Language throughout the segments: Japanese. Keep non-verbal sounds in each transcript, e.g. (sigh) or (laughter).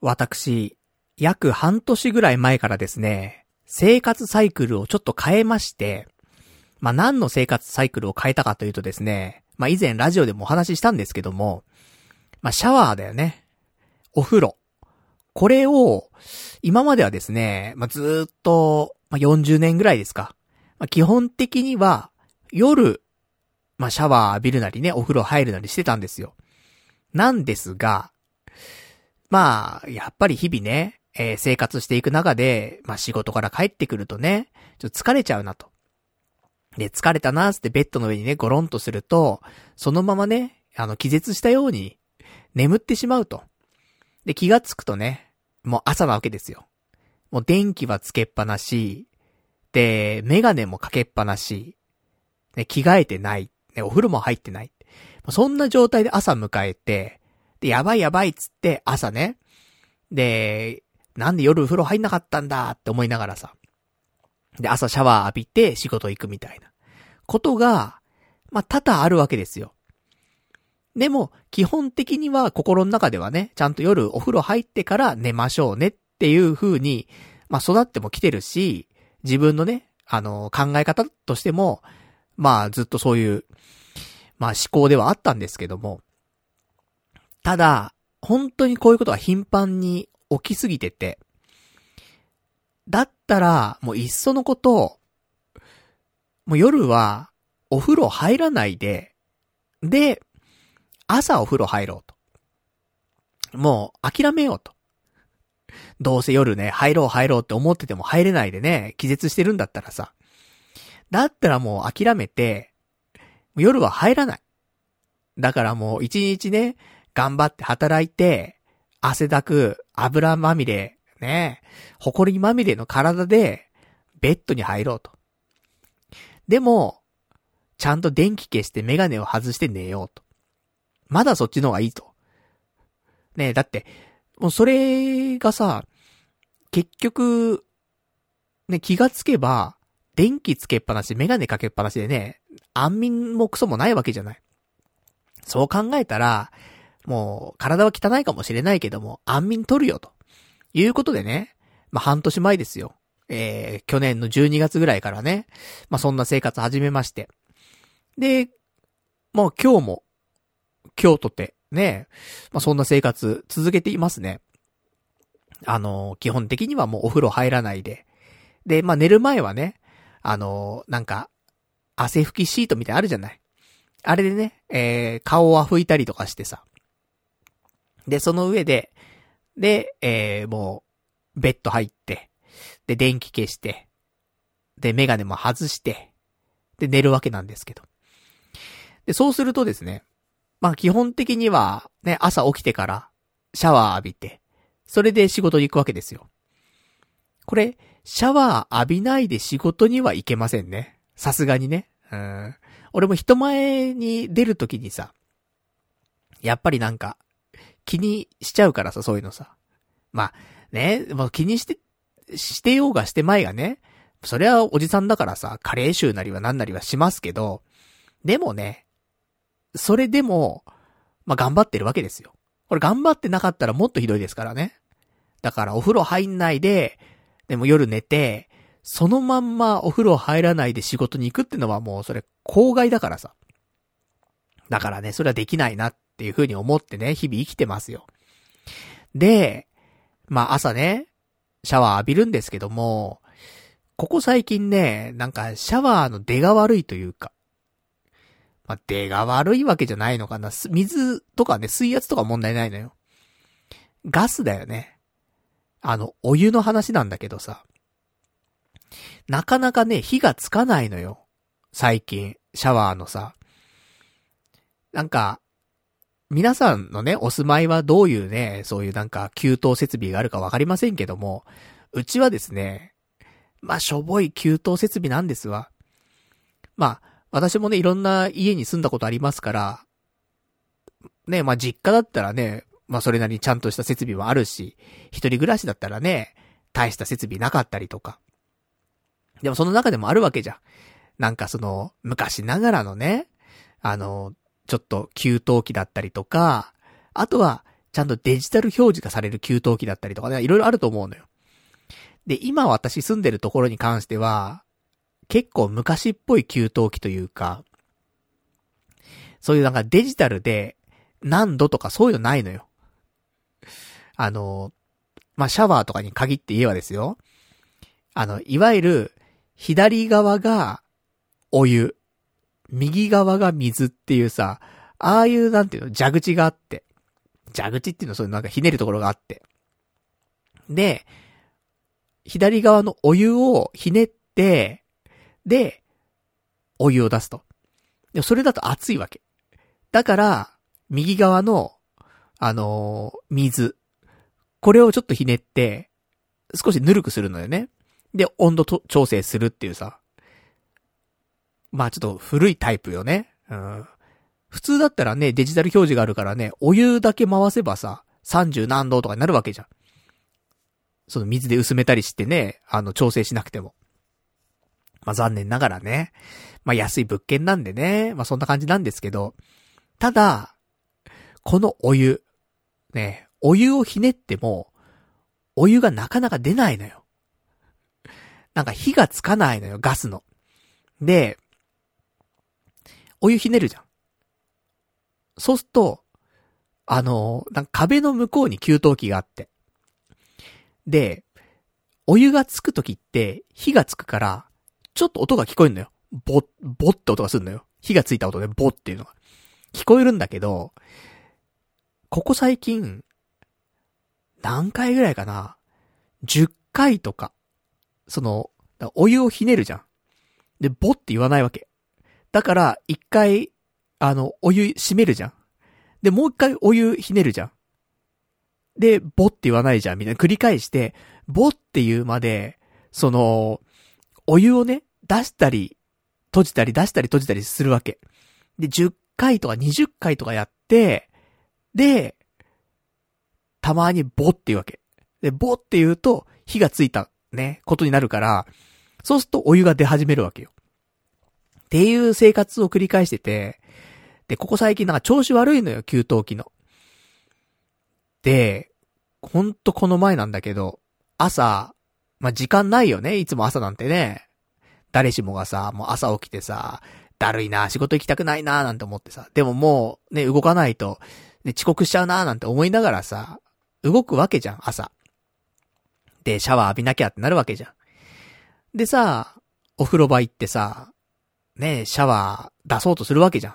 私、約半年ぐらい前からですね、生活サイクルをちょっと変えまして、まあ、何の生活サイクルを変えたかというとですね、まあ、以前ラジオでもお話ししたんですけども、まあ、シャワーだよね。お風呂。これを、今まではですね、まあ、ずっと、まあ、40年ぐらいですか。まあ、基本的には、夜、まあ、シャワー浴びるなりね、お風呂入るなりしてたんですよ。なんですが、まあ、やっぱり日々ね、えー生活していく中で、まあ仕事から帰ってくるとね、ちょっと疲れちゃうなと。で、疲れたなーってベッドの上にね、ゴロンとすると、そのままね、あの、気絶したように、眠ってしまうと。で、気がつくとね、もう朝なわけですよ。もう電気はつけっぱなし、で、メガネもかけっぱなし、ね、着替えてない、ね、お風呂も入ってない。そんな状態で朝迎えて、で、やばいやばいっつって朝ね、で、なんで夜風呂入んなかったんだ？って思いながらさ。で、朝シャワー浴びて仕事行くみたいな。ことが、まあ、多々あるわけですよ。でも、基本的には心の中ではね、ちゃんと夜お風呂入ってから寝ましょうねっていう風に、まあ、育っても来てるし、自分のね、あの、考え方としても、まあ、ずっとそういう、まあ、思考ではあったんですけども。ただ、本当にこういうことが頻繁に起きすぎてて、だったら、もういっそのこと、もう夜は、お風呂入らないで、で、朝お風呂入ろうと。もう、諦めようと。どうせ夜ね、入ろう入ろうって思ってても入れないでね、気絶してるんだったらさ。だったらもう諦めて、夜は入らない。だからもう一日ね、頑張って働いて、汗だく、油まみれ、ね、埃まみれの体で、ベッドに入ろうと。でも、ちゃんと電気消してメガネを外して寝ようと。まだそっちの方がいいと。ねだって、もうそれがさ、結局、ね、気がつけば、電気つけっぱなし、メガネかけっぱなしでね、安眠もクソもないわけじゃない。そう考えたら、もう、体は汚いかもしれないけども、安眠取るよ、ということでね、まあ、半年前ですよ。えー、去年の12月ぐらいからね、まあ、そんな生活始めまして。で、もう今日も、今日とて、ね、まあ、そんな生活続けていますね。あの、基本的にはもうお風呂入らないで。で、まあ、寝る前はね、あの、なんか、汗拭きシートみたいあるじゃない。あれでね、えー、顔は拭いたりとかしてさ。で、その上で、で、えー、もう、ベッド入って、で、電気消して、で、メガネも外して、で、寝るわけなんですけど。で、そうするとですね、まあ基本的には、ね、朝起きてから、シャワー浴びて、それで仕事に行くわけですよ。これ、シャワー浴びないで仕事には行けませんね。さすがにね。うん。俺も人前に出るときにさ、やっぱりなんか、気にしちゃうからさ、そういうのさ。まあ、ね、もう気にして、してようがしてまいがね、それはおじさんだからさ、加齢臭なりは何なりはしますけど、でもね、それでも、まあ、頑張ってるわけですよ。これ頑張ってなかったらもっとひどいですからね。だからお風呂入んないで、でも夜寝て、そのまんまお風呂入らないで仕事に行くってのはもうそれ公害だからさ。だからね、それはできないなっっていうふうに思ってね、日々生きてますよ。で、まあ朝ね、シャワー浴びるんですけども、ここ最近ね、なんかシャワーの出が悪いというか、まあ、出が悪いわけじゃないのかな。水とかね、水圧とか問題ないのよ。ガスだよね。あの、お湯の話なんだけどさ。なかなかね、火がつかないのよ。最近、シャワーのさ。なんか、皆さんのね、お住まいはどういうね、そういうなんか、給湯設備があるかわかりませんけども、うちはですね、まあ、しょぼい給湯設備なんですわ。まあ、私もね、いろんな家に住んだことありますから、ね、まあ実家だったらね、まあそれなりにちゃんとした設備もあるし、一人暮らしだったらね、大した設備なかったりとか。でもその中でもあるわけじゃん。なんかその、昔ながらのね、あの、ちょっと給湯器だったりとか、あとは、ちゃんとデジタル表示がされる給湯器だったりとかね、いろいろあると思うのよ。で、今私住んでるところに関しては、結構昔っぽい給湯器というか、そういうなんかデジタルで何度とかそういうのないのよ。あの、まあ、シャワーとかに限って言えばですよ。あの、いわゆる、左側がお湯、右側が水っていうさ、ああいうなんていうの、蛇口があって、蛇口っていうのはそういうなんかひねるところがあって。で、左側のお湯をひねって、で、お湯を出すと。でそれだと熱いわけ。だから、右側の、あのー、水。これをちょっとひねって、少しぬるくするのよね。で、温度と調整するっていうさ。まあちょっと古いタイプよね。うん。普通だったらね、デジタル表示があるからね、お湯だけ回せばさ、30何度とかになるわけじゃん。その水で薄めたりしてね、あの、調整しなくても。まあ残念ながらね。まあ安い物件なんでね、まあそんな感じなんですけど、ただ、このお湯、ね、お湯をひねっても、お湯がなかなか出ないのよ。なんか火がつかないのよ、ガスの。で、お湯ひねるじゃん。そうすると、あの、なんか壁の向こうに給湯器があって。で、お湯がつくときって火がつくから、ちょっと音が聞こえるのよ。ボッ、ボッって音がするのよ。火がついた音でボッっていうのが。聞こえるんだけど、ここ最近、何回ぐらいかな ?10 回とか、その、お湯をひねるじゃん。で、ボって言わないわけ。だから、一回、あの、お湯閉めるじゃん。で、もう一回お湯ひねるじゃん。で、ボって言わないじゃん、みたいな繰り返して、ボって言うまで、その、お湯をね、出したり、閉じたり出したり閉じたりするわけ。で、10回とか20回とかやって、で、たまにボって言うわけ。で、ボって言うと、火がついた、ね、ことになるから、そうするとお湯が出始めるわけよ。っていう生活を繰り返してて、で、ここ最近なんか調子悪いのよ、給湯器の。で、ほんとこの前なんだけど、朝、まあ、時間ないよね、いつも朝なんてね。誰しもがさ、もう朝起きてさ、だるいな、仕事行きたくないな、なんて思ってさ。でももう、ね、動かないと、ね、遅刻しちゃうな、なんて思いながらさ、動くわけじゃん、朝。で、シャワー浴びなきゃってなるわけじゃん。でさ、お風呂場行ってさ、ね、シャワー出そうとするわけじゃん。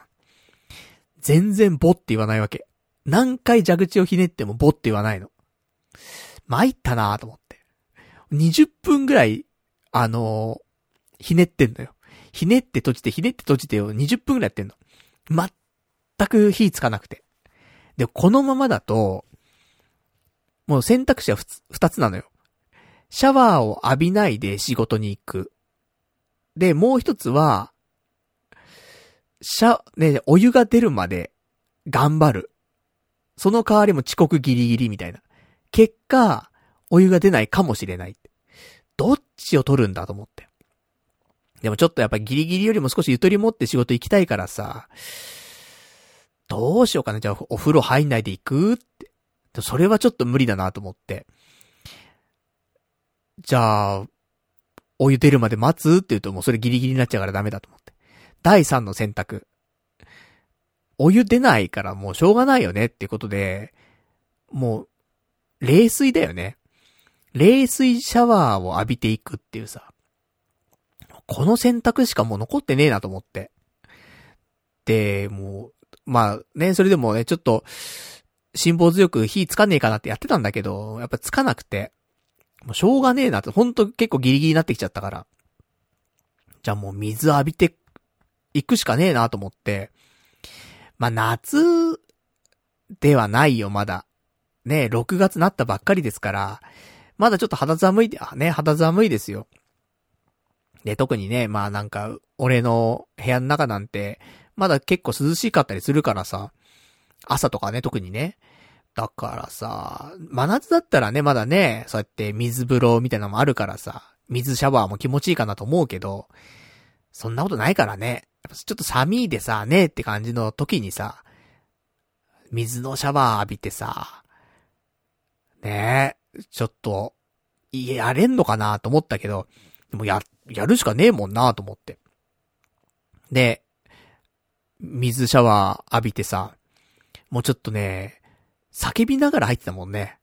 全然ボって言わないわけ。何回蛇口をひねってもボって言わないの。参ったなと思って。20分ぐらい、あのー、ひねってんのよ。ひねって閉じて、ひねって閉じてを20分ぐらいやってんの。全く火つかなくて。で、このままだと、もう選択肢は二つなのよ。シャワーを浴びないで仕事に行く。で、もう一つは、シャ、ね、お湯が出るまで頑張る。その代わりも遅刻ギリギリみたいな。結果、お湯が出ないかもしれない。どっちを取るんだと思って。でもちょっとやっぱギリギリよりも少しゆとり持って仕事行きたいからさ、どうしようかな。じゃあお風呂入んないで行くって。それはちょっと無理だなと思って。じゃあ、お湯出るまで待つって言うともうそれギリギリになっちゃうからダメだと思って。第3の選択。お湯出ないからもうしょうがないよねっていうことで、もう、冷水だよね。冷水シャワーを浴びていくっていうさ。この選択しかもう残ってねえなと思って。で、もう、まあね、それでもね、ちょっと、辛抱強く火つかねえかなってやってたんだけど、やっぱつかなくて、もうしょうがねえなって、ほんと結構ギリギリになってきちゃったから。じゃあもう水浴びて、行くしかねえなと思って、まあ夏、ではないよ、まだ。ね6月なったばっかりですから、まだちょっと肌寒い、ね、肌寒いですよ。で、特にね、まあなんか、俺の部屋の中なんて、まだ結構涼しかったりするからさ、朝とかね、特にね。だからさ、真夏だったらね、まだね、そうやって水風呂みたいなのもあるからさ、水シャワーも気持ちいいかなと思うけど、そんなことないからね。ちょっと寒いでさ、ねえって感じの時にさ、水のシャワー浴びてさ、ねえ、ちょっと、やれんのかなと思ったけど、でもや、やるしかねえもんなと思って。で、水シャワー浴びてさ、もうちょっとね、叫びながら入ってたもんね。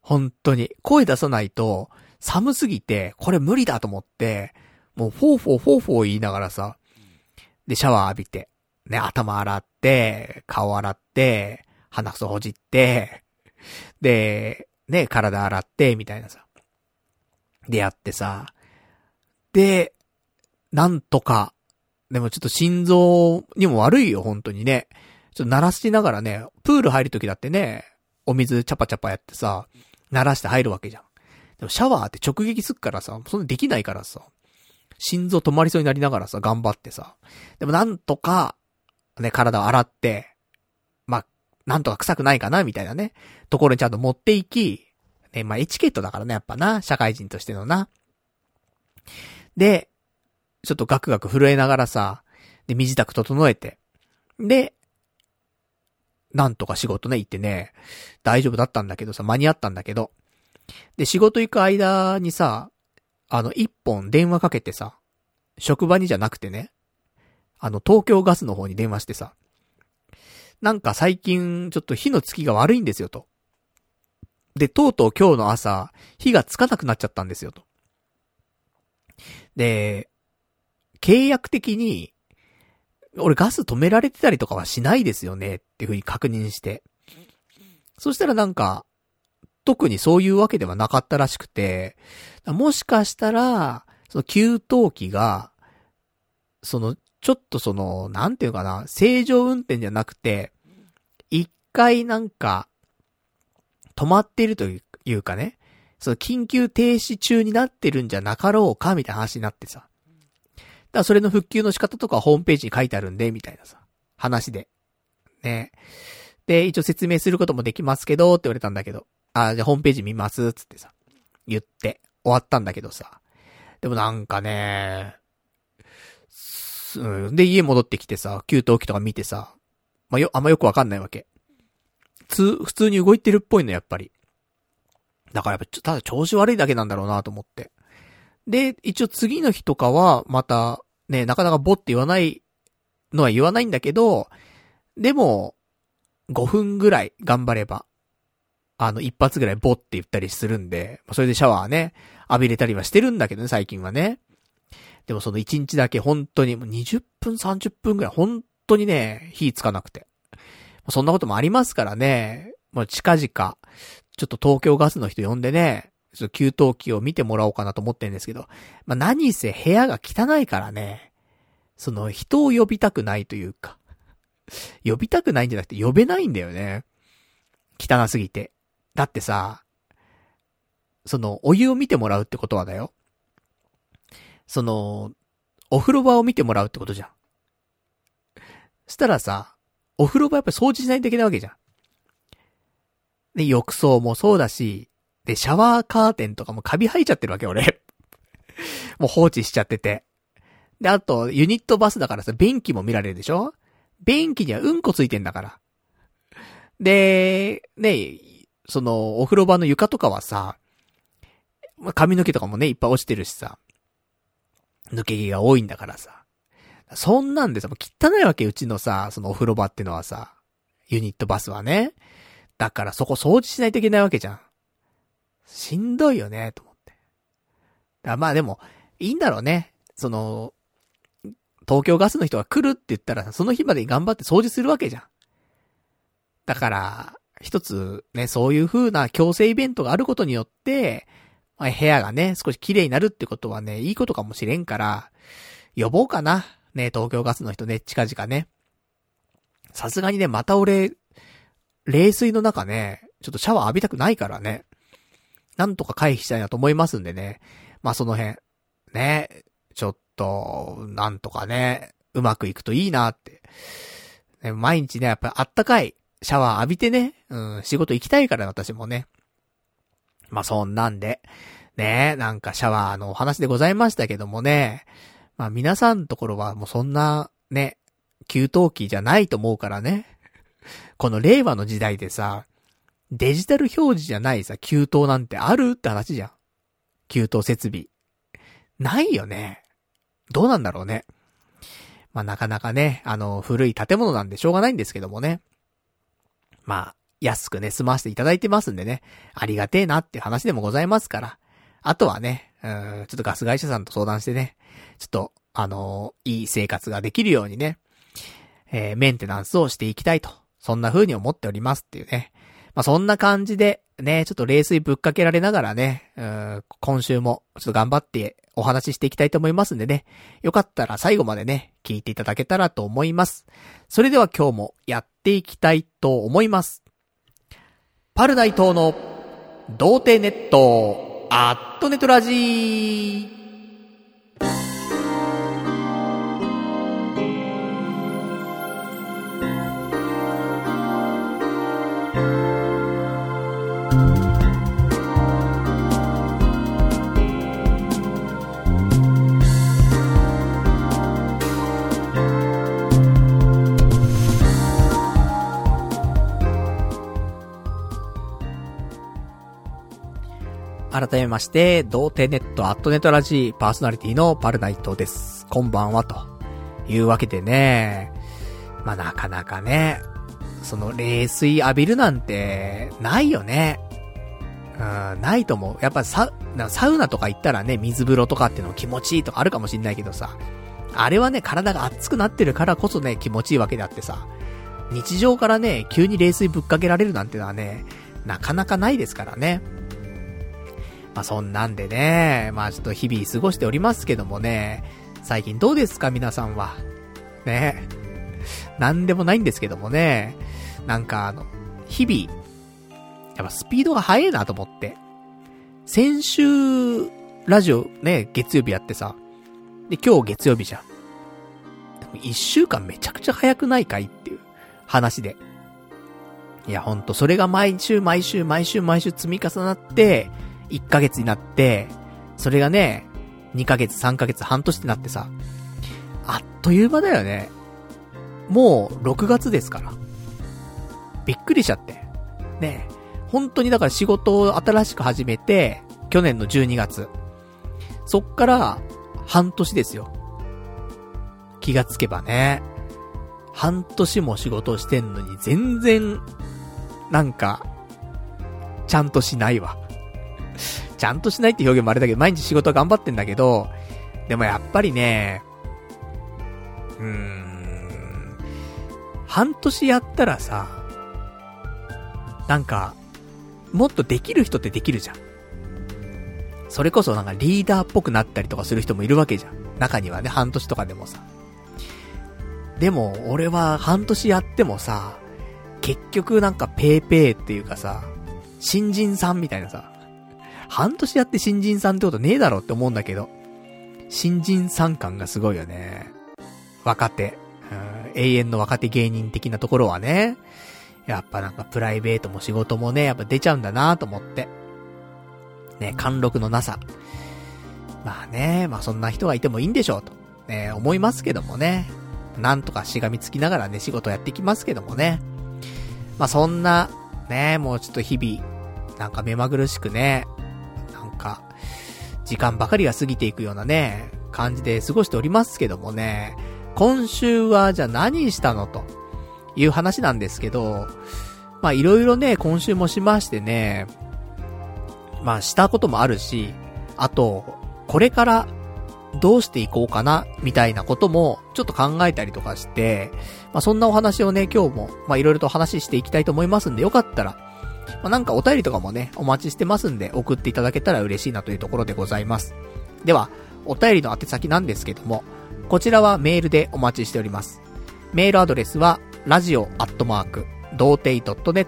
本当に。声出さないと、寒すぎて、これ無理だと思って、もうフォーフォーフォーフォー言いながらさ、で、シャワー浴びて、ね、頭洗って、顔洗って、鼻くそほじって、で、ね、体洗って、みたいなさ。でやってさ、で、なんとか、でもちょっと心臓にも悪いよ、本当にね。ちょっと鳴らしながらね、プール入るときだってね、お水チャパチャパやってさ、鳴らして入るわけじゃん。でもシャワーって直撃すっからさ、そんなできないからさ、心臓止まりそうになりながらさ、頑張ってさ。でもなんとか、ね、体を洗って、まあ、なんとか臭くないかな、みたいなね、ところにちゃんと持っていき、ね、まあ、エチケットだからね、やっぱな、社会人としてのな。で、ちょっとガクガク震えながらさ、で、身支度整えて。で、なんとか仕事ね、行ってね、大丈夫だったんだけどさ、間に合ったんだけど。で、仕事行く間にさ、あの、一本電話かけてさ、職場にじゃなくてね、あの、東京ガスの方に電話してさ、なんか最近、ちょっと火のつきが悪いんですよと。で、とうとう今日の朝、火がつかなくなっちゃったんですよと。で、契約的に、俺ガス止められてたりとかはしないですよねっていう風に確認して。そしたらなんか、特にそういうわけではなかったらしくて、もしかしたら、その給湯器が、その、ちょっとその、なんていうかな、正常運転じゃなくて、一回なんか、止まってるというかね、その緊急停止中になってるんじゃなかろうか、みたいな話になってさ。だからそれの復旧の仕方とかホームページに書いてあるんで、みたいなさ、話で。ね。で、一応説明することもできますけど、って言われたんだけど、あ、じゃあホームページ見ます、つってさ、言って、終わったんだけどさ。でもなんかね、うん、で、家戻ってきてさ、給湯器とか見てさ、まあ、よ、あんまよくわかんないわけ。つ、普通に動いてるっぽいの、やっぱり。だからやっぱ、ただ調子悪いだけなんだろうなと思って。で、一応次の日とかは、また、ね、なかなかボって言わないのは言わないんだけど、でも、5分ぐらい頑張れば、あの、一発ぐらいボって言ったりするんで、それでシャワーね、浴びれたりはしてるんだけどね、最近はね。でもその1日だけ本当にもう20分30分ぐらい本当にね、火つかなくて。そんなこともありますからね、もう近々、ちょっと東京ガスの人呼んでね、ちょっと給湯器を見てもらおうかなと思ってるんですけど、まあ、何せ部屋が汚いからね、その人を呼びたくないというか、呼びたくないんじゃなくて呼べないんだよね。汚すぎて。だってさ、その、お湯を見てもらうってことはだよ。その、お風呂場を見てもらうってことじゃん。したらさ、お風呂場やっぱ掃除しないといけないわけじゃん。で、浴槽もそうだし、で、シャワーカーテンとかもカビ生えちゃってるわけ、俺。(laughs) もう放置しちゃってて。で、あと、ユニットバスだからさ、便器も見られるでしょ？便器にはうんこついてんだから。で、ね、その、お風呂場の床とかはさ、ま髪の毛とかもね、いっぱい落ちてるしさ、抜け毛が多いんだからさ。そんなんでさ、もう汚いわけ、うちのさ、そのお風呂場ってのはさ、ユニットバスはね。だからそこ掃除しないといけないわけじゃん。しんどいよね、と思って。だまあでも、いいんだろうね。その、東京ガスの人が来るって言ったら、その日までに頑張って掃除するわけじゃん。だから、一つね、そういう風な強制イベントがあることによって、まあ、部屋がね、少し綺麗になるってことはね、いいことかもしれんから、呼ぼうかな。ね、東京ガスの人ね、近々ね。さすがにね、また俺、冷水の中ね、ちょっとシャワー浴びたくないからね。なんとか回避したいなと思いますんでね。まあその辺、ね、ちょっと、なんとかね、うまくいくといいなって。ね、毎日ね、やっぱりあったかいシャワー浴びてね、うん、仕事行きたいから私もね。まあそんなんで、ね、なんかシャワーのお話でございましたけどもね、まあ皆さんのところはもうそんな、ね、給湯器じゃないと思うからね。この令和の時代でさ、デジタル表示じゃないさ、給湯なんてあるって話じゃん。給湯設備。ないよね。どうなんだろうね。まあ、なかなかね、あの、古い建物なんでしょうがないんですけどもね。まあ、安くね、済ませていただいてますんでね、ありがてえなっていう話でもございますから。あとはね、うん、ちょっとガス会社さんと相談してね、ちょっと、あのー、いい生活ができるようにね、えー、メンテナンスをしていきたいと。そんな風に思っておりますっていうね。まあ、そんな感じで、ね、ちょっと冷水ぶっかけられながらね、うん、今週もちょっと頑張ってお話ししていきたいと思いますんでね。よかったら最後までね、聞いていただけたらと思います。それでは今日もやっていきたいと思います。パルナイトの童貞ネット、アットネトラジー。改めまして、童貞ネットアットネットラジーパーソナリティのパルナイトです。こんばんは、というわけでね、まあ、なかなかね、その冷水浴びるなんて、ないよね。うん、ないと思う。やっぱサ、サウナとか行ったらね、水風呂とかっていうの気持ちいいとかあるかもしんないけどさ、あれはね、体が熱くなってるからこそね、気持ちいいわけであってさ、日常からね、急に冷水ぶっかけられるなんてのはね、なかなかないですからね。まあそんなんでね、まあちょっと日々過ごしておりますけどもね、最近どうですか？皆さんは。ね。なんでもないんですけどもね、なんかあの、日々、やっぱスピードが速いなと思って。先週、ラジオね、月曜日やってさ、で、今日月曜日じゃん。一週間めちゃくちゃ早くないかいっていう話で。いや、ほんと、それが毎週毎週毎週毎週積み重なって、1ヶ月になって、それがね、2ヶ月、3ヶ月、半年ってなってさ、あっという間だよね。もう、6月ですから。びっくりしちゃって。ね本当にだから仕事を新しく始めて、去年の12月。そっから、半年ですよ。気がつけばね。半年も仕事してんのに全然、なんか、ちゃんとしないわ。ちゃんとしないって表現もあれだけど、毎日仕事頑張ってんだけど、でもやっぱりね、うーん、半年やったらさ、なんか、もっとできる人ってできるじゃん。それこそなんかリーダーっぽくなったりとかする人もいるわけじゃん。中にはね、半年とかでもさ。でも、俺は半年やってもさ、結局なんかペーペーっていうかさ、新人さんみたいなさ、半年やって新人さんってことねえだろって思うんだけど、新人さん感がすごいよね。若手。うん、永遠の若手芸人的なところはね、やっぱなんかプライベートも仕事もね、やっぱ出ちゃうんだなと思って。ね、貫禄のなさ。まあね、まあそんな人がいてもいいんでしょうと、ね、思いますけどもね。なんとかしがみつきながらね、仕事やっていきますけどもね。まあそんな、ね、もうちょっと日々、なんか目まぐるしくね、か、時間ばかりが過ぎていくようなね、感じで過ごしておりますけどもね、今週はじゃあ何したのという話なんですけど、まあいろいろね、今週もしましてね、まあしたこともあるし、あと、これからどうしていこうかな、みたいなことも、ちょっと考えたりとかして、まあそんなお話をね、今日も、まあいろいろと話していきたいと思いますんで、よかったら、まあ、なんかお便りとかもね、お待ちしてますんで、送っていただけたら嬉しいなというところでございます。では、お便りの宛先なんですけども、こちらはメールでお待ちしております。メールアドレスは、ラジオアットマーク、童貞 .net、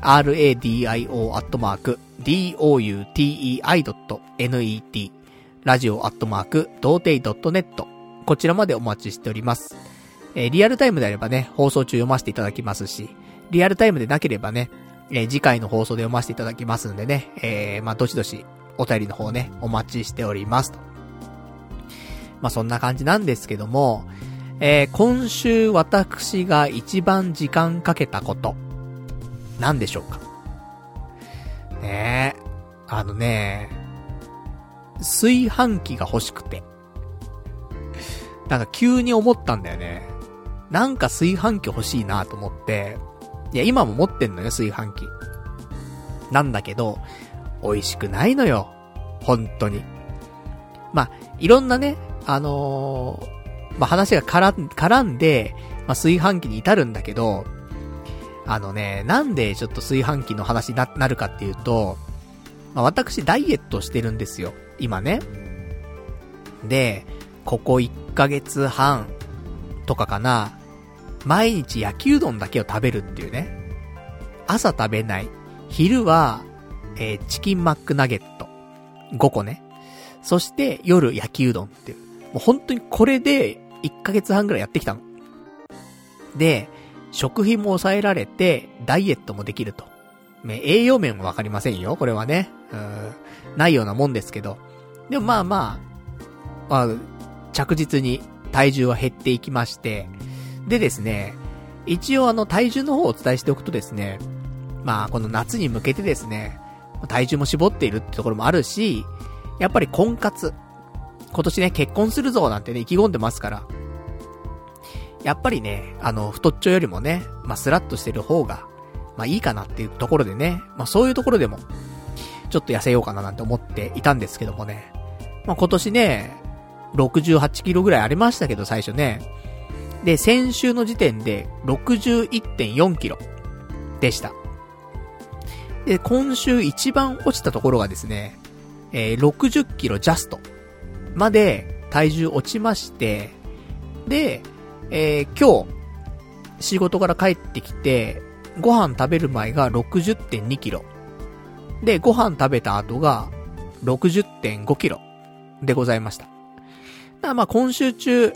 radio アットマーク、doutei.net、ラジオアットマーク、童貞 .net、こちらまでお待ちしております。えー、リアルタイムであればね、放送中読ませていただきますし、リアルタイムでなければね、えー、次回の放送で読ませていただきますんでね、えー、まあ、どしどし、お便りの方ね、お待ちしておりますと。まあ、そんな感じなんですけども、えー、今週私が一番時間かけたこと、何でしょうかねえ。あのね、炊飯器が欲しくて。なんか急に思ったんだよね。なんか炊飯器欲しいなと思って、いや、今も持ってんのよ、炊飯器。なんだけど、美味しくないのよ。本当に。まあ、いろんなね、あのー、まあ、話が絡んで、まあ、炊飯器に至るんだけど、あのね、なんでちょっと炊飯器の話になるかっていうと、まあ、私ダイエットしてるんですよ。今ね。で、ここ1ヶ月半とかかな、毎日焼きうどんだけを食べるっていうね。朝食べない。昼は、えー、チキンマックナゲット。5個ね。そして夜焼きうどんっていう。もう本当にこれで1ヶ月半ぐらいやってきたの。で、食費も抑えられて、ダイエットもできると。ね、栄養面もわかりませんよ、これはね。うん、ないようなもんですけど。でもまあまあ、まあ、着実に体重は減っていきまして、でですね、一応あの体重の方をお伝えしておくとですね、まあこの夏に向けてですね、体重も絞っているってところもあるし、やっぱり婚活。今年ね、結婚するぞなんてね、意気込んでますから。やっぱりね、あの、太っちょよりもね、まあ、スラッとしてる方が、まあ、いいかなっていうところでね、まあ、そういうところでも、ちょっと痩せようかななんて思っていたんですけどもね。まあ、今年ね、68キロぐらいありましたけど、最初ね。で、先週の時点で61.4キロでした。で、今週一番落ちたところがですね、えー、60キロジャストまで体重落ちまして、で、えー、今日、仕事から帰ってきて、ご飯食べる前が60.2キロ。で、ご飯食べた後が60.5キロでございました。まあ今週中、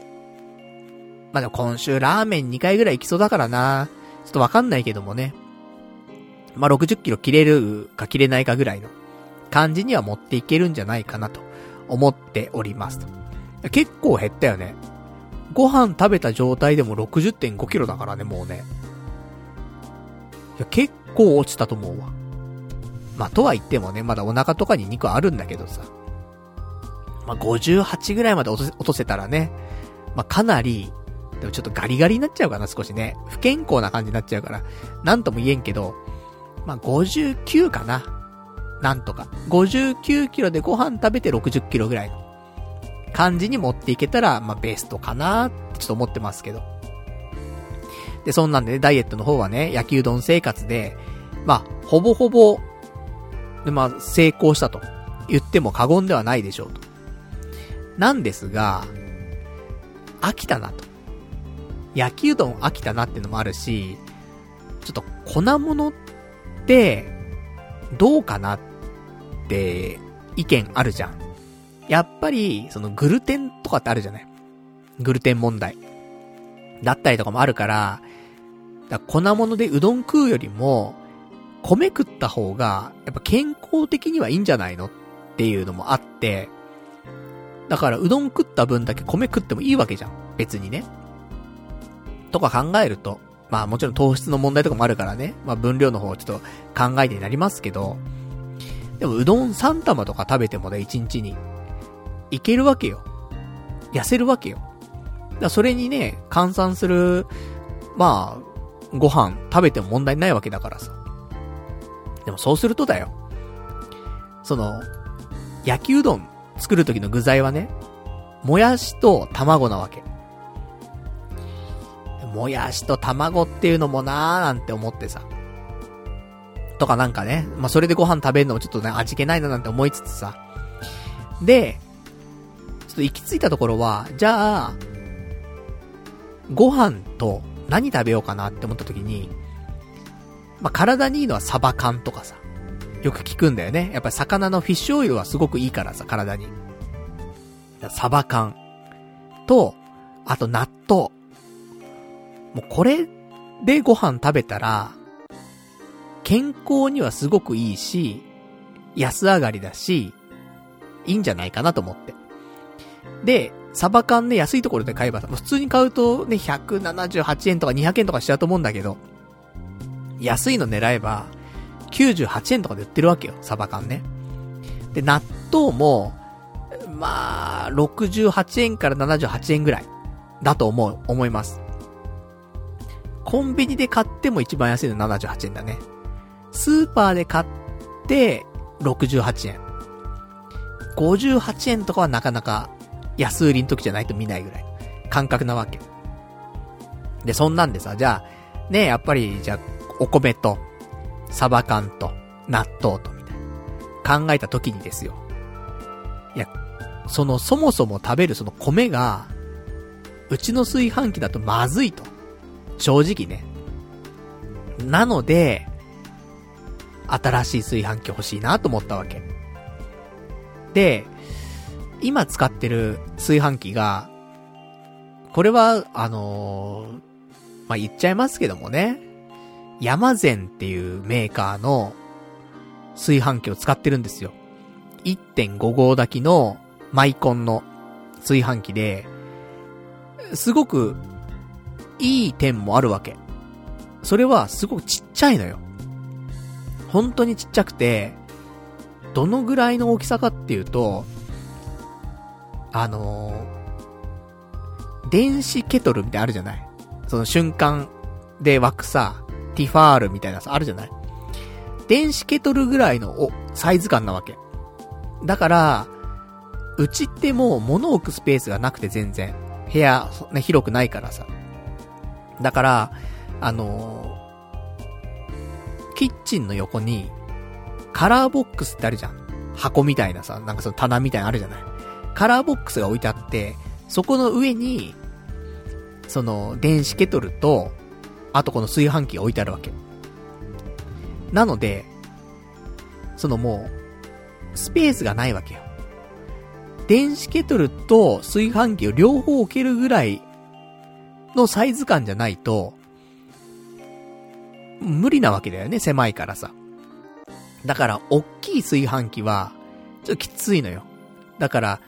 まあでも今週ラーメン2回ぐらい行きそうだからな。ちょっとわかんないけどもね。まあ60キロ切れるか切れないかぐらいの感じには持っていけるんじゃないかなと思っておりますと。結構減ったよね。ご飯食べた状態でも60.5キロだからね、もうね。いや、結構落ちたと思うわ。まあ、とは言ってもね、まだお腹とかに肉あるんだけどさ。まあ、58ぐらいまで落とせたらね、まあ、かなり、でもちょっとガリガリになっちゃうかな、少しね。不健康な感じになっちゃうから、なんとも言えんけど、まあ、59かな。なんとか。59キロでご飯食べて60キロぐらいの感じに持っていけたら、まあ、ベストかなってちょっと思ってますけど。で、そんなんでね、ダイエットの方はね、焼きうどん生活で、まあ、ほぼほぼ、で、まあ、成功したと言っても過言ではないでしょうと。なんですが、飽きたなと。焼きうどん飽きたなってのもあるし、ちょっと粉物って、どうかなって意見あるじゃん。やっぱり、そのグルテンとかってあるじゃないグルテン問題。だったりとかもあるから、だ粉物でうどん食うよりも、米食った方が、やっぱ健康的にはいいんじゃないのっていうのもあって、だからうどん食った分だけ米食ってもいいわけじゃん。別にね。とか考えると、まあもちろん糖質の問題とかもあるからね。まあ分量の方をちょっと考えてになりますけど、でもうどん3玉とか食べてもね、1日に。いけるわけよ。痩せるわけよ。だそれにね、換算する、まあ、ご飯食べても問題ないわけだからさ。でもそうするとだよ。その、焼きうどん作る時の具材はね、もやしと卵なわけ。もやしと卵っていうのもなーなんて思ってさ。とかなんかね、まあ、それでご飯食べるのもちょっとね、味気ないななんて思いつつさ。で、ちょっと行き着いたところは、じゃあ、ご飯と何食べようかなって思った時に、まあ、体にいいのはサバ缶とかさ、よく聞くんだよね。やっぱり魚のフィッシュオイルはすごくいいからさ、体に。サバ缶と、あと納豆。もうこれでご飯食べたら、健康にはすごくいいし、安上がりだし、いいんじゃないかなと思って。で、サバ缶ね、安いところで買えばさ、普通に買うとね、178円とか200円とかしちゃうと思うんだけど、安いの狙えば、98円とかで売ってるわけよ、サバ缶ね。で、納豆も、まあ、68円から78円ぐらい、だと思う、思います。コンビニで買っても一番安いの78円だね。スーパーで買って、68円。58円とかはなかなか安売りの時じゃないと見ないぐらい。感覚なわけ。で、そんなんでさ、じゃあ、ねやっぱり、じゃあ、お米と、サバ缶と、納豆と、みたいな。考えた時にですよ。いや、その、そもそも食べるその米が、うちの炊飯器だとまずいと。正直ね。なので、新しい炊飯器欲しいなと思ったわけ。で、今使ってる炊飯器が、これは、あのー、まあ、言っちゃいますけどもね、山善っていうメーカーの炊飯器を使ってるんですよ。1.5号炊きのマイコンの炊飯器で、すごくいい点もあるわけ。それはすごくちっちゃいのよ。本当にちっちゃくて、どのぐらいの大きさかっていうと、あのー、電子ケトルみたいあるじゃない？その瞬間で湧くさ、ティファールみたいなさ、あるじゃない？電子ケトルぐらいのお、サイズ感なわけ。だから、うちってもう物置くスペースがなくて全然。部屋、ね、広くないからさ。だから、あのー、キッチンの横に、カラーボックスってあるじゃん。箱みたいなさ、なんかその棚みたいなあるじゃない。カラーボックスが置いてあって、そこの上に、その、電子ケトルと、あとこの炊飯器が置いてあるわけ。なので、そのもう、スペースがないわけよ。電子ケトルと炊飯器を両方置けるぐらいのサイズ感じゃないと、無理なわけだよね、狭いからさ。だから、おっきい炊飯器は、ちょっときついのよ。だから、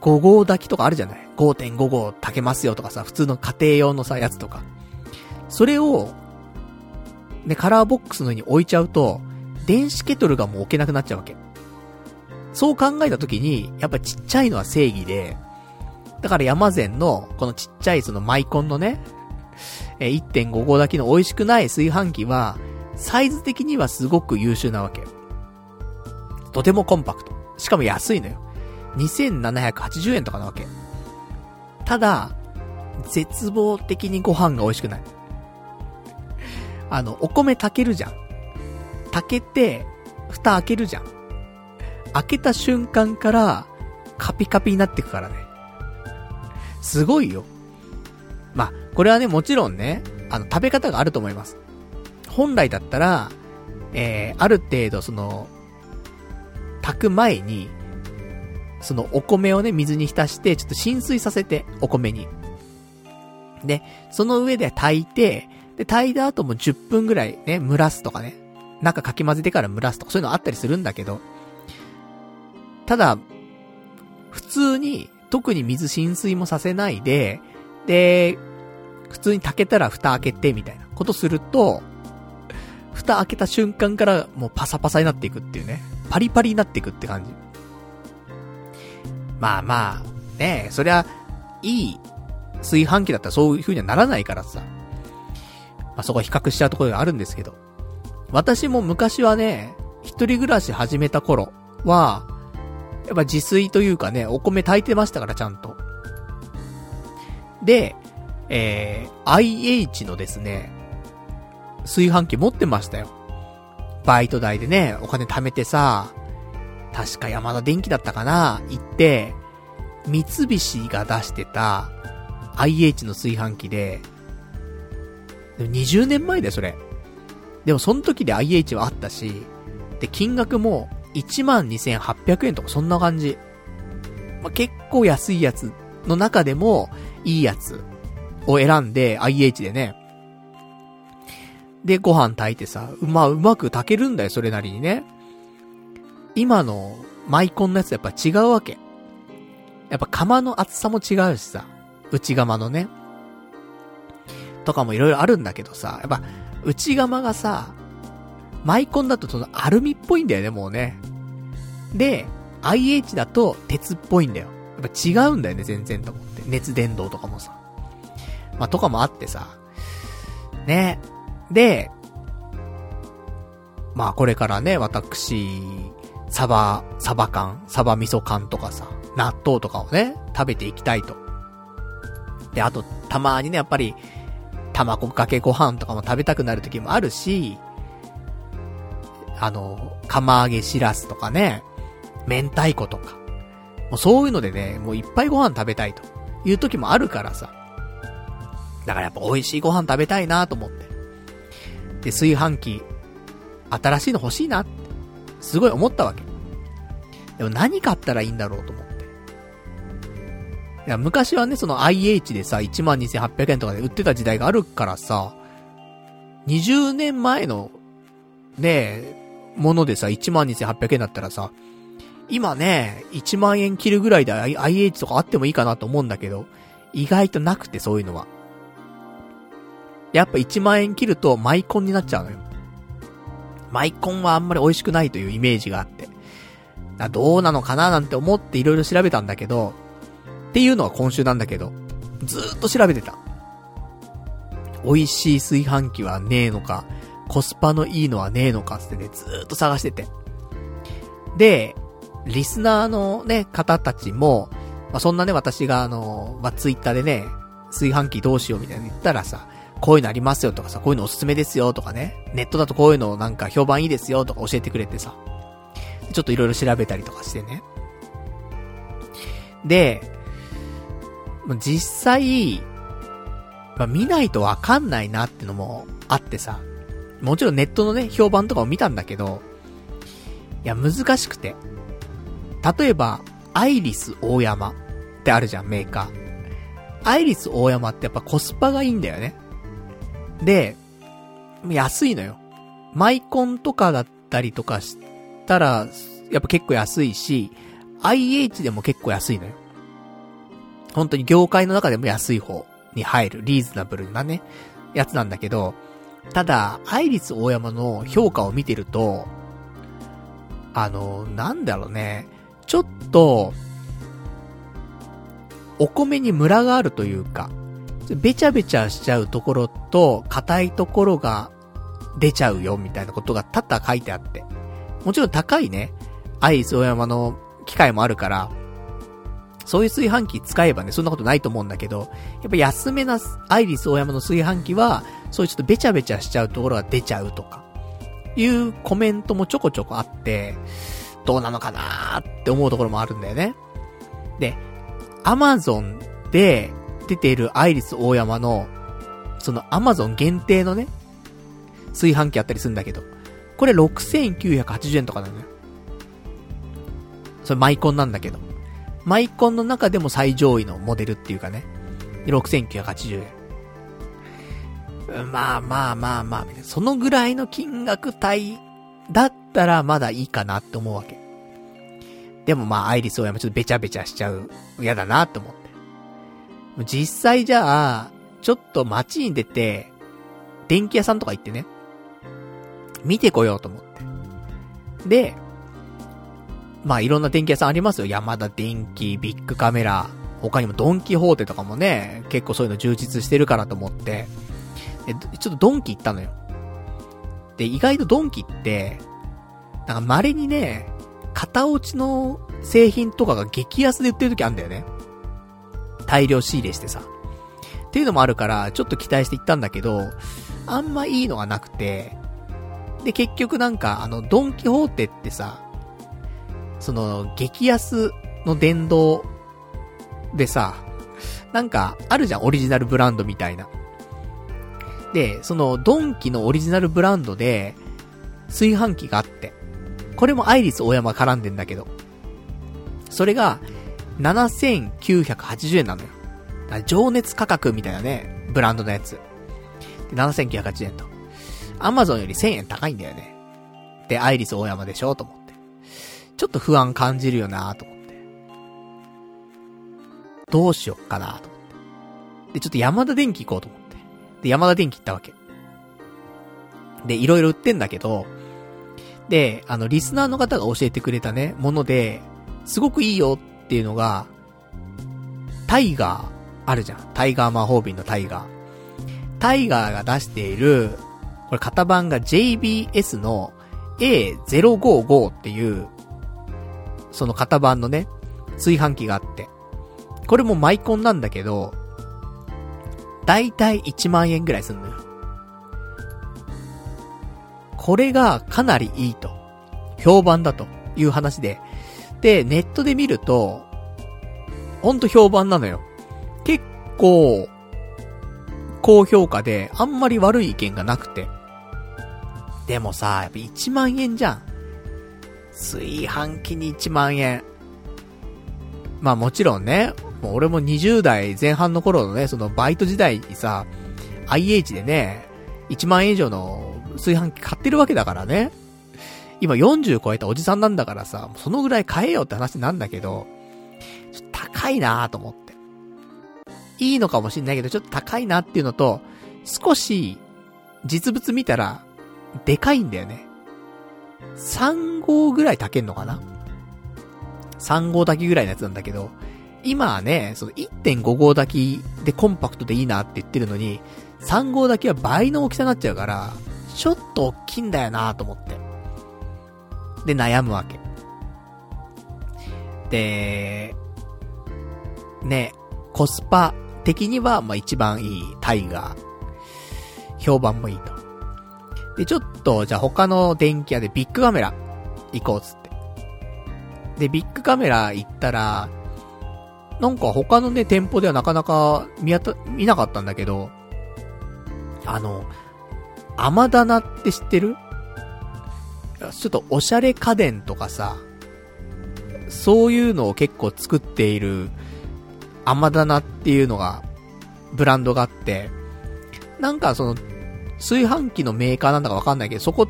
5号炊きとかあるじゃない ?5.5 号炊けますよとかさ、普通の家庭用のさ、やつとか。それを、ね、カラーボックスの上に置いちゃうと、電子ケトルがもう置けなくなっちゃうわけ。そう考えたときに、やっぱちっちゃいのは正義で、だから山善の、このちっちゃいそのマイコンのね、え1.5号だけの美味しくない炊飯器は、サイズ的にはすごく優秀なわけ。とてもコンパクト。しかも安いのよ。2780円とかなわけ。ただ、絶望的にご飯が美味しくない。あの、お米炊けるじゃん。炊けて、蓋開けるじゃん。開けた瞬間から、カピカピになってくからね。すごいよ。まあ、これはね、もちろんね、あの、食べ方があると思います。本来だったら、えー、ある程度その、炊く前に、そのお米をね、水に浸して、ちょっと浸水させて、お米に。で、その上で炊いて、で、炊いた後も10分ぐらいね、蒸らすとかね。中かき混ぜてから蒸らすとか、そういうのあったりするんだけど、ただ、普通に特に水浸水もさせないで、で、普通に炊けたら蓋開けてみたいなことすると、蓋開けた瞬間からもうパサパサになっていくっていうね。パリパリになっていくって感じ。まあまあ、ねえそりゃ、いい炊飯器だったらそういう風にはならないからさ。まあそこは比較しちゃうところがあるんですけど。私も昔はね、一人暮らし始めた頃は、やっぱ自炊というかね、お米炊いてましたから、ちゃんと。で、えー、IH のですね、炊飯器持ってましたよ。バイト代でね、お金貯めてさ、確か山田電機だったかな行って、三菱が出してた IH の炊飯器で、で20年前だよ、それ。でもその時で IH はあったし、で、金額も12,800円とかそんな感じ。まあ、結構安いやつの中でも、いいやつを選んで、IH でね。で、ご飯炊いてさ、まあ、うまく炊けるんだよ、それなりにね。今のマイコンのやつやっぱ違うわけ。やっぱ釜の厚さも違うしさ。内釜のね。とかもいろいろあるんだけどさ、やっぱ、内釜がさ、マイコンだとそのアルミっぽいんだよね、もうね。で、IH だと鉄っぽいんだよ。やっぱ違うんだよね、全然と思って。熱伝導とかもさ。まあ、とかもあってさ。ね。で、まあこれからね、私、サバ、サバ缶、サバ味噌缶とかさ、納豆とかをね、食べていきたいと。で、あと、たまにね、やっぱり、卵かけご飯とかも食べたくなる時もあるし、あの、釜揚げしらすとかね、明太子とか。もうそういうのでね、もういっぱいご飯食べたいという時もあるからさ。だからやっぱ美味しいご飯食べたいなと思って。で、炊飯器、新しいの欲しいなって、すごい思ったわけ。でも何買ったらいいんだろうと思って。いや、昔はね、その IH でさ、12,800円とかで売ってた時代があるからさ、20年前の、ねものでさ、12,800円だったらさ、今ね、1万円切るぐらいで IH とかあってもいいかなと思うんだけど、意外となくてそういうのは。やっぱ1万円切るとマイコンになっちゃうのよ。マイコンはあんまり美味しくないというイメージがあって。どうなのかななんて思って色々調べたんだけど、っていうのは今週なんだけど、ずーっと調べてた。美味しい炊飯器はねえのか、コスパのいいのはねえのかってね、ずーっと探してて。で、リスナーのね、方たちも、まあ、そんなね、私があの、まあ、ツイッターでね、炊飯器どうしようみたいな言ったらさ、こういうのありますよとかさ、こういうのおすすめですよとかね、ネットだとこういうのなんか評判いいですよとか教えてくれてさ、ちょっといろいろ調べたりとかしてね。で、実際、まあ、見ないとわかんないなってのもあってさ、もちろんネットのね、評判とかを見たんだけど、いや、難しくて。例えば、アイリス大山ってあるじゃん、メーカー。アイリス大山ってやっぱコスパがいいんだよね。で、安いのよ。マイコンとかだったりとかしたら、やっぱ結構安いし、IH でも結構安いのよ。本当に業界の中でも安い方に入る、リーズナブルなね、やつなんだけど、ただ、アイリス大山の評価を見てると、あの、なんだろうね、ちょっと、お米にムラがあるというか、べちゃべちゃしちゃうところと、硬いところが出ちゃうよ、みたいなことが多々書いてあって。もちろん高いね、アイス大山の機械もあるから、そういう炊飯器使えばね、そんなことないと思うんだけど、やっぱ安めなアイリス大山の炊飯器は、そういうちょっとべちゃべちゃしちゃうところが出ちゃうとか、いうコメントもちょこちょこあって、どうなのかなーって思うところもあるんだよね。で、アマゾンで出ているアイリス大山の、そのアマゾン限定のね、炊飯器あったりするんだけど、これ6980円とかなのよ。それマイコンなんだけど。マイコンの中でも最上位のモデルっていうかね。6980円。まあまあまあまあ、そのぐらいの金額帯だったらまだいいかなって思うわけ。でもまあ、アイリスオーヤマちょっとべちゃべちゃしちゃう。嫌だなって思って。実際じゃあ、ちょっと街に出て、電気屋さんとか行ってね、見てこようと思って。で、まあいろんな電気屋さんありますよ。山田電気、ビッグカメラ、他にもドンキホーテとかもね、結構そういうの充実してるからと思って、で、ちょっとドンキ行ったのよ。で、意外とドンキって、なんか稀にね、型落ちの製品とかが激安で売ってる時あるんだよね。大量仕入れしてさ。っていうのもあるから、ちょっと期待して行ったんだけど、あんまいいのがなくて、で、結局なんか、あの、ドンキホーテってさ、その、激安の電動でさ、なんか、あるじゃん、オリジナルブランドみたいな。で、その、ドンキのオリジナルブランドで、炊飯器があって、これもアイリス大山絡んでんだけど、それが、7980円なのよ。情熱価格みたいなね、ブランドのやつ。7980円と。アマゾンより1000円高いんだよね。で、アイリス大山でしょと思って。ちょっと不安感じるよなと思って。どうしよっかなと思って。で、ちょっと山田電機行こうと思って。で、山田電機行ったわけ。で、いろいろ売ってんだけど、で、あの、リスナーの方が教えてくれたね、もので、すごくいいよっていうのが、タイガー、あるじゃん。タイガー魔法瓶のタイガー。タイガーが出している、これ型番が JBS の A055 っていう、その型番のね、炊飯器があって。これもマイコンなんだけど、だいたい1万円ぐらいすんのよ。これがかなりいいと。評判だという話で。で、ネットで見ると、ほんと評判なのよ。結構、高評価で、あんまり悪い意見がなくて。でもさ、やっぱ1万円じゃん。炊飯器に1万円。まあもちろんね、もう俺も20代前半の頃のね、そのバイト時代にさ、IH でね、1万円以上の炊飯器買ってるわけだからね。今40超えたおじさんなんだからさ、そのぐらい買えよって話なんだけど、高いなと思って。いいのかもしんないけど、ちょっと高いなっていうのと、少し、実物見たら、でかいんだよね。3号ぐらい炊けんのかな ?3 号炊きぐらいのやつなんだけど、今はね、その1.5号炊きでコンパクトでいいなって言ってるのに、3号炊きは倍の大きさになっちゃうから、ちょっと大きいんだよなと思って。で、悩むわけ。で、ね、コスパ的には、まあ、一番いいタイガー。評判もいいと。で、ちょっと、じゃあ他の電気屋でビッグカメラ行こうっつって。で、ビッグカメラ行ったら、なんか他のね、店舗ではなかなか見当た、見なかったんだけど、あの、甘棚って知ってる？ちょっとおしゃれ家電とかさ、そういうのを結構作っている甘棚っていうのが、ブランドがあって、なんかその、炊飯器のメーカーなんだかわかんないけど、そこ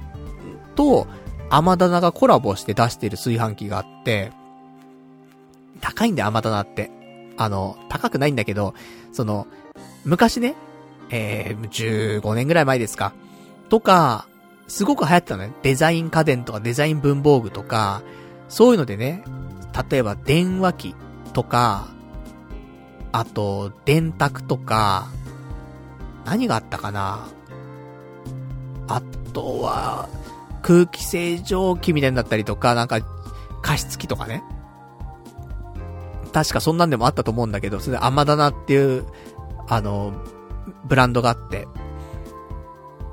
と、甘棚がコラボして出してる炊飯器があって、高いんだよ、甘棚って。あの、高くないんだけど、その、昔ね、えー、15年ぐらい前ですか。とか、すごく流行ってたのよ。デザイン家電とかデザイン文房具とか、そういうのでね、例えば電話機とか、あと、電卓とか、何があったかなあとは、空気清浄機みたいになったりとか、なんか、加湿器とかね。確かそんなんでもあったと思うんだけど、それアマダナっていう、あの、ブランドがあって。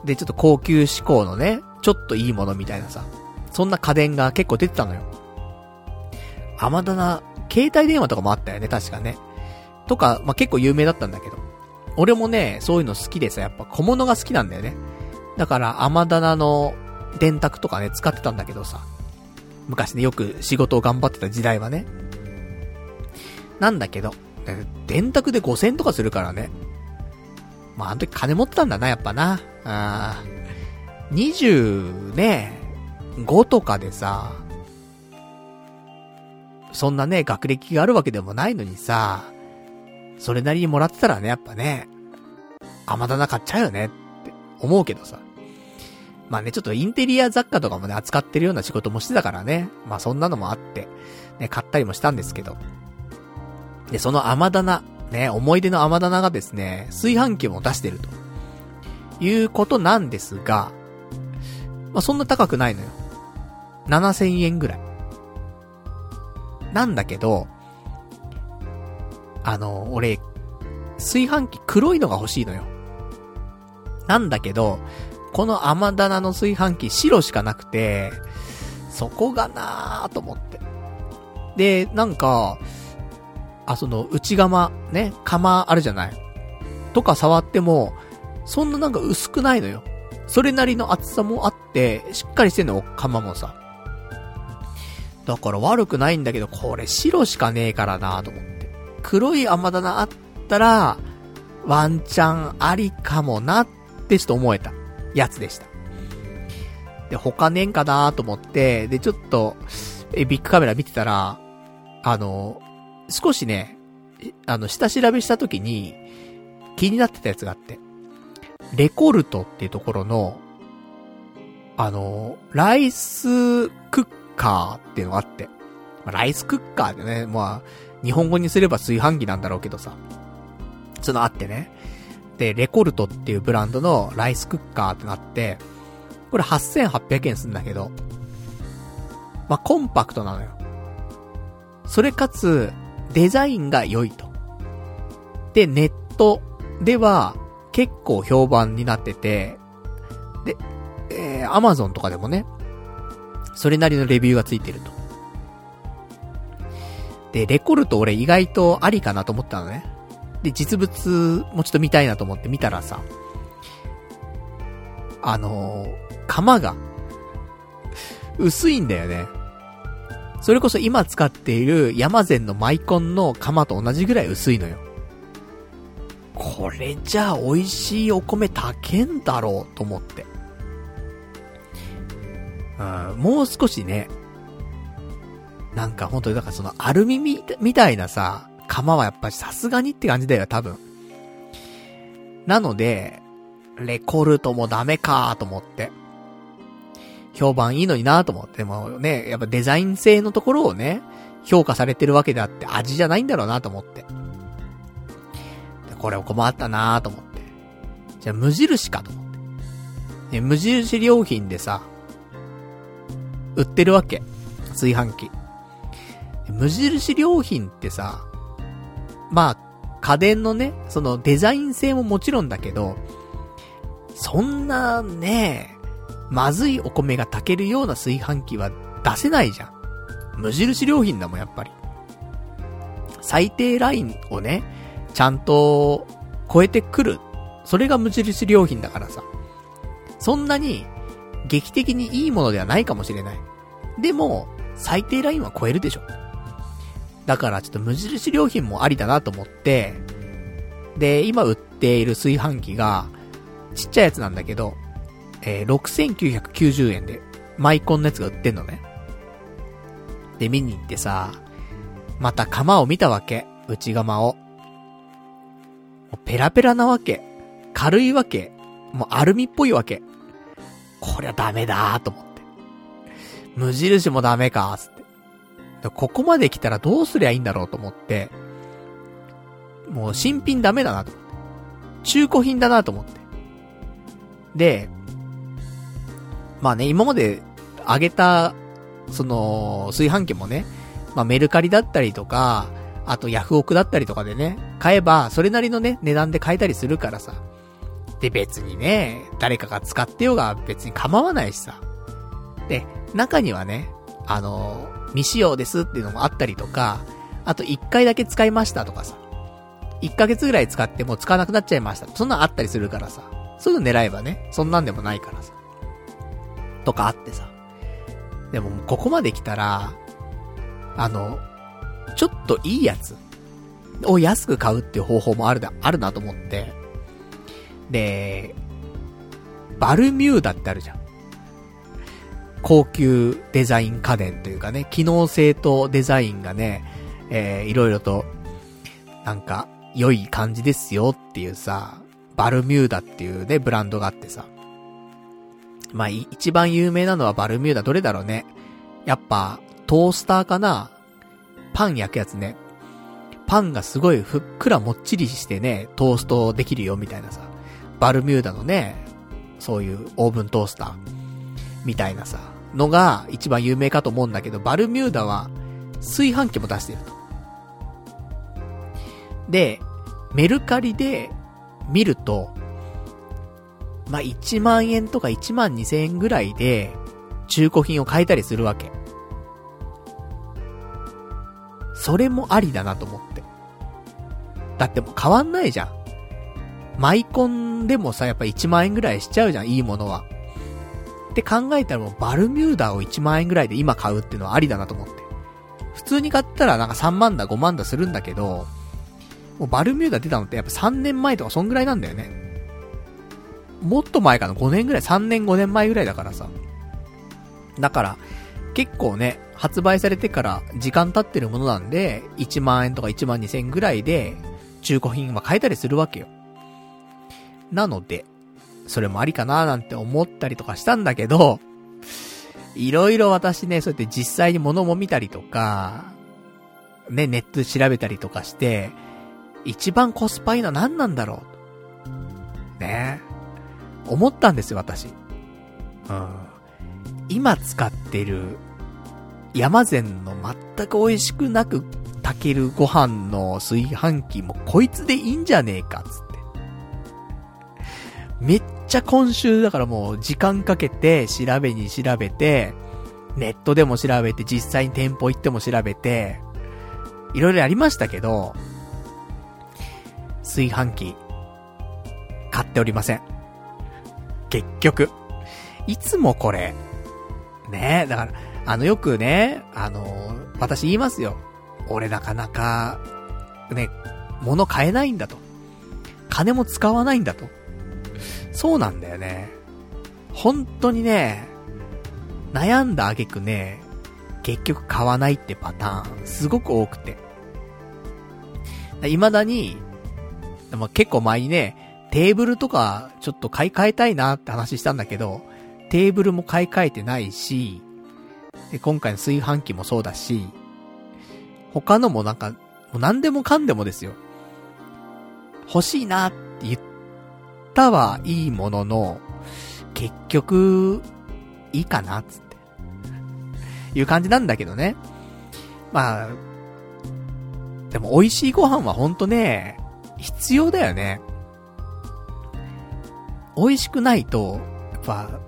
で、ちょっと高級志向のね、ちょっといいものみたいなさ。そんな家電が結構出てたのよ。アマダナ、携帯電話とかもあったよね、確かね。とか、まあ、結構有名だったんだけど。俺もね、そういうの好きでさ、やっぱ小物が好きなんだよね。だから、甘棚の電卓とかね、使ってたんだけどさ。昔ね、よく仕事を頑張ってた時代はね。なんだけど、電卓で5000とかするからね。まあ、あの時金持ってたんだな、やっぱな。あ20ね、5とかでさ、そんなね、学歴があるわけでもないのにさ、それなりにもらってたらね、やっぱね、甘棚買っちゃうよねって思うけどさ。まあね、ちょっとインテリア雑貨とかもね、扱ってるような仕事もしてたからね。まあそんなのもあって、ね、買ったりもしたんですけど。で、その甘棚、ね、思い出の甘棚がですね、炊飯器も出してると。いうことなんですが、まあそんな高くないのよ。7000円ぐらい。なんだけど、あの、俺、炊飯器黒いのが欲しいのよ。なんだけど、この甘棚の炊飯器白しかなくて、そこがなーと思って。で、なんか、あ、その、内釜、ね、釜あるじゃない。とか触っても、そんななんか薄くないのよ。それなりの厚さもあって、しっかりしてんの、釜もさ。だから悪くないんだけど、これ白しかねえからなーと思って。黒い甘棚あったら、ワンチャンありかもなってちょっと思えたやつでした。で、他ねんかなと思って、で、ちょっと、え、ビッグカメラ見てたら、あの、少しね、あの、下調べした時に、気になってたやつがあって、レコルトっていうところの、あの、ライスクッカーっていうのがあって、まあ、ライスクッカーってね、まあ、日本語にすれば炊飯器なんだろうけどさ、そのあってね。で、レコルトっていうブランドのライスクッカーってなって、これ8800円すんだけど、まあ、コンパクトなのよ。それかつ、デザインが良いと。で、ネットでは結構評判になってて、で、えー、アマゾンとかでもね、それなりのレビューがついてると。で、レコルト俺意外とありかなと思ったのね。で、実物もちょっと見たいなと思って見たらさ、あのー、釜が、薄いんだよね。それこそ今使っているヤマゼンのマイコンの釜と同じぐらい薄いのよ。これじゃあ美味しいお米炊けんだろうと思って。うん、もう少しね、なんか本当にだからそのアルミ、みたいなさ、釜はやっぱりさすがにって感じだよ、多分。なので、レコルトもダメかと思って。評判いいのになと思って。もね、やっぱデザイン性のところをね、評価されてるわけであって味じゃないんだろうなと思って。これを困ったなと思って。じゃあ無印かと思って。ね、無印良品でさ、売ってるわけ。炊飯器。無印良品ってさ、まあ、家電のね、そのデザイン性ももちろんだけど、そんなね、まずいお米が炊けるような炊飯器は出せないじゃん。無印良品だもん、やっぱり。最低ラインをね、ちゃんと超えてくる。それが無印良品だからさ。そんなに劇的にいいものではないかもしれない。でも、最低ラインは超えるでしょ。だからちょっと無印良品もありだなと思って、で、今売っている炊飯器が、ちっちゃいやつなんだけど、えー、6990円で、マイコンのやつが売ってんのね。で、見に行ってさ、また釜を見たわけ。内釜を。ペラペラなわけ。軽いわけ。もうアルミっぽいわけ。こりゃダメだーと思って。無印もダメかーつって。ここまで来たらどうすりゃいいんだろうと思って、もう新品ダメだなと思って。中古品だなと思って。で、まあね、今まであげた、その、炊飯器もね、まあメルカリだったりとか、あとヤフオクだったりとかでね、買えば、それなりのね、値段で買えたりするからさ。で、別にね、誰かが使ってようが別に構わないしさ。で、中にはね、あの未使用ですっていうのもあったりとか、あと1回だけ使いましたとかさ。1ヶ月ぐらい使ってもう使わなくなっちゃいました。そんなんあったりするからさ。そういうの狙えばね、そんなんでもないからさ。とかあってさ。でも、ここまで来たら、あの、ちょっといいやつを安く買うっていう方法もあるだ、あるなと思って。で、バルミューダってあるじゃん。高級デザイン家電というかね、機能性とデザインがね、えー、いろいろと、なんか、良い感じですよっていうさ、バルミューダっていうね、ブランドがあってさ。まあ、一番有名なのはバルミューダどれだろうね。やっぱ、トースターかなパン焼くやつね。パンがすごいふっくらもっちりしてね、トーストできるよみたいなさ。バルミューダのね、そういうオーブントースター。みたいなさ。のが一番有名かと思うんだけど、バルミューダは炊飯器も出してると。で、メルカリで見ると、まあ、1万円とか1万2千円ぐらいで中古品を買えたりするわけ。それもありだなと思って。だってもう変わんないじゃん。マイコンでもさ、やっぱ1万円ぐらいしちゃうじゃん、いいものは。って考えたらもうバルミューダを1万円ぐらいで今買うっていうのはありだなと思って。普通に買ったらなんか3万だ5万だするんだけど、もうバルミューダ出たのってやっぱ3年前とかそんぐらいなんだよね。もっと前かな ?5 年ぐらい ?3 年5年前ぐらいだからさ。だから、結構ね、発売されてから時間経ってるものなんで、1万円とか1万2千円ぐらいで、中古品は買えたりするわけよ。なので、それもありかななんて思ったりとかしたんだけど、いろいろ私ね、そうやって実際に物も見たりとか、ね、ネットで調べたりとかして、一番コスパいいのは何なんだろう？ね。思ったんですよ、私。うん。今使ってる、山善の全く美味しくなく炊けるご飯の炊飯器もこいつでいいんじゃねえか、つって。めっちゃ今週だからもう時間かけて調べに調べて、ネットでも調べて実際に店舗行っても調べて、いろいろやりましたけど、炊飯器、買っておりません。結局。いつもこれ。ねえ、だから、あのよくね、あの、私言いますよ。俺なかなか、ね、物買えないんだと。金も使わないんだと。そうなんだよね。本当にね、悩んだ挙句ね、結局買わないってパターン、すごく多くて。未だに、でも結構前にね、テーブルとかちょっと買い替えたいなって話したんだけど、テーブルも買い替えてないし、で、今回の炊飯器もそうだし、他のもなんか、もう何でもかんでもですよ。欲しいなって言ったはいいものの、結局、いいかなつって。いう感じなんだけどね。まあ、でも美味しいご飯はほんとね、必要だよね。美味しくないと、やっぱ、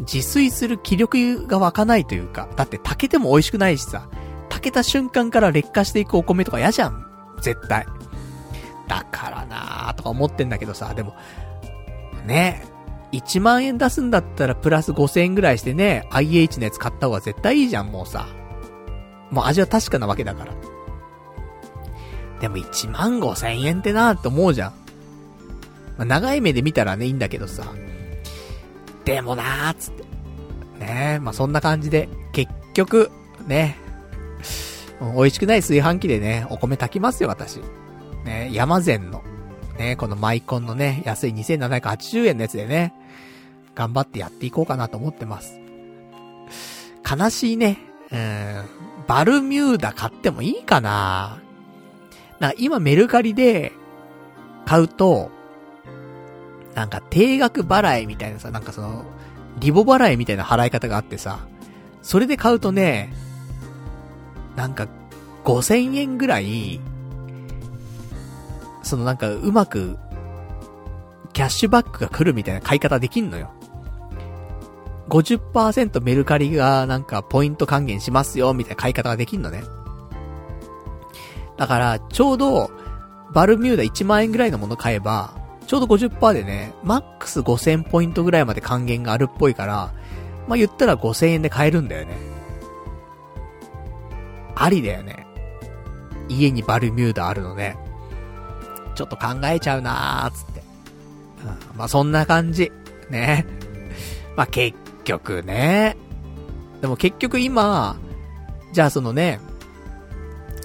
自炊する気力が湧かないというか、だって炊けても美味しくないしさ、炊けた瞬間から劣化していくお米とか嫌じゃん。絶対。だからなーとか思ってんだけどさ、でも、ね、1万円出すんだったらプラス5000円ぐらいしてね、IH のやつ買った方が絶対いいじゃん、もうさ。もう味は確かなわけだから。でも1万5000円ってなーって思うじゃん。まあ、長い目で見たらね、いいんだけどさ。でもなーつって。ねまあそんな感じで、結局、ね、美味しくない炊飯器でね、お米炊きますよ、私。ね山善の、ねこのマイコンのね、安い2780円のやつでね、頑張ってやっていこうかなと思ってます。悲しいね。うん、バルミューダ買ってもいいかなな今メルカリで買うと、なんか定額払いみたいなさ、なんかその、リボ払いみたいな払い方があってさ、それで買うとね、なんか、5000円ぐらい、そのなんかうまく、キャッシュバックが来るみたいな買い方できんのよ。50%メルカリがなんかポイント還元しますよ、みたいな買い方ができんのね。だから、ちょうど、バルミューダ1万円ぐらいのもの買えば、ちょうど50%でね、マックス5000ポイントぐらいまで還元があるっぽいから、まあ、言ったら5000円で買えるんだよね。ありだよね。家にバルミューダあるのね。ちょっと考えちゃうなーつって。うん、まあ、そんな感じ。ね。(laughs) まあ、結局ね。でも結局今、じゃあそのね、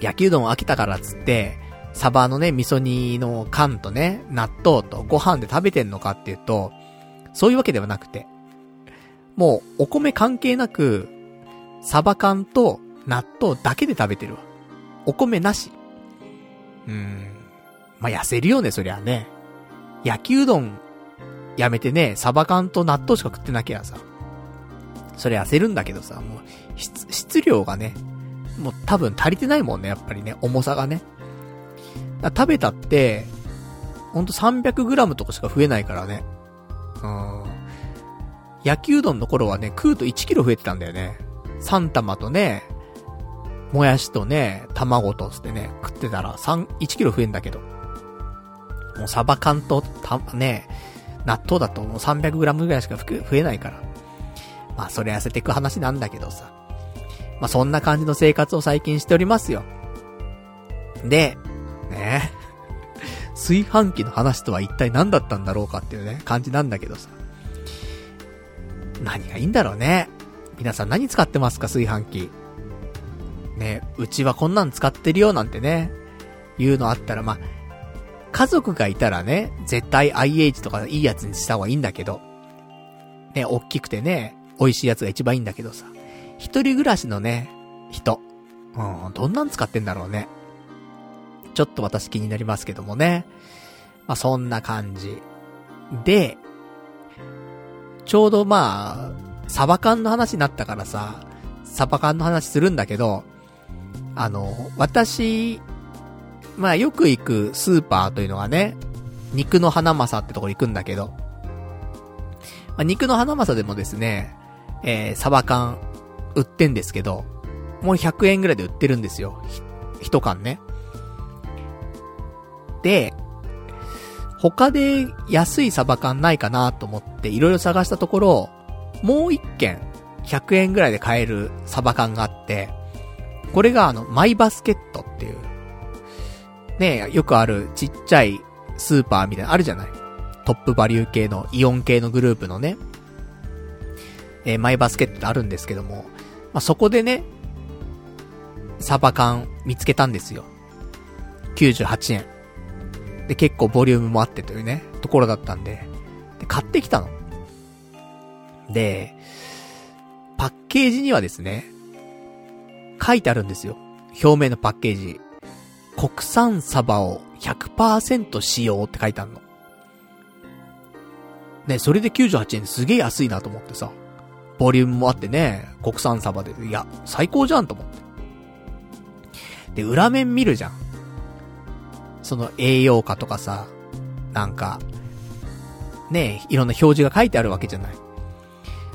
焼きうどん飽きたからっつって、サバのね、味噌煮の缶とね、納豆とご飯で食べてんのかっていうと、そういうわけではなくて、もうお米関係なく、サバ缶と納豆だけで食べてるわ。お米なし。うーん。まあ、痩せるよね、そりゃね。焼きうどん、やめてね、サバ缶と納豆しか食ってなきゃさ。それ痩せるんだけどさ、もう、質、質量がね、もう多分足りてないもんね、やっぱりね、重さがね。食べたって、ほんと 300g とかしか増えないからね。うん。焼きうどんの頃はね、食うと 1kg 増えてたんだよね。3玉とね、もやしとね、卵とつってね、食ってたら3、1kg 増えんだけど。もうサバ缶と、た、ね、納豆だともう 300g ぐらいしか増えないから。まあ、それ痩せていく話なんだけどさ。まあ、そんな感じの生活を最近しておりますよ。で、ね (laughs) 炊飯器の話とは一体何だったんだろうかっていうね、感じなんだけどさ。何がいいんだろうね。皆さん何使ってますか、炊飯器。ね、うちはこんなん使ってるよなんてね、言うのあったら、まあ、家族がいたらね、絶対 IH とかいいやつにした方がいいんだけど、ね、大きくてね、美味しいやつが一番いいんだけどさ。一人暮らしのね、人。うん、どんなん使ってんだろうね。ちょっと私気になりますけどもね。まあ、そんな感じ。で、ちょうどまあ、サバ缶の話になったからさ、サバ缶の話するんだけど、あの、私、まあよく行くスーパーというのがね、肉の花正ってところ行くんだけど、まあ、肉の花正でもですね、えー、サバ缶売ってんですけど、もう100円ぐらいで売ってるんですよ。一缶ね。で、他で安いサバ缶ないかなと思っていろいろ探したところ、もう一軒100円ぐらいで買えるサバ缶があって、これがあの、マイバスケット、ねよくあるちっちゃいスーパーみたいなあるじゃない？トップバリュー系の、イオン系のグループのね、えー、マイバスケットってあるんですけども、まあ、そこでね、サバ缶見つけたんですよ。98円。で、結構ボリュームもあってというね、ところだったんで、で、買ってきたの。で、パッケージにはですね、書いてあるんですよ。表面のパッケージ。国産サバを100%使用って書いてあるの。ね、それで98円すげえ安いなと思ってさ。ボリュームもあってね、国産サバで、いや、最高じゃんと思って。で、裏面見るじゃん。その栄養価とかさ、なんか、ねいろんな表示が書いてあるわけじゃない。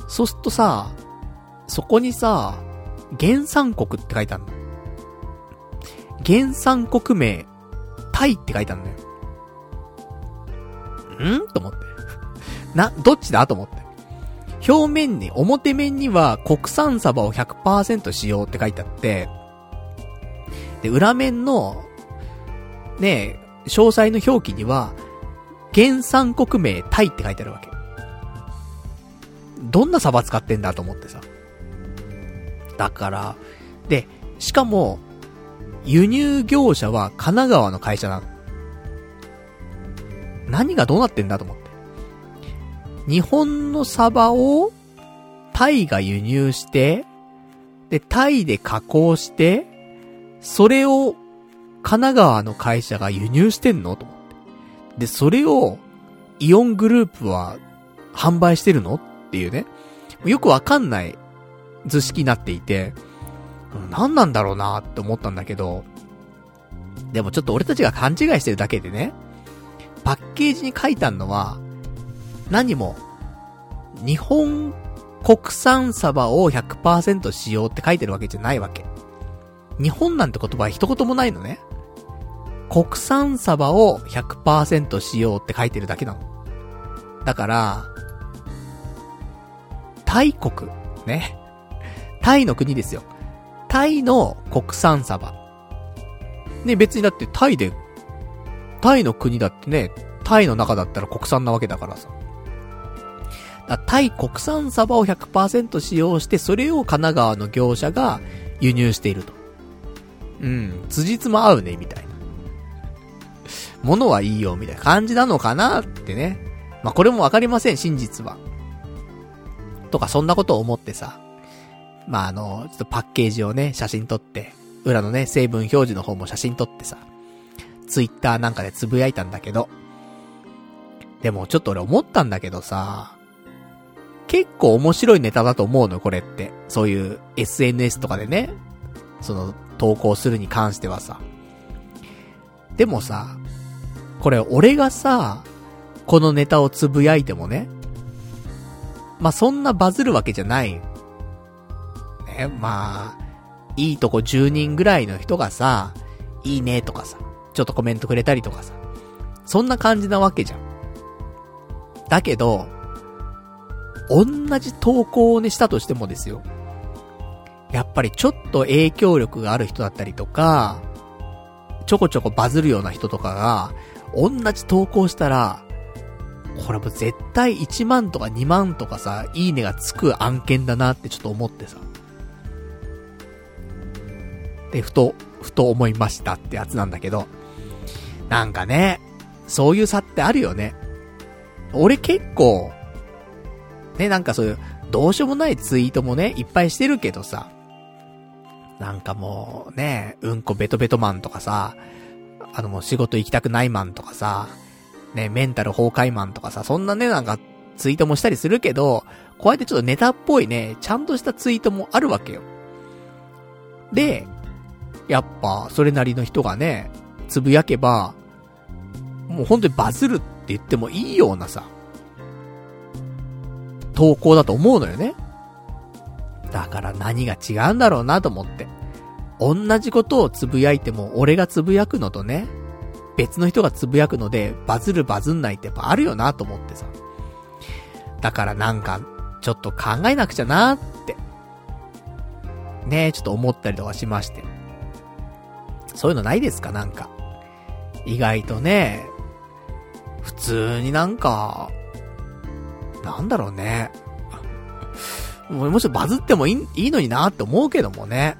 そうするとさ、そこにさ、原産国って書いてあるの。原産国名、タイって書いてあるのよ。ん？と思って。(laughs) な、どっちだ？と思って。表面に、表面には国産サバを100%使用って書いてあって、で、裏面の、ねえ詳細の表記には、原産国名タイって書いてあるわけ。どんなサバ使ってんだと思ってさ。だから、で、しかも、輸入業者は神奈川の会社なの。何がどうなってんだと思って。日本のサバを、タイが輸入して、で、タイで加工して、それを、神奈川の会社が輸入してんのと思って。で、それを、イオングループは、販売してるのっていうね。よくわかんない図式になっていて、何なんだろうなって思ったんだけど、でもちょっと俺たちが勘違いしてるだけでね、パッケージに書いてあるのは、何も、日本国産サバを100%使用って書いてるわけじゃないわけ。日本なんて言葉は一言もないのね。国産サバを100%使用って書いてるだけなの。だから、タイ国、ね。タイの国ですよ。タイの国産サバ。ね、別にだってタイで、タイの国だってね、タイの中だったら国産なわけだからさ。だタイ国産サバを100%使用して、それを神奈川の業者が輸入していると。うん、辻褄合うね、みたいな。ものはいいよ、みたいな感じなのかなってね。まあ、これもわかりません、真実は。とか、そんなことを思ってさ。まあ、あの、ちょっとパッケージをね、写真撮って、裏のね、成分表示の方も写真撮ってさ、ツイッターなんかでつぶやいたんだけど、でもちょっと俺思ったんだけどさ、結構面白いネタだと思うのこれって。そういう SNS とかでね、その投稿するに関してはさ。でもさ、これ俺がさ、このネタをつぶやいてもね、まあ、そんなバズるわけじゃない。まあ、いいとこ10人ぐらいの人がさ、いいねとかさ、ちょっとコメントくれたりとかさ、そんな感じなわけじゃん。だけど、同じ投稿をねしたとしてもですよ。やっぱりちょっと影響力がある人だったりとか、ちょこちょこバズるような人とかが、同じ投稿したら、これも絶対1万とか2万とかさ、いいねがつく案件だなってちょっと思ってさ。で、ふと、ふと思いましたってやつなんだけど、なんかね、そういう差ってあるよね。俺結構、ね、なんかそういう、どうしようもないツイートもね、いっぱいしてるけどさ、なんかもうね、うんこベトベトマンとかさ、あのもう仕事行きたくないマンとかさ、ね、メンタル崩壊マンとかさ、そんなね、なんかツイートもしたりするけど、こうやってちょっとネタっぽいね、ちゃんとしたツイートもあるわけよ。で、やっぱ、それなりの人がね、つぶやけば、もう本当にバズるって言ってもいいようなさ、投稿だと思うのよね。だから何が違うんだろうなと思って。同じことをつぶやいても、俺がつぶやくのとね、別の人がつぶやくので、バズるバズんないってやっぱあるよなと思ってさ。だからなんか、ちょっと考えなくちゃなって、ねちょっと思ったりとかしまして。そういうのないですか？なんか。意外とね、普通になんか、なんだろうね。もうもしバズってもいいいいのになって思うけどもね。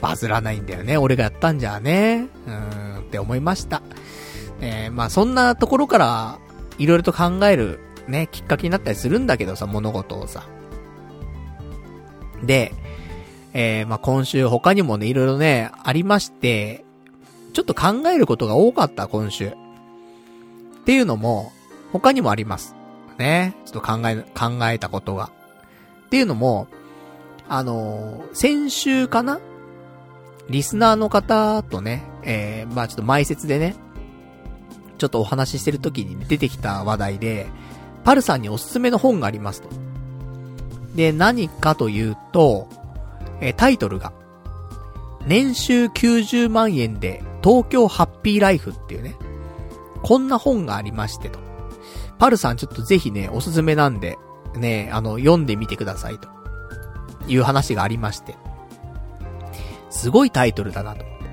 バズらないんだよね。俺がやったんじゃね。うーん、って思いました。えー、まあそんなところから、いろいろと考える、ね、きっかけになったりするんだけどさ、物事をさ。で、えー、まあ今週他にもね、いろいろね、ありまして、ちょっと考えることが多かった、今週。っていうのも、他にもあります。ね。ちょっと考え、考えたことが。っていうのも、あのー、先週かな？リスナーの方とね、えー、まあちょっと前説でね、ちょっとお話ししてる時に出てきた話題で、パルさんにおすすめの本がありますと。で、何かというと、えー、タイトルが、年収90万円で東京ハッピーライフっていうね、こんな本がありましてと。パルさんちょっとぜひね、おすすめなんで、ね、あの、読んでみてくださいと。いう話がありまして。すごいタイトルだなと思って。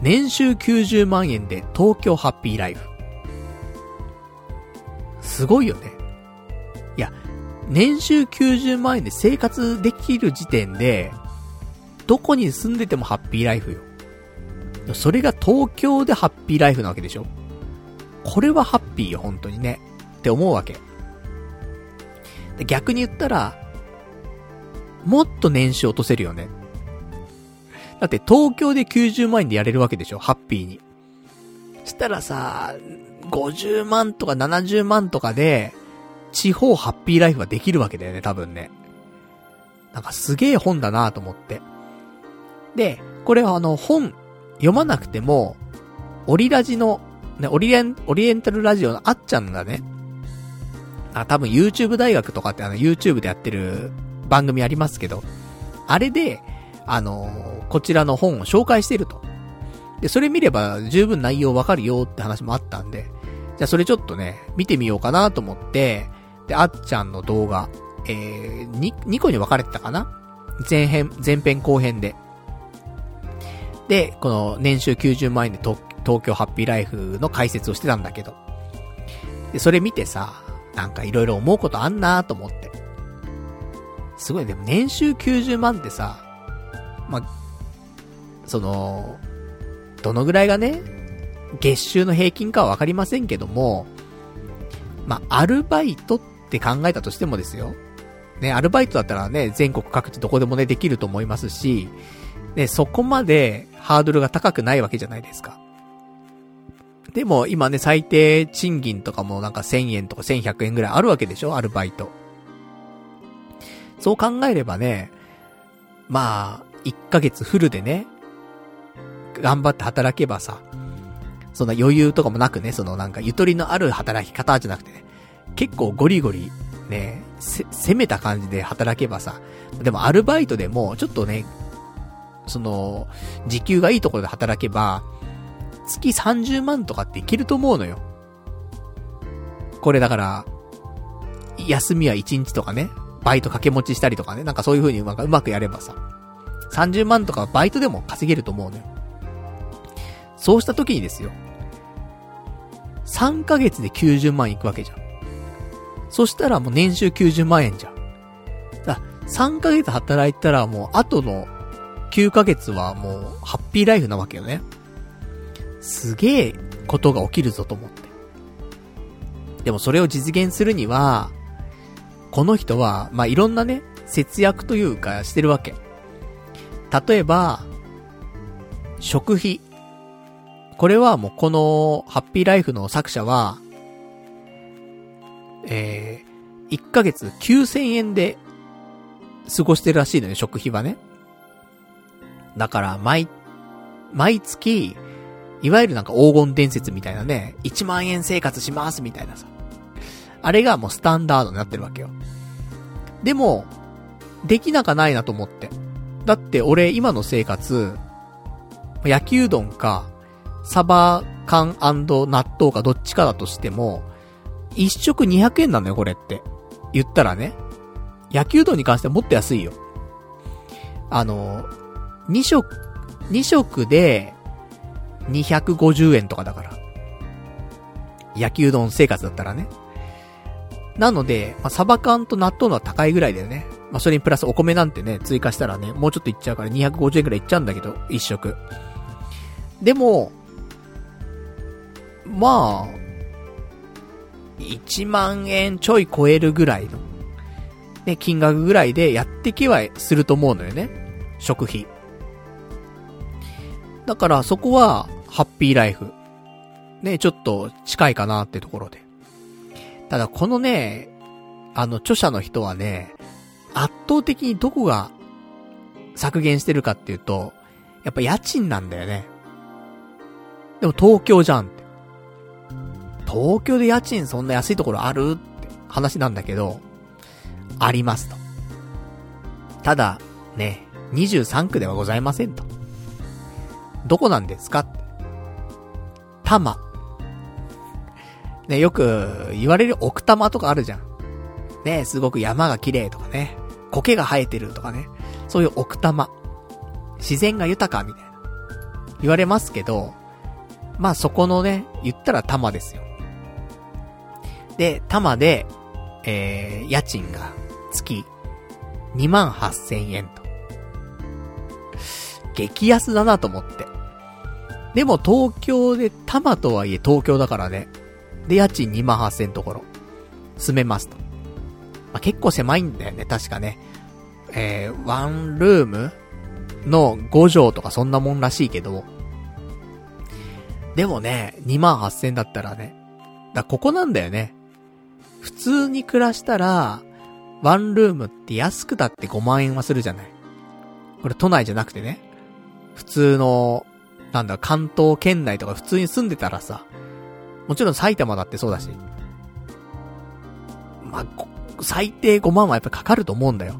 年収90万円で東京ハッピーライフ。すごいよね。いや、年収90万円で生活できる時点で、どこに住んでてもハッピーライフよ。それが東京でハッピーライフなわけでしょこれはハッピーよ、本当にね。って思うわけ。で逆に言ったら、もっと年収落とせるよね。だって東京で90万円でやれるわけでしょハッピーに。したらさ、50万とか70万とかで、地方ハッピーライフはできるわけだよね、多分ね。なんかすげえ本だなと思って。で、これはあの本読まなくても、オリラジの、ね、オリエン、オリエンタルラジオのあっちゃんがね、あ、多分 YouTube 大学とかってあの YouTube でやってる番組ありますけど、あれで、あのー、こちらの本を紹介してると。で、それ見れば十分内容わかるよって話もあったんで、じゃあそれちょっとね、見てみようかなと思って、で、あっちゃんの動画、えー、2、2個に分かれてたかな？前編、前編後編で。で、この年収90万円で東京ハッピーライフの解説をしてたんだけど。で、それ見てさ、なんかいろいろ思うことあんなと思って。すごい、でも年収90万ってさ、まその、どのぐらいがね、月収の平均かはわかりませんけども、まアルバイトって考えたとしてもですよ。ね、アルバイトだったらね、全国各地どこでもね、できると思いますし、ね、そこまでハードルが高くないわけじゃないですか。でも今ね、最低賃金とかもなんか1000円とか1100円ぐらいあるわけでしょ？アルバイト。そう考えればね、まあ、1ヶ月フルでね、頑張って働けばさ、そんな余裕とかもなくね、そのなんかゆとりのある働き方じゃなくてね、結構ゴリゴリ、ね、せ、攻めた感じで働けばさ、でもアルバイトでも、ちょっとね、その、時給がいいところで働けば、月30万とかっていけると思うのよ。これだから、休みは1日とかね、バイト掛け持ちしたりとかね、なんかそういう風にうまうまくやればさ、30万とかバイトでも稼げると思うのよ。そうした時にですよ。3ヶ月で90万いくわけじゃん。そしたらもう年収90万円じゃん。だ3ヶ月働いたらもう後の9ヶ月はもうハッピーライフなわけよね。すげえことが起きるぞと思って。でもそれを実現するには、この人は、まあ、いろんなね、節約というかしてるわけ。例えば、食費。これはもうこのハッピーライフの作者は、えー、1ヶ月9000円で過ごしてるらしいのよ、食費はね。だから、毎、毎月、いわゆるなんか黄金伝説みたいなね、1万円生活しますみたいなさ。あれがもうスタンダードになってるわけよ。でも、できなかないなと思って。だって俺今の生活、焼きうどんか、サバ缶納豆かどっちかだとしても、一食200円なのよ、これって。言ったらね。焼きうどんに関してはもっと安いよ。あの、2食、2食で、250円とかだから。焼きうどん生活だったらね。なので、まあ、サバ缶と納豆のは高いぐらいだよね。まあ、それにプラスお米なんてね、追加したらね、もうちょっといっちゃうから250円くらいいっちゃうんだけど、一食。でも、まあ、1万円ちょい超えるぐらいの、ね、金額ぐらいでやってきはすると思うのよね。食費。だからそこは、ハッピーライフ。ね、ちょっと近いかなってところで。ただこのね、あの著者の人はね、圧倒的にどこが削減してるかっていうと、やっぱ家賃なんだよね。でも東京じゃんって。東京で家賃そんな安いところあるって話なんだけど、ありますと。ただ、ね、23区ではございませんと。どこなんですか？って。多摩。ね、よく言われる奥多摩とかあるじゃん。ね、すごく山が綺麗とかね。苔が生えてるとかね。そういう奥多摩。自然が豊かみたいな。言われますけど、まあそこのね、言ったら多摩ですよ。で、多摩で、えー、家賃が月2万8000円と。激安だなと思って。でも東京で多摩とはいえ東京だからね。で、家賃2万8000ところ。住めますと。まあ、結構狭いんだよね、確かね。えー、ワンルームの5畳とかそんなもんらしいけど。でもね、2万8000だったらね。だここなんだよね。普通に暮らしたら、ワンルームって安くだって5万円はするじゃない。これ都内じゃなくてね。普通の、なんだ、関東圏内とか普通に住んでたらさ、もちろん埼玉だってそうだし。まあ、最低5万はやっぱかかると思うんだよ。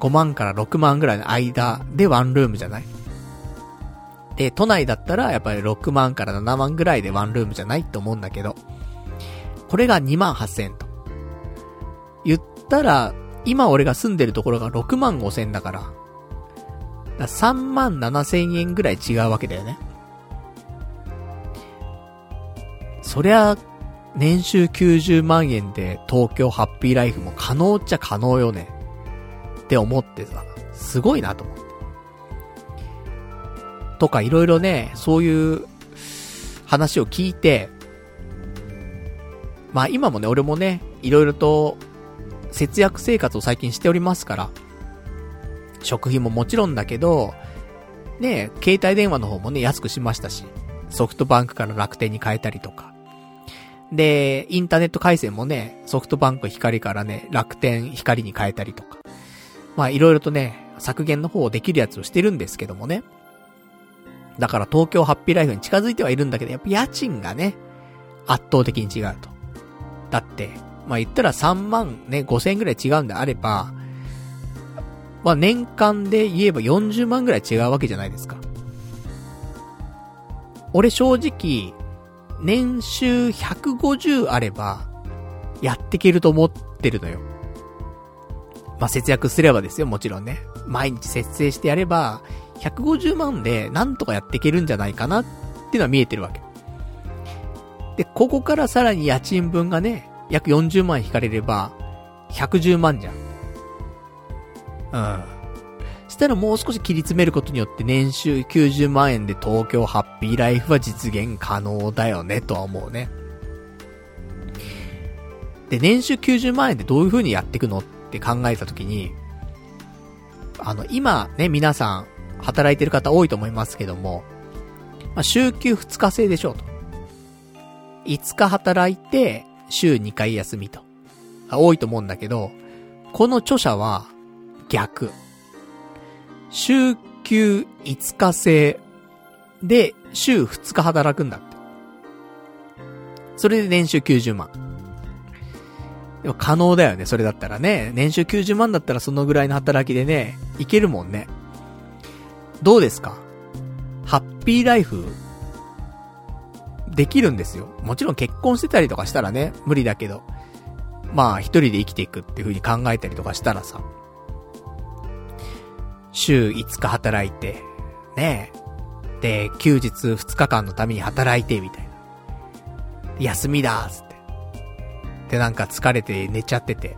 5万から6万ぐらいの間でワンルームじゃない？で、都内だったらやっぱり6万から7万ぐらいでワンルームじゃないって思うんだけど、これが2万8000円と。言ったら、今俺が住んでるところが6万5000だから、だ3万7千円ぐらい違うわけだよね。そりゃ、年収90万円で東京ハッピーライフも可能っちゃ可能よね。って思ってさ、すごいなと思って。とかいろいろね、そういう話を聞いて、まあ今もね、俺もね、いろいろと節約生活を最近しておりますから、食費ももちろんだけど、ね、携帯電話の方もね、安くしましたし、ソフトバンクから楽天に変えたりとか。で、インターネット回線もね、ソフトバンク光からね、楽天光に変えたりとか。まあいろいろとね、削減の方をできるやつをしてるんですけどもね。だから東京ハッピーライフに近づいてはいるんだけど、やっぱ家賃がね、圧倒的に違うと。だって、まあ言ったら3万ね、5千円ぐらい違うんであれば、まあ年間で言えば40万ぐらい違うわけじゃないですか。俺正直、年収150あれば、やっていけると思ってるのよ。まあ、節約すればですよ、もちろんね。毎日節制してやれば、150万でなんとかやっていけるんじゃないかなっていうのは見えてるわけ。で、ここからさらに家賃分がね、約40万引かれれば、110万じゃん。うん。したらもう少し切り詰めることによって年収90万円で東京ハッピーライフは実現可能だよね、とは思うね。で、年収90万円でどういう風にやっていくのって考えたときに、あの、今ね、皆さん、働いてる方多いと思いますけども、まあ、週休2日制でしょうと。5日働いて、週2回休みと。多いと思うんだけど、この著者は、逆。週休5日制で、週2日働くんだって。それで年収90万。でも可能だよね、それだったらね。年収90万だったらそのぐらいの働きでね、いけるもんね。どうですか？ハッピーライフ、できるんですよ。もちろん結婚してたりとかしたらね、無理だけど。まあ、一人で生きていくっていう風に考えたりとかしたらさ。週5日働いて、ねえで、休日2日間のために働いて、みたいな。休みだーつって。で、なんか疲れて寝ちゃってて。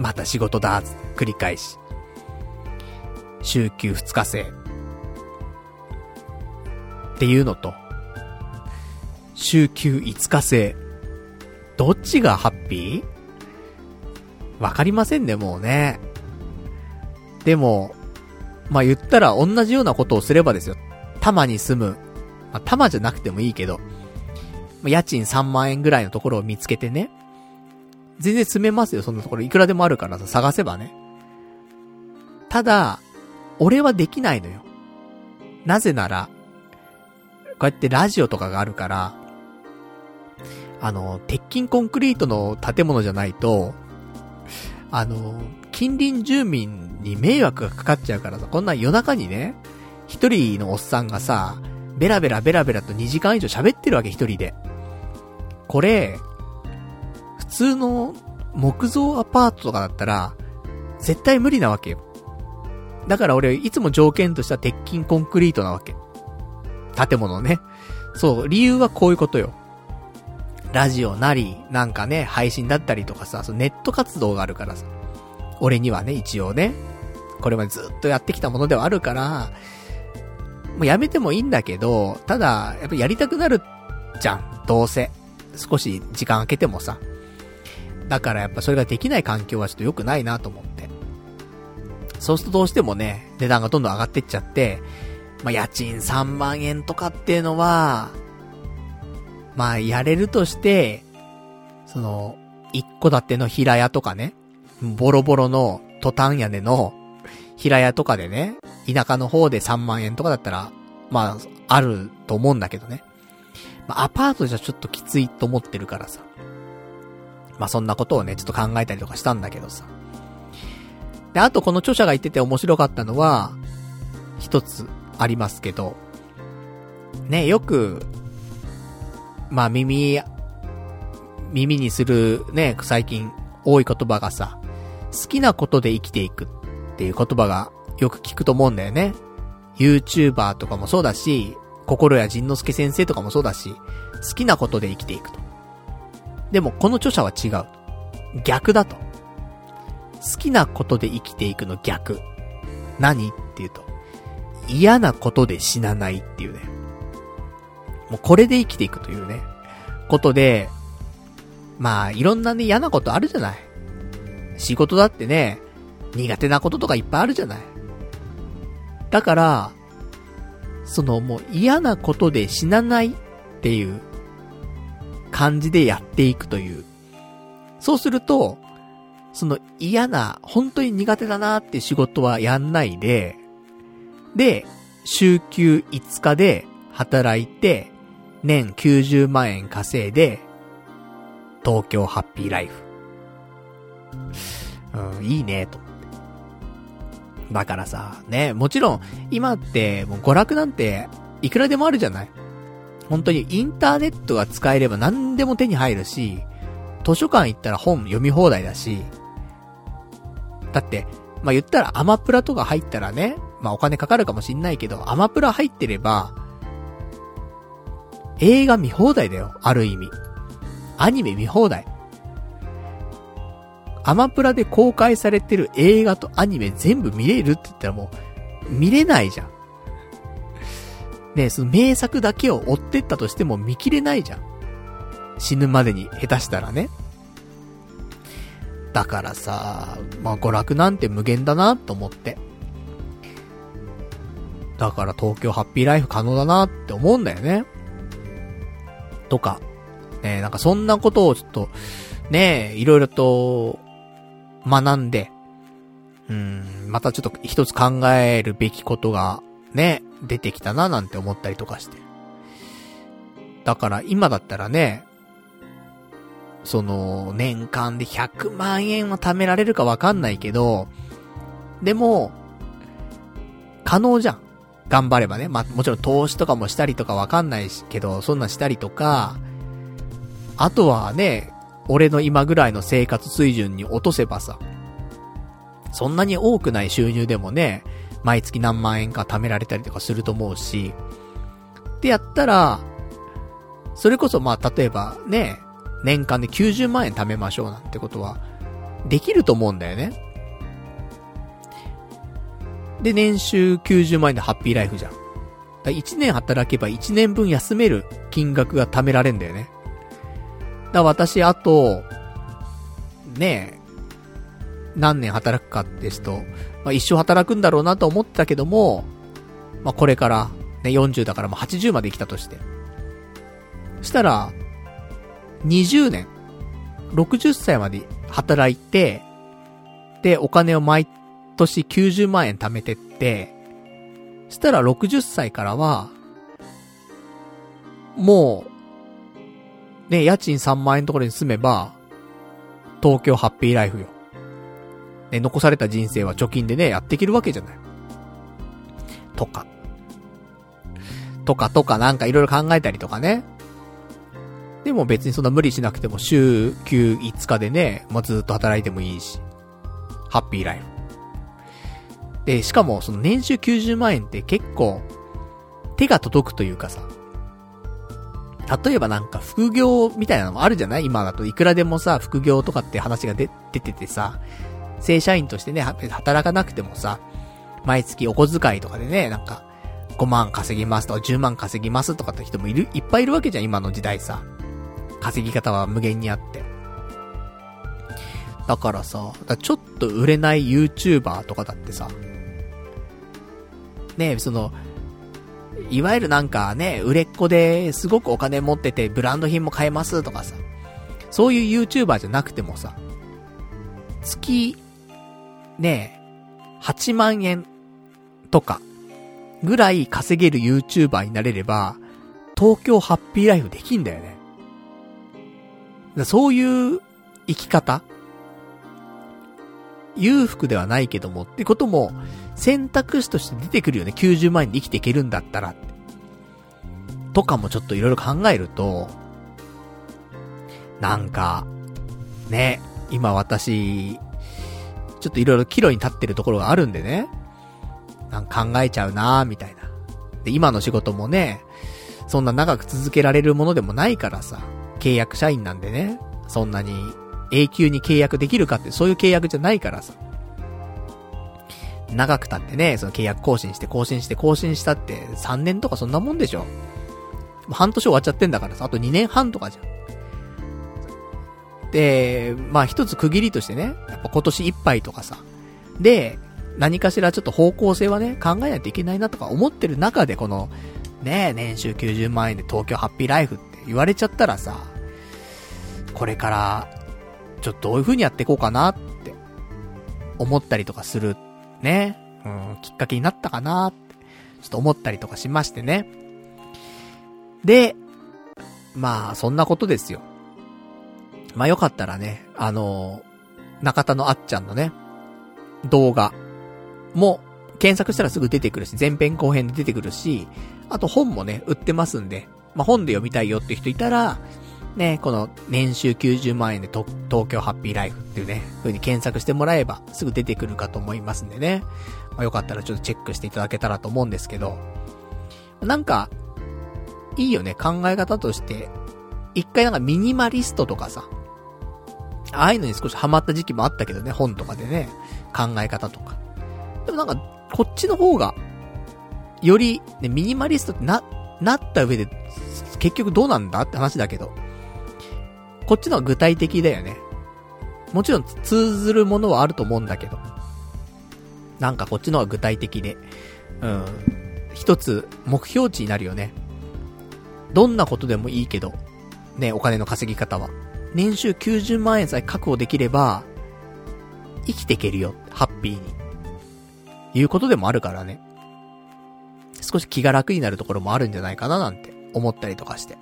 また仕事だーつって繰り返し。週休2日制。っていうのと、週休5日制。どっちがハッピー？わかりませんね、もうね。でも、まあ、言ったら同じようなことをすればですよ。多摩に住む。まあ、多摩じゃなくてもいいけど、まあ家賃3万円ぐらいのところを見つけてね。全然住めますよ、そんなところ。いくらでもあるからさ、探せばね。ただ、俺はできないのよ。なぜなら、こうやってラジオとかがあるから、あの、鉄筋コンクリートの建物じゃないと、あの、近隣住民に迷惑がかかっちゃうからさ、こんな夜中にね、一人のおっさんがさ、ベラベラベラベラと2時間以上喋ってるわけ一人で。これ、普通の木造アパートとかだったら、絶対無理なわけよ。だから俺、いつも条件とした鉄筋コンクリートなわけ。建物ね。そう、理由はこういうことよ。ラジオなり、なんかね、配信だったりとかさ、そのネット活動があるからさ。俺にはね、一応ね。これまでずっとやってきたものではあるから、もうやめてもいいんだけど、ただ、やっぱやりたくなるじゃん、どうせ。少し時間空けてもさ。だからやっぱそれができない環境はちょっと良くないなと思って。そうするとどうしてもね、値段がどんどん上がってっちゃって、まあ、家賃3万円とかっていうのは、まあ、やれるとして、その、一戸建ての平屋とかね、ボロボロのトタン屋根の平屋とかでね、田舎の方で3万円とかだったら、まあ、あると思うんだけどね。まあ、アパートじゃちょっときついと思ってるからさ。まあ、そんなことをね、ちょっと考えたりとかしたんだけどさ。で、あとこの著者が言ってて面白かったのは、一つありますけど、ね、よく、まあ耳、耳にするね、最近多い言葉がさ、好きなことで生きていくっていう言葉がよく聞くと思うんだよね。YouTuber とかもそうだし、心や仁之助先生とかもそうだし、好きなことで生きていくと。でもこの著者は違う。逆だと。好きなことで生きていくの逆。何っていうと、嫌なことで死なないっていうね。もうこれで生きていくというね、ことで、まあ、いろんなね、嫌なことあるじゃない。仕事だってね、苦手なこととかいっぱいあるじゃない。だから、そのもう嫌なことで死なないっていう感じでやっていくという。そうすると、その嫌な、本当に苦手だなって仕事はやんないで、で、週休5日で働いて、年90万円稼いで、東京ハッピーライフ。うん、いいね、と。だからさ、ね、もちろん、今って、もう娯楽なんて、いくらでもあるじゃない？本当にインターネットが使えれば何でも手に入るし、図書館行ったら本読み放題だし、だって、まあ、言ったらアマプラとか入ったらね、まあ、お金かかるかもしんないけど、アマプラ入ってれば、映画見放題だよ、ある意味。アニメ見放題。アマプラで公開されてる映画とアニメ全部見れるって言ったらもう、見れないじゃん。ねその名作だけを追ってったとしても見切れないじゃん。死ぬまでに下手したらね。だからさ、まあ娯楽なんて無限だなと思って。だから東京ハッピーライフ可能だなって思うんだよね。とか、ねなんかそんなことをちょっと、ねいろいろと学んで、うん、またちょっと一つ考えるべきことがね、出てきたななんて思ったりとかして。だから今だったらね、その、年間で100万円は貯められるかわかんないけど、でも、可能じゃん。頑張ればね。まあ、もちろん投資とかもしたりとかわかんない、けど、そんなんしたりとか、あとはね、俺の今ぐらいの生活水準に落とせばさ、そんなに多くない収入でもね、毎月何万円か貯められたりとかすると思うし、ってやったら、それこそまあ例えばね、年間で90万円貯めましょうなんてことは、できると思うんだよね。で、年収90万円でハッピーライフじゃん。1年働けば1年分休める金額が貯められんだよね。だ私、あと、ねえ、何年働くかですと、まあ、一生働くんだろうなと思ってたけども、まあ、これから、ね、40だからもう80まで来たとして。そしたら、20年、60歳まで働いて、で、お金を毎年90万円貯めてって、そしたら60歳からは、もう、ね、家賃3万円のところに住めば、東京ハッピーライフよ。ね、残された人生は貯金でね、やっていけるわけじゃない。とか。とかとかなんかいろいろ考えたりとかね。でも別にそんな無理しなくても週休5日でね、まあ、ずっと働いてもいいし。ハッピーライフ。で、しかもその年収90万円って結構手が届くというかさ。例えばなんか副業みたいなのもあるじゃない？今だといくらでもさ、副業とかって話が出ててさ、正社員としてね、働かなくてもさ、毎月お小遣いとかでね、なんか、5万稼ぎますとか10万稼ぎますとかって人もいる、いっぱいいるわけじゃん、今の時代さ。稼ぎ方は無限にあって。だからさ、だちょっと売れない YouTuber とかだってさ、ねその、いわゆるなんかね、売れっ子ですごくお金持っててブランド品も買えますとかさ、そういう YouTuber じゃなくてもさ、月、ね8万円とか、ぐらい稼げる YouTuber になれれば、東京ハッピーライフできんだよね。そういう生き方裕福ではないけどもってことも選択肢として出てくるよね。90万円で生きていけるんだったら。とかもちょっといろいろ考えると、なんか、ね、今私、ちょっといろいろ岐路に立ってるところがあるんでね、なんか考えちゃうなーみたいな。で、今の仕事もね、そんな長く続けられるものでもないからさ、契約社員なんでね、そんなに永久に契約できるかってそういう契約じゃないからさ。長くたってね、その契約更新して更新して更新したって3年とかそんなもんでしょ。半年終わっちゃってんだからさ、あと2年半とかじゃん。で、まあ一つ区切りとしてね、やっぱ今年いっぱいとかさ。で、何かしらちょっと方向性はね、考えないといけないなとか思ってる中でこの、ね、年収90万円で東京ハッピーライフって言われちゃったらさ、これから、ちょっとどういう風にやっていこうかなって、思ったりとかする、ね、うん、きっかけになったかなって、ちょっと思ったりとかしましてね。で、まあ、そんなことですよ。まあよかったらね、あのー、中田のあっちゃんのね、動画も検索したらすぐ出てくるし、前編後編で出てくるし、あと本もね、売ってますんで、まあ本で読みたいよって人いたら、ね、この年収90万円で東京ハッピーライフっていうね、風に検索してもらえばすぐ出てくるかと思いますんでね。まあ、よかったらちょっとチェックしていただけたらと思うんですけど、なんか、いいよね、考え方として。一回なんかミニマリストとかさ、ああいうのに少しハマった時期もあったけどね、本とかでね、考え方とか。でもなんか、こっちの方が、より、ね、ミニマリストってな、なった上で、結局どうなんだって話だけど、こっちのは具体的だよね。もちろん通ずるものはあると思うんだけど。なんかこっちの方が具体的で。うん。一つ目標値になるよね。どんなことでもいいけど、ね、お金の稼ぎ方は。年収90万円さえ確保できれば、生きていけるよ。ハッピーに。いうことでもあるからね。少し気が楽になるところもあるんじゃないかななんて思ったりとかして。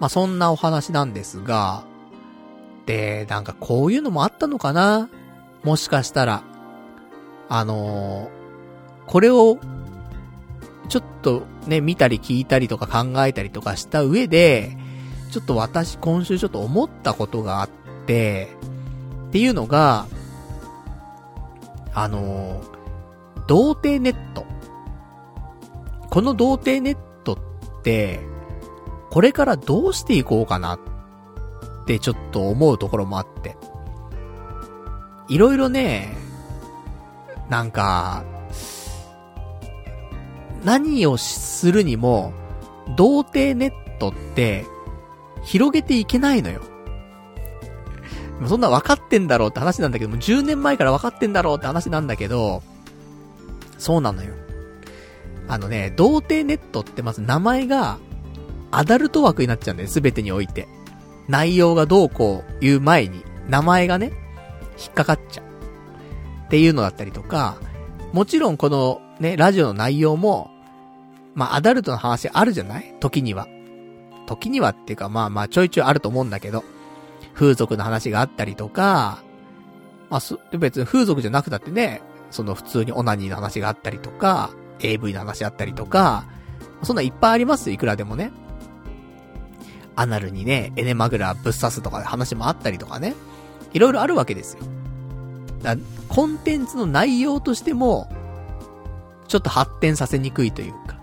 まあ、そんなお話なんですが、で、なんかこういうのもあったのかな？もしかしたら、あのー、これを、ちょっとね、見たり聞いたりとか考えたりとかした上で、ちょっと私今週ちょっと思ったことがあって、っていうのが、あのー、童貞ネット。この童貞ネットって、これからどうしていこうかなってちょっと思うところもあって。いろいろね、なんか、何をするにも、童貞ネットって、広げていけないのよ。そんな分かってんだろうって話なんだけども、10年前から分かってんだろうって話なんだけど、そうなのよ。あのね、童貞ネットってまず名前が、アダルト枠になっちゃうんだよ、すべてにおいて。内容がどうこう言う前に、名前がね、引っかかっちゃう。っていうのだったりとか、もちろんこのね、ラジオの内容も、まあ、アダルトの話あるじゃない？時には。時にはっていうか、まあまあ、ちょいちょいあると思うんだけど、風俗の話があったりとか、まあ、別に風俗じゃなくたってね、その普通にオナニーの話があったりとか、AV の話あったりとか、そんないっぱいありますいくらでもね。アナルにね、エネマグラぶっ刺すとか話もあったりとかね。いろいろあるわけですよ。だコンテンツの内容としても、ちょっと発展させにくいというか、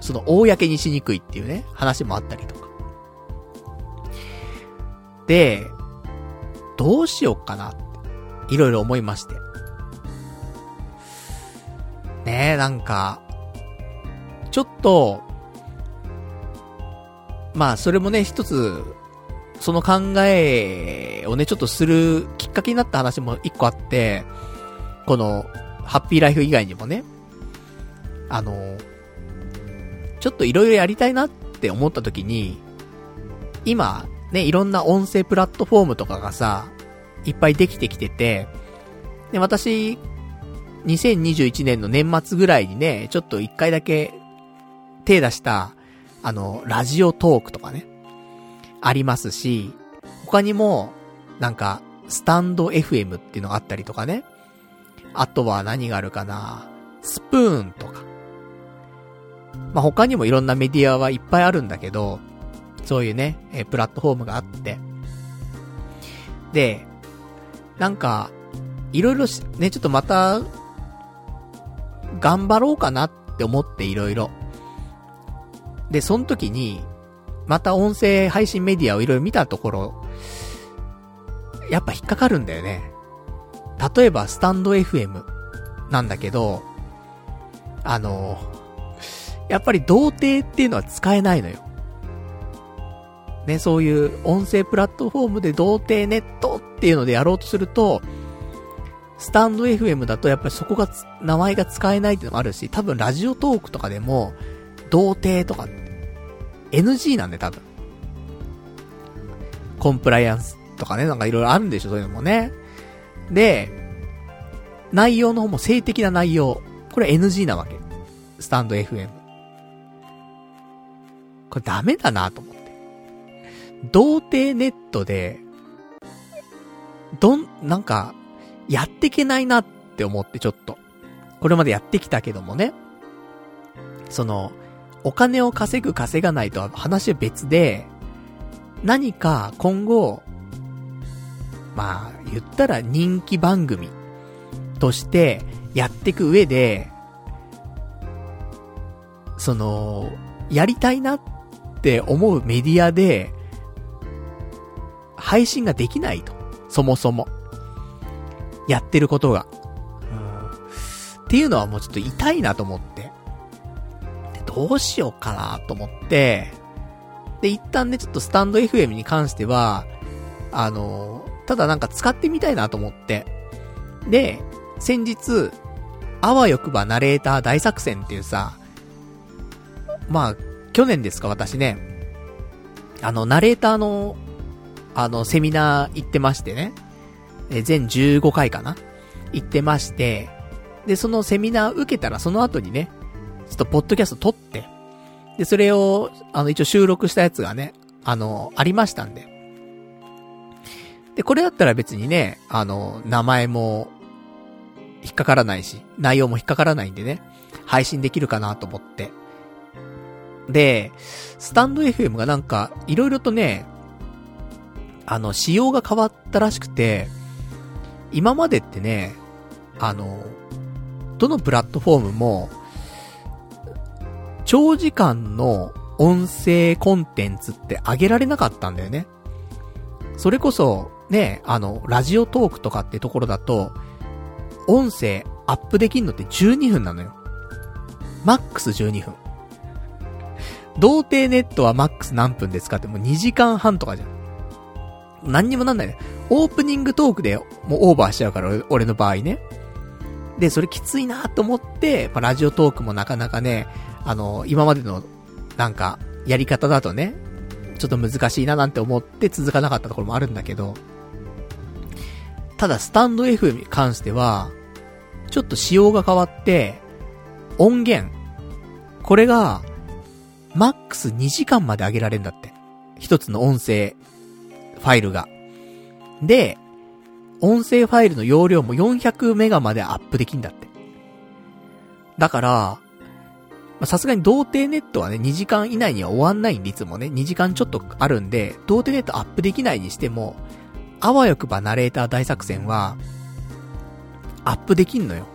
その、公にしにくいっていうね、話もあったりとか。で、どうしようかな、いろいろ思いまして。ねえ、なんか、ちょっと、まあ、それもね、一つ、その考えをね、ちょっとするきっかけになった話も一個あって、この、ハッピーライフ以外にもね、あの、ちょっといろいろやりたいなって思った時に、今、ね、いろんな音声プラットフォームとかがさ、いっぱいできてきてて、で、私、2021年の年末ぐらいにね、ちょっと一回だけ手出した、あの、ラジオトークとかね、ありますし、他にも、なんか、スタンド FM っていうのがあったりとかね。あとは何があるかなスプーンとか。まあ、他にもいろんなメディアはいっぱいあるんだけど、そういうね、えプラットフォームがあって。で、なんか、いろいろしね、ちょっとまた、頑張ろうかなって思っていろいろ。で、その時に、また音声配信メディアをいろいろ見たところ、やっぱ引っかかるんだよね。例えば、スタンド FM なんだけど、あの、やっぱり童貞っていうのは使えないのよ。ね、そういう音声プラットフォームで童貞ネットっていうのでやろうとすると、スタンド FM だとやっぱりそこが、名前が使えないっていうのもあるし、多分ラジオトークとかでも、童貞とか、NG なんで多分。コンプライアンスとかね、なんかいろいろあるんでしょ、そういうのもね。で、内容の方も性的な内容。これ NG なわけ。スタンド FM。これダメだなと思って。童貞ネットで、どん、なんか、やってけないなって思ってちょっと。これまでやってきたけどもね。その、お金を稼ぐ稼がないとは話は別で、何か今後、まあ、言ったら人気番組としてやっていく上で、その、やりたいなって思うメディアで、配信ができないと。そもそも。やってることが。っていうのはもうちょっと痛いなと思って。どうしようかなと思って、で、一旦ね、ちょっとスタンド FM に関しては、あの、ただなんか使ってみたいなと思って。で、先日、あわよくばナレーター大作戦っていうさ、まあ、去年ですか、私ね。あの、ナレーターの、あの、セミナー行ってましてね。え、全15回かな行ってまして、で、そのセミナー受けたらその後にね、ちょっとポッドキャスト撮って、で、それを、あの、一応収録したやつがね、あの、ありましたんで。で、これだったら別にね、あの、名前も、引っかからないし、内容も引っかからないんでね、配信できるかなと思って。で、スタンド FM がなんか、いろいろとね、あの、仕様が変わったらしくて、今までってね、あの、どのプラットフォームも、長時間の音声コンテンツって上げられなかったんだよね。それこそ、ね、あの、ラジオトークとかってところだと、音声アップできんのって12分なのよ。マックス12分。童貞ネットはマックス何分ですかってもう2時間半とかじゃん。何にもなんないね。オープニングトークでもうオーバーしちゃうから、俺の場合ね。で、それきついなと思って、まあ、ラジオトークもなかなかね、あの、今までの、なんか、やり方だとね、ちょっと難しいななんて思って続かなかったところもあるんだけど、ただ、スタンド F に関しては、ちょっと仕様が変わって、音源、これが、マックス2時間まで上げられるんだって。一つの音声、ファイルが。で、音声ファイルの容量も400メガまでアップできんだって。だから、まさすがに童貞ネットはね、2時間以内には終わんない率もね、2時間ちょっとあるんで、童貞ネットアップできないにしても、あわよくばナレーター大作戦は、アップできんのよ。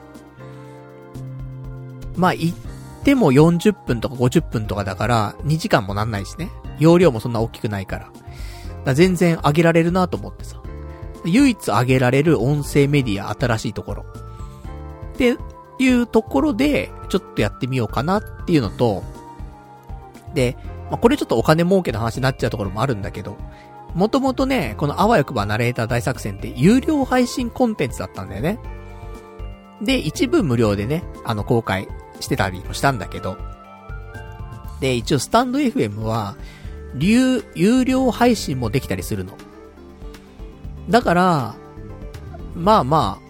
まあ、言っても40分とか50分とかだから、2時間もなんないしね。容量もそんな大きくないから。から全然上げられるなと思ってさ。唯一上げられる音声メディア新しいところ。ってていうところで、ちょっとやってみようかなっていうのと、で、まあ、これちょっとお金儲けの話になっちゃうところもあるんだけど、もともとね、このあわよくばナレーター大作戦って有料配信コンテンツだったんだよね。で、一部無料でね、あの公開してたりもしたんだけど、で、一応スタンド FM は、有、有料配信もできたりするの。だから、まあまあ、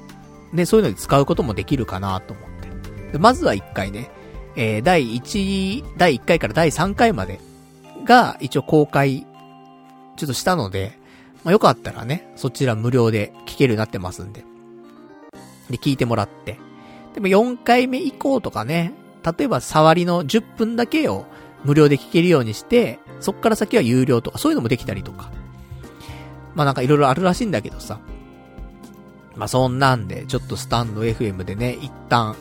ね、そういうのに使うこともできるかなと思って。でまずは一回ね、えー、第1、第1回から第3回までが一応公開ちょっとしたので、まあ、よかったらね、そちら無料で聞けるようになってますんで。で、聞いてもらって。でも4回目以降とかね、例えば触りの10分だけを無料で聞けるようにして、そっから先は有料とか、そういうのもできたりとか。まあなんかいろいろあるらしいんだけどさ。まあそんなんで、ちょっとスタンド FM でね、一旦、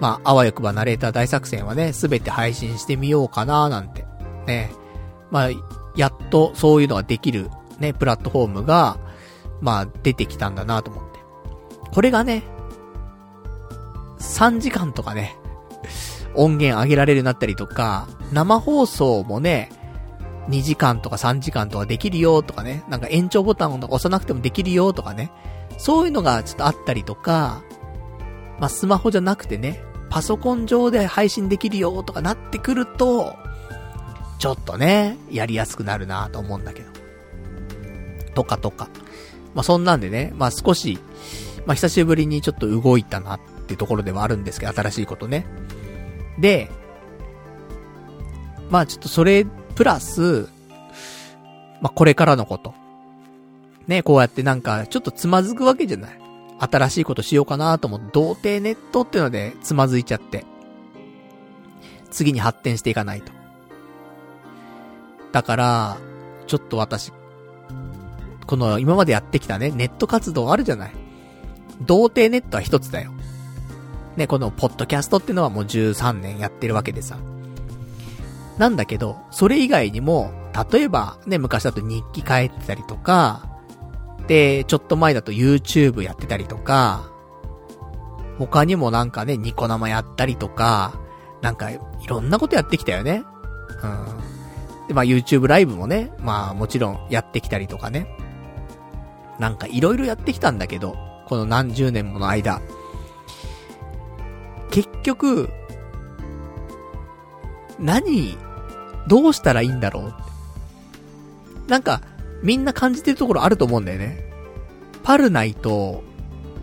まあ、あわよくばナレーター大作戦はね、すべて配信してみようかななんて。ね。まあ、やっとそういうのができるね、プラットフォームが、まあ出てきたんだなと思って。これがね、3時間とかね、音源上げられるようになったりとか、生放送もね、2時間とか3時間とかできるよとかね、なんか延長ボタンを押さなくてもできるよとかね、そういうのがちょっとあったりとか、まあ、スマホじゃなくてね、パソコン上で配信できるよとかなってくると、ちょっとね、やりやすくなるなと思うんだけど。とかとか。まあ、そんなんでね、まあ、少し、まあ、久しぶりにちょっと動いたなってところではあるんですけど、新しいことね。で、まあ、ちょっとそれ、プラス、まあ、これからのこと。ね、こうやってなんか、ちょっとつまずくわけじゃない。新しいことしようかなと思って、童貞ネットっていうのでつまずいちゃって。次に発展していかないと。だから、ちょっと私、この今までやってきたね、ネット活動あるじゃない。童貞ネットは一つだよ。ね、このポッドキャストっていうのはもう13年やってるわけでさ。なんだけど、それ以外にも、例えば、ね、昔だと日記書いてたりとか、で、ちょっと前だと YouTube やってたりとか、他にもなんかね、ニコ生やったりとか、なんか、いろんなことやってきたよね。うん。で、まあ YouTube ライブもね、まあもちろんやってきたりとかね。なんかいろいろやってきたんだけど、この何十年もの間。結局、何、どうしたらいいんだろうなんか、みんな感じてるところあると思うんだよね。パルないと、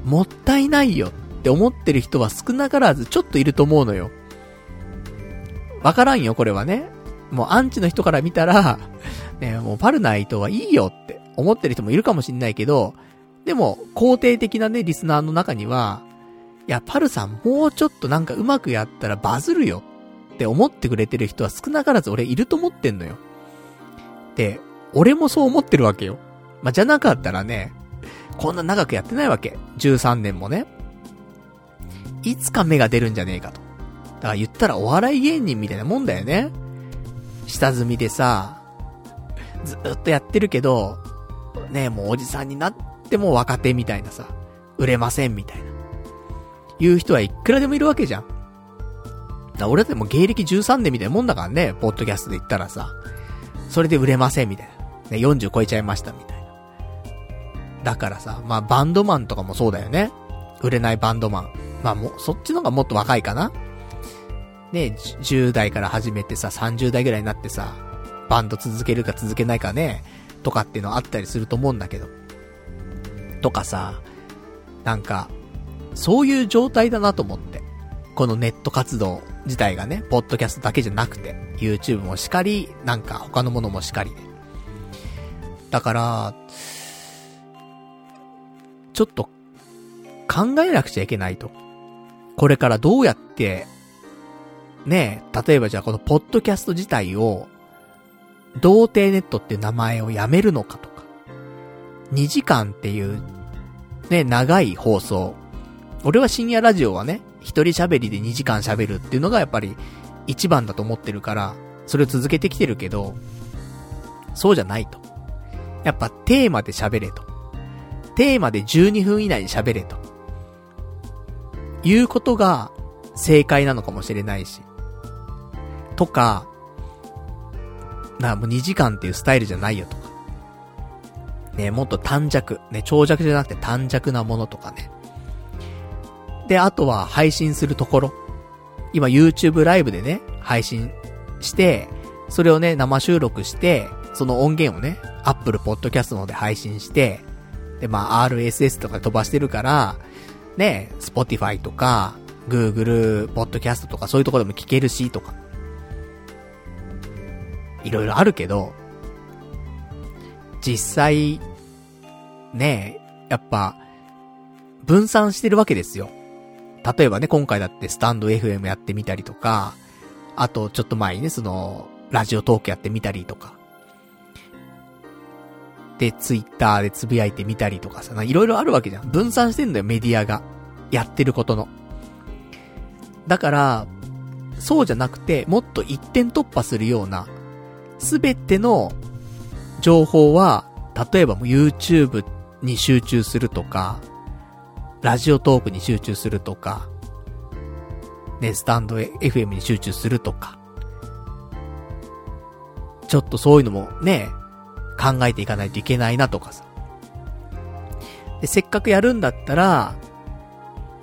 もったいないよって思ってる人は少なからずちょっといると思うのよ。わからんよ、これはね。もうアンチの人から見たら、(laughs) ね、もうパルナイトはいいよって思ってる人もいるかもしんないけど、でも、肯定的なね、リスナーの中には、いや、パルさんもうちょっとなんかうまくやったらバズるよって思ってくれてる人は少なからず俺いると思ってんのよ。で、俺もそう思ってるわけよ。まあ、じゃなかったらね、こんな長くやってないわけ。13年もね。いつか芽が出るんじゃねえかと。だから言ったらお笑い芸人みたいなもんだよね。下積みでさ、ずっとやってるけど、ねもうおじさんになっても若手みたいなさ、売れませんみたいな。言う人はいくらでもいるわけじゃん。だ俺だってもう芸歴13年みたいなもんだからね、ポッドキャストで言ったらさ。それで売れませんみたいな。ね、40超えちゃいましたみたいな。だからさ、まあバンドマンとかもそうだよね。売れないバンドマン。まあも、そっちの方がもっと若いかな。ね、10代から始めてさ、30代ぐらいになってさ、バンド続けるか続けないかね、とかっていうのあったりすると思うんだけど。とかさ、なんか、そういう状態だなと思って。このネット活動自体がね、ポッドキャストだけじゃなくて、YouTube もしかり、なんか他のものもしかりで。だから、ちょっと、考えなくちゃいけないと。これからどうやって、ねえ、例えばじゃあこのポッドキャスト自体を、童貞ネットって名前をやめるのかとか、2時間っていう、ね、長い放送。俺は深夜ラジオはね、一人喋りで2時間喋るっていうのがやっぱり一番だと思ってるから、それを続けてきてるけど、そうじゃないと。やっぱテーマで喋れと。テーマで12分以内に喋れと。いうことが正解なのかもしれないし。とか、な、もう2時間っていうスタイルじゃないよとか。ね、もっと短尺。ね、長尺じゃなくて短尺なものとかね。で、あとは配信するところ。今 YouTube ライブでね、配信して、それをね、生収録して、その音源をね、Apple Podcast ので配信して、で、まあ、RSS とか飛ばしてるから、ね、Spotify とか、Google Podcast とかそういうとこでも聞けるし、とか。いろいろあるけど、実際、ねやっぱ、分散してるわけですよ。例えばね、今回だってスタンド FM やってみたりとか、あとちょっと前にね、その、ラジオトークやってみたりとか。で、ツイッターでつぶやいてみたりとかさ、いろいろあるわけじゃん。分散してんだよ、メディアが。やってることの。だから、そうじゃなくて、もっと一点突破するような、すべての情報は、例えばもう YouTube に集中するとか、ラジオトークに集中するとか、ね、スタンド FM に集中するとか、ちょっとそういうのもね、考えていかないといけないなとかさ。で、せっかくやるんだったら、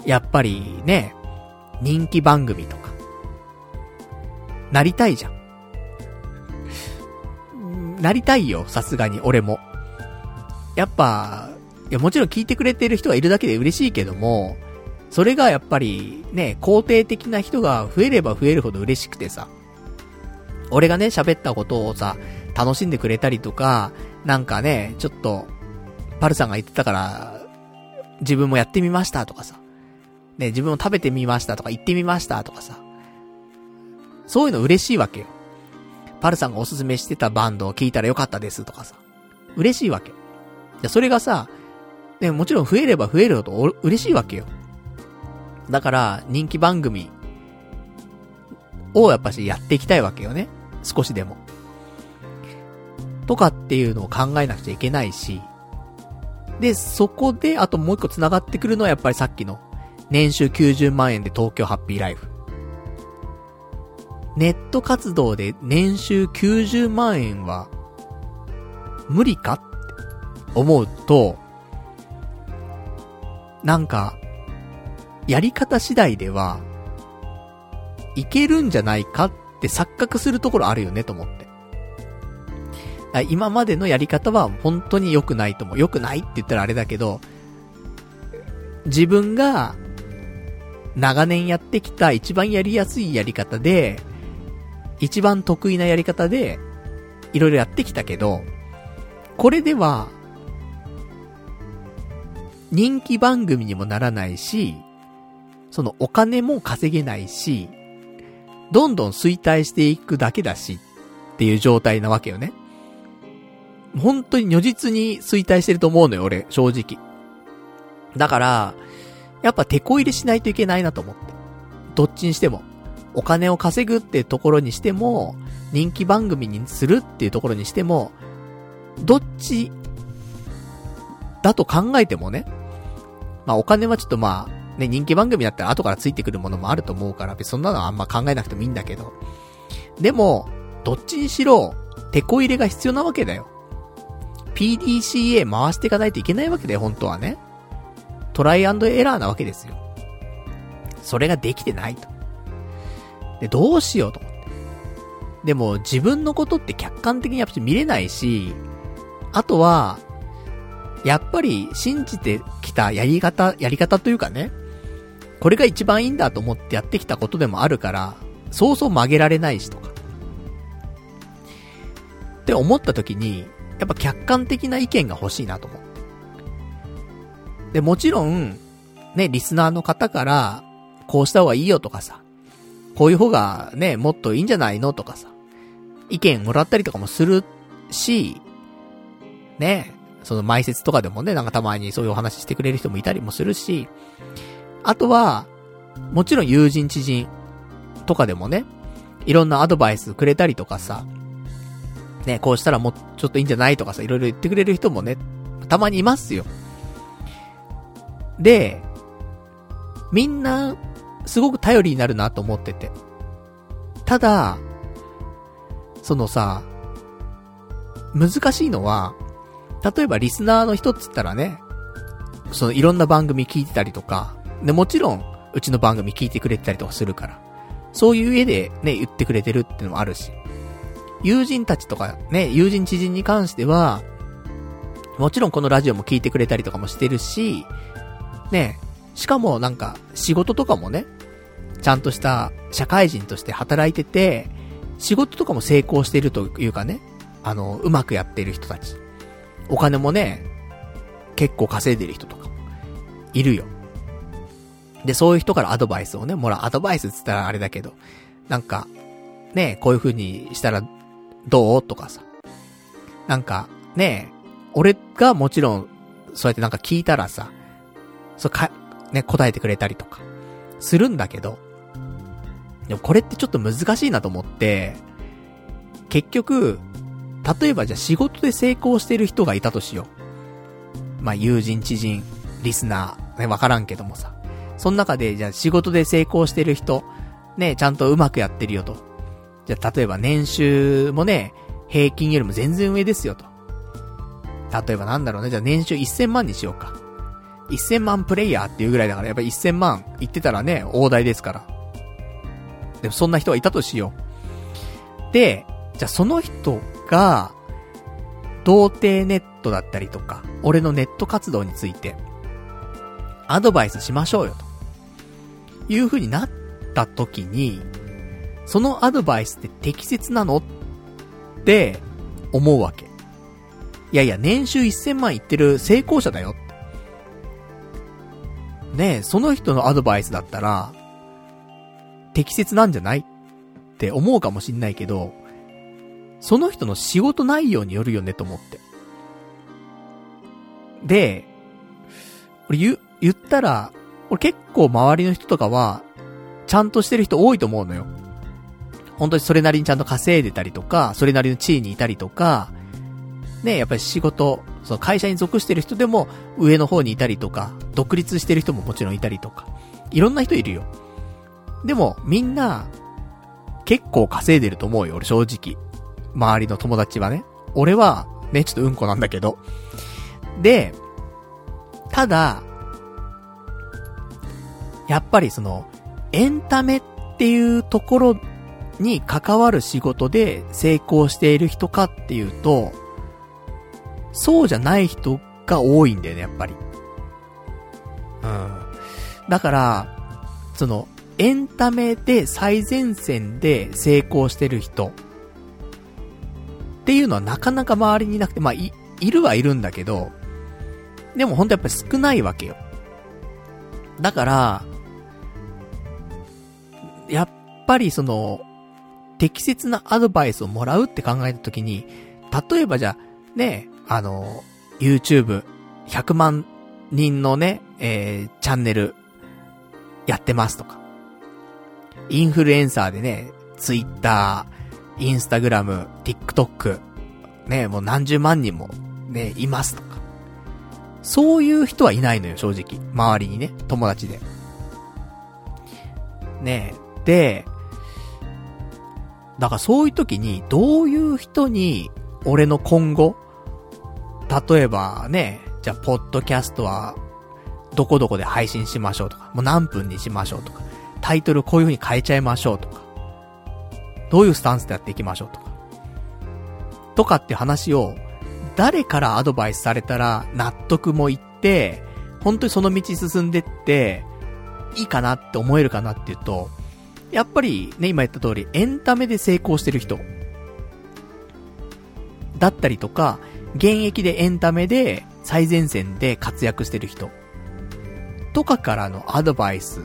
やっぱりね、人気番組とか、なりたいじゃん。なりたいよ、さすがに、俺も。やっぱ、いや、もちろん聞いてくれてる人がいるだけで嬉しいけども、それがやっぱり、ね、肯定的な人が増えれば増えるほど嬉しくてさ。俺がね、喋ったことをさ、楽しんでくれたりとか、なんかね、ちょっと、パルさんが言ってたから、自分もやってみましたとかさ。ね、自分も食べてみましたとか、行ってみましたとかさ。そういうの嬉しいわけよ。パルさんがおすすめしてたバンドを聞いたらよかったですとかさ。嬉しいわけ。じゃ、それがさ、ね、もちろん増えれば増えるほど嬉しいわけよ。だから、人気番組をやっぱしやっていきたいわけよね。少しでも。とかっていうのを考えなくちゃいけないし。で、そこで、あともう一個繋がってくるのはやっぱりさっきの、年収90万円で東京ハッピーライフ。ネット活動で年収90万円は、無理かって思うと、なんか、やり方次第では、いけるんじゃないかって錯覚するところあるよねと思って。今までのやり方は本当に良くないと思う。良くないって言ったらあれだけど、自分が長年やってきた一番やりやすいやり方で、一番得意なやり方で、いろいろやってきたけど、これでは、人気番組にもならないし、そのお金も稼げないし、どんどん衰退していくだけだし、っていう状態なわけよね。本当に如実に衰退してると思うのよ、俺、正直。だから、やっぱ手こ入れしないといけないなと思って。どっちにしても。お金を稼ぐってところにしても、人気番組にするっていうところにしても、どっち、だと考えてもね。まあお金はちょっとまあ、ね、人気番組だったら後からついてくるものもあると思うから、別にそんなのはあんま考えなくてもいいんだけど。でも、どっちにしろ、手こ入れが必要なわけだよ。PDCA 回していかないといけないわけだよ、本当はね。トライアンドエラーなわけですよ。それができてないと。で、どうしようと思って。でも、自分のことって客観的にやっぱり見れないし、あとは、やっぱり信じてきたやり方、やり方というかね、これが一番いいんだと思ってやってきたことでもあるから、そうそう曲げられないしとか。って思った時に、やっぱ客観的な意見が欲しいなと思って。で、もちろん、ね、リスナーの方から、こうした方がいいよとかさ、こういう方がね、もっといいんじゃないのとかさ、意見もらったりとかもするし、ね、その埋設とかでもね、なんかたまにそういうお話してくれる人もいたりもするし、あとは、もちろん友人知人とかでもね、いろんなアドバイスくれたりとかさ、ね、こうしたらもうちょっといいんじゃないとかさ、いろいろ言ってくれる人もね、たまにいますよ。で、みんな、すごく頼りになるなと思ってて。ただ、そのさ、難しいのは、例えばリスナーの人っつったらね、そのいろんな番組聞いてたりとか、で、もちろん、うちの番組聞いてくれてたりとかするから、そういう上でね、言ってくれてるってのもあるし、友人たちとかね、友人知人に関しては、もちろんこのラジオも聞いてくれたりとかもしてるし、ね、しかもなんか仕事とかもね、ちゃんとした社会人として働いてて、仕事とかも成功してるというかね、あの、うまくやってる人たち。お金もね、結構稼いでる人とかも、いるよ。で、そういう人からアドバイスをね、もらう。アドバイスって言ったらあれだけど、なんか、ね、こういう風にしたらどう？とかさ。なんか、ねえ俺がもちろん、そうやってなんか聞いたらさ、そうか、ね、答えてくれたりとか、するんだけど、でもこれってちょっと難しいなと思って、結局、例えばじゃあ仕事で成功してる人がいたとしよう。まあ、友人、知人、リスナー、ね、わからんけどもさ。その中で、じゃあ仕事で成功してる人、ね、ちゃんとうまくやってるよと。じゃあ例えば年収もね、平均よりも全然上ですよと。例えばなんだろうね、じゃあ年収1000万にしようか。1000万プレイヤーっていうぐらいだから、やっぱ1000万言ってたらね、大台ですから。でもそんな人がいたとしよう。で、じゃあその人が、童貞ネットだったりとか、俺のネット活動について、アドバイスしましょうよ、という風になった時に、そのアドバイスって適切なの？って思うわけ。いやいや、年収1000万いってる成功者だよ。ねえ、その人のアドバイスだったら、適切なんじゃない？って思うかもしんないけど、その人の仕事内容によるよねと思って。で、俺言、言ったら、俺結構周りの人とかは、ちゃんとしてる人多いと思うのよ。本当にそれなりにちゃんと稼いでたりとか、それなりの地位にいたりとか、ね、やっぱり仕事、その会社に属してる人でも上の方にいたりとか、独立してる人ももちろんいたりとか、いろんな人いるよ。でも、みんな、結構稼いでると思うよ、俺正直。周りの友達はね。俺は、ね、ちょっとうんこなんだけど。で、ただ、やっぱりその、エンタメっていうところに関わる仕事で成功している人かっていうと、そうじゃない人が多いんだよね、やっぱり。うん。だから、その、エンタメで最前線で成功してる人っていうのはなかなか周りにいなくて、まあ、い、いるはいるんだけど、でもほんとやっぱり少ないわけよ。だから、やっぱりその、適切なアドバイスをもらうって考えたときに、例えばじゃあ、ね、あの、YouTube、100万人のね、えー、チャンネル、やってますとか。インフルエンサーでね、Twitter、Instagram、TikTok、ね、もう何十万人も、ね、いますとか。そういう人はいないのよ、正直。周りにね、友達で。ねで、だからそういう時に、どういう人に、俺の今後、例えばね、じゃあ、ポッドキャストは、どこどこで配信しましょうとか、もう何分にしましょうとか、タイトルこういう風に変えちゃいましょうとか、どういうスタンスでやっていきましょうとか、とかって話を、誰からアドバイスされたら納得もいって、本当にその道進んでって、いいかなって思えるかなっていうと、やっぱりね、今言った通り、エンタメで成功してる人。だったりとか、現役でエンタメで最前線で活躍してる人。とかからのアドバイス。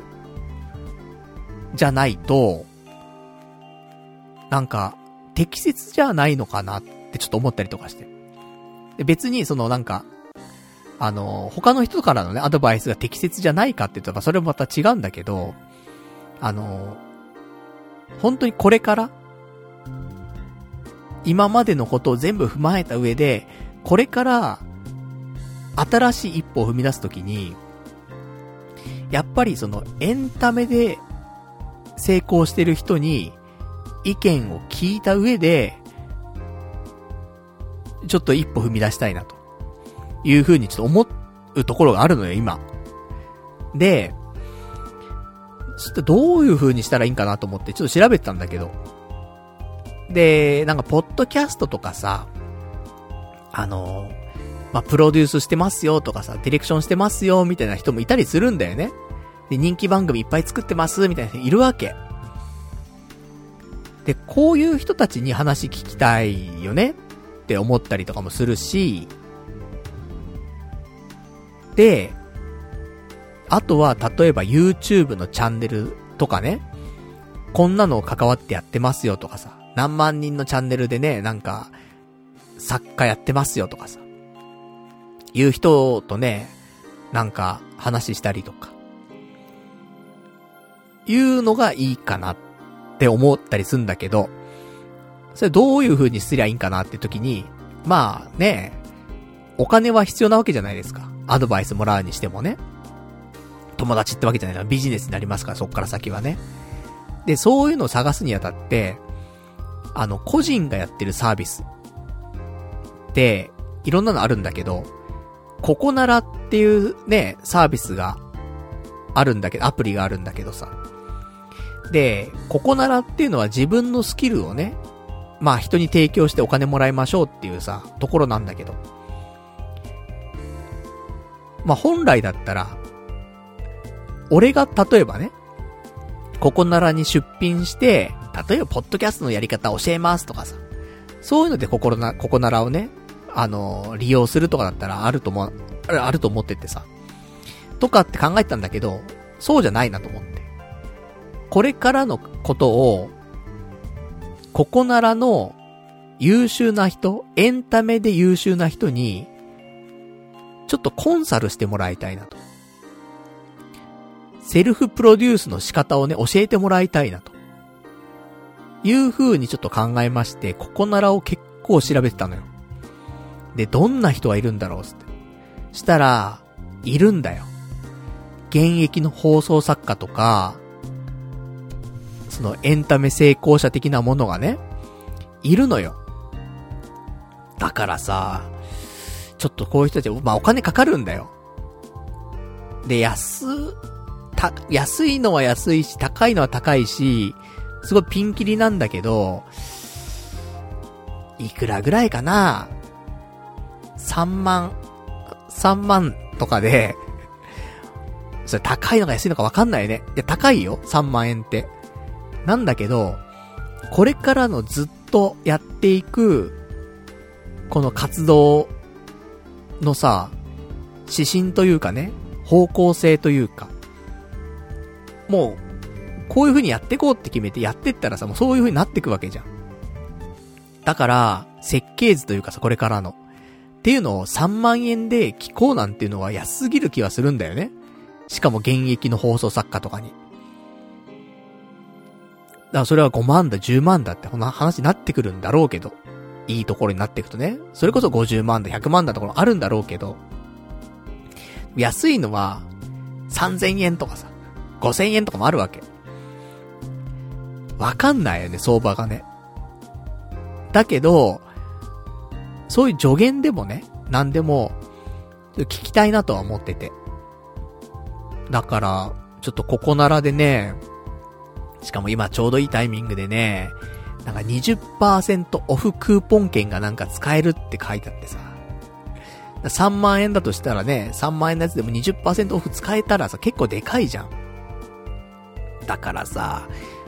じゃないと、なんか、適切じゃないのかなってちょっと思ったりとかして。で別にそのなんか、あの、他の人からのね、アドバイスが適切じゃないかって言ったら、それもまた違うんだけど、あの、本当にこれから今までのことを全部踏まえた上で、これから、新しい一歩を踏み出すときに、やっぱりそのエンタメで成功してる人に意見を聞いた上で、ちょっと一歩踏み出したいなと。いう風にちょっと思うところがあるのよ、今。で、ちょっとどういう風にしたらいいんかなと思ってちょっと調べてたんだけど。で、なんか、ポッドキャストとかさ、あの、まあ、プロデュースしてますよとかさ、ディレクションしてますよみたいな人もいたりするんだよね。で、人気番組いっぱい作ってますみたいな人いるわけ。で、こういう人たちに話聞きたいよねって思ったりとかもするし、で、あとは、例えば YouTube のチャンネルとかね、こんなのを関わってやってますよとかさ、何万人のチャンネルでね、なんか、作家やってますよとかさ、いう人とね、なんか話したりとか、いうのがいいかなって思ったりすんだけど、それどういう風にすりゃいいんかなって時に、まあね、お金は必要なわけじゃないですか。アドバイスもらうにしてもね。友達ってわけじゃないな。ビジネスになりますから、そっから先はね。で、そういうのを探すにあたって、あの、個人がやってるサービスって、いろんなのあるんだけど、ココナラっていうね、サービスがあるんだけど、アプリがあるんだけどさ。で、ココナラっていうのは自分のスキルをね、まあ人に提供してお金もらいましょうっていうさ、ところなんだけど。まあ本来だったら、俺が例えばね、ココナラに出品して、例えばポッドキャストのやり方教えますとかさ、そういうのでココナ、ココナラをね、あの、利用するとかだったらあると思、あると思っててさ、とかって考えたんだけど、そうじゃないなと思って。これからのことを、ココナラの優秀な人、エンタメで優秀な人に、ちょっとコンサルしてもらいたいなと。セルフプロデュースの仕方をね、教えてもらいたいなと。いう風にちょっと考えまして、ここならを結構調べてたのよ。で、どんな人がいるんだろうって。したら、いるんだよ。現役の放送作家とか、そのエンタメ成功者的なものがね、いるのよ。だからさ、ちょっとこういう人たち、まあお金かかるんだよ。で、安、た、安いのは安いし、高いのは高いし、すごいピンキリなんだけど、いくらぐらいかな ?3 万、3万とかで、それ高いのか安いのかわかんないね。いや、高いよ。3万円って。なんだけど、これからのずっとやっていく、この活動のさ、指針というかね、方向性というか、もう、こういう風にやっていこうって決めてやってったらさ、もうそういう風になってくわけじゃん。だから、設計図というかさ、これからの。っていうのを3万円で聞こうなんていうのは安すぎる気はするんだよね。しかも現役の放送作家とかに。だからそれは5万だ、10万だってこんな話になってくるんだろうけど。いいところになっていくとね。それこそ50万だ、100万だところあるんだろうけど。安いのは、3000円とかさ、5000円とかもあるわけ。わかんないよね、相場がね。だけど、そういう助言でもね、なんでも、聞きたいなとは思ってて。だから、ちょっとここならでね、しかも今ちょうどいいタイミングでね、なんか20%オフクーポン券がなんか使えるって書いてあってさ。3万円だとしたらね、3万円のやつでも20%オフ使えたらさ、結構でかいじゃん。だからさ、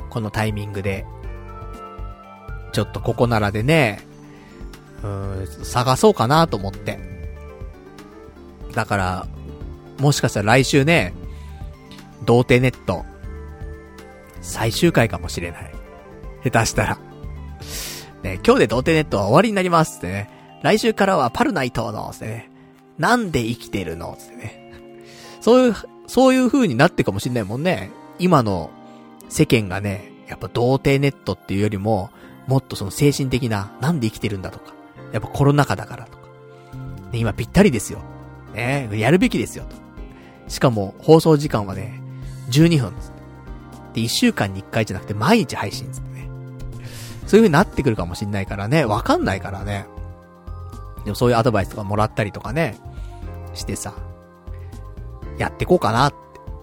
このタイミングで、ちょっとここならでね、うん、探そうかなと思って。だから、もしかしたら来週ね、童貞ネット、最終回かもしれない。下手したら。ね、今日で童貞ネットは終わりになりますってね。来週からはパルナイトの、ってね。なんで生きてるのってね。そういう、そういう風になってかもしんないもんね。今の世間がね、やっぱ童貞ネットっていうよりも、もっとその精神的な、なんで生きてるんだとか。やっぱコロナ禍だからとか。ね、今ぴったりですよ。ね、やるべきですよと。しかも、放送時間はね、12分で、1週間に1回じゃなくて毎日配信つってね。そういう風になってくるかもしんないからね、わかんないからね。でもそういうアドバイスとかもらったりとかね、してさ、やってこうかなって、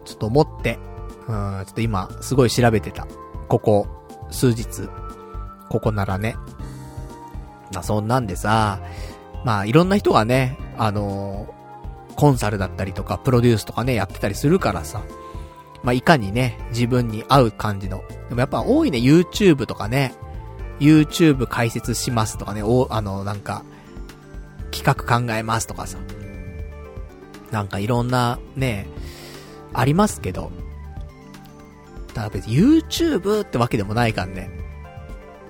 ちょっと思って、うん、ちょっと今、すごい調べてた。ここ、数日。ここならね。まあ、そんなんでさ、まあ、いろんな人がね、あのー、コンサルだったりとか、プロデュースとかね、やってたりするからさ。まあ、いかにね、自分に合う感じの。でもやっぱ多いね、YouTube とかね。YouTube 解説しますとかね、お、あの、なんか、企画考えますとかさ。なんかいろんな、ね、ありますけど。だから別に YouTube ってわけでもないからね。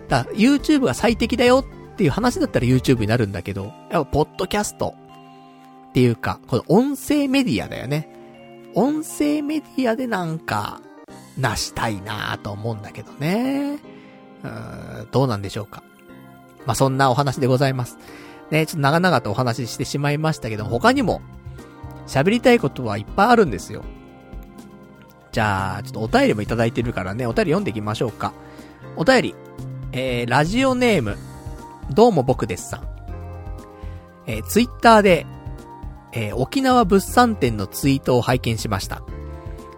だ YouTube が最適だよっていう話だったら YouTube になるんだけど、やっぱポッドキャストっていうか、この音声メディアだよね。音声メディアでなんか、なしたいなぁと思うんだけどね。うーん、どうなんでしょうか。まあ、そんなお話でございます。ね、ちょっと長々とお話ししてしまいましたけど、他にも、喋りたいことはいっぱいあるんですよ。じゃあ、ちょっとお便りもいただいてるからね、お便り読んでいきましょうか。お便り、えー、ラジオネーム、どうも僕ですさん。えー、ツイッターで、えー、沖縄物産展のツイートを拝見しました。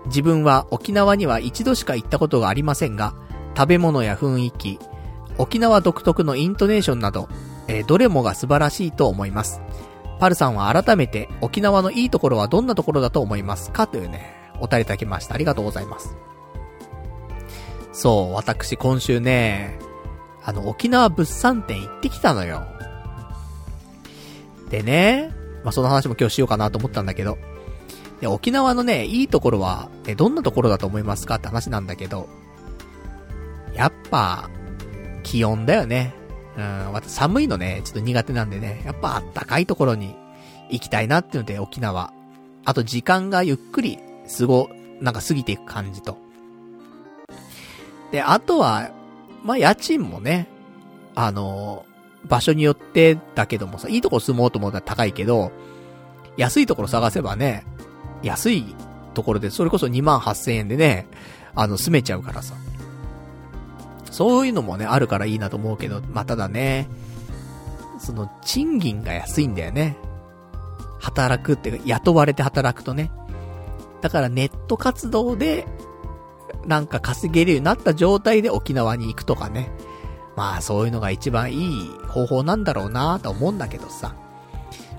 自分は沖縄には一度しか行ったことがありませんが、食べ物や雰囲気、沖縄独特のイントネーションなど、えー、どれもが素晴らしいと思います。パルさんは改めて沖縄のいいところはどんなところだと思いますか？というね、お便りいただきました。ありがとうございます。そう、私今週ね、あの、沖縄物産展行ってきたのよ。でね、まあ、その話も今日しようかなと思ったんだけど、で、沖縄のね、いいところは、え、どんなところだと思いますかって話なんだけど、やっぱ、気温だよね。うん、私寒いのね、ちょっと苦手なんでね、やっぱあったかいところに行きたいなっていうので、沖縄。あと時間がゆっくりすご、なんか過ぎていく感じと。で、あとは、まあ、家賃もね、あの、場所によってだけどもさ、いいとこ住もうと思ったら高いけど、安いところ探せばね、安いところで、それこそ2万8000円でね、あの、住めちゃうからさ。そういうのもね、あるからいいなと思うけど、まあ、ただね、その、賃金が安いんだよね。働くっていうか、雇われて働くとね。だからネット活動で、なんか稼げるようになった状態で沖縄に行くとかね。まあそういうのが一番いい方法なんだろうなと思うんだけどさ。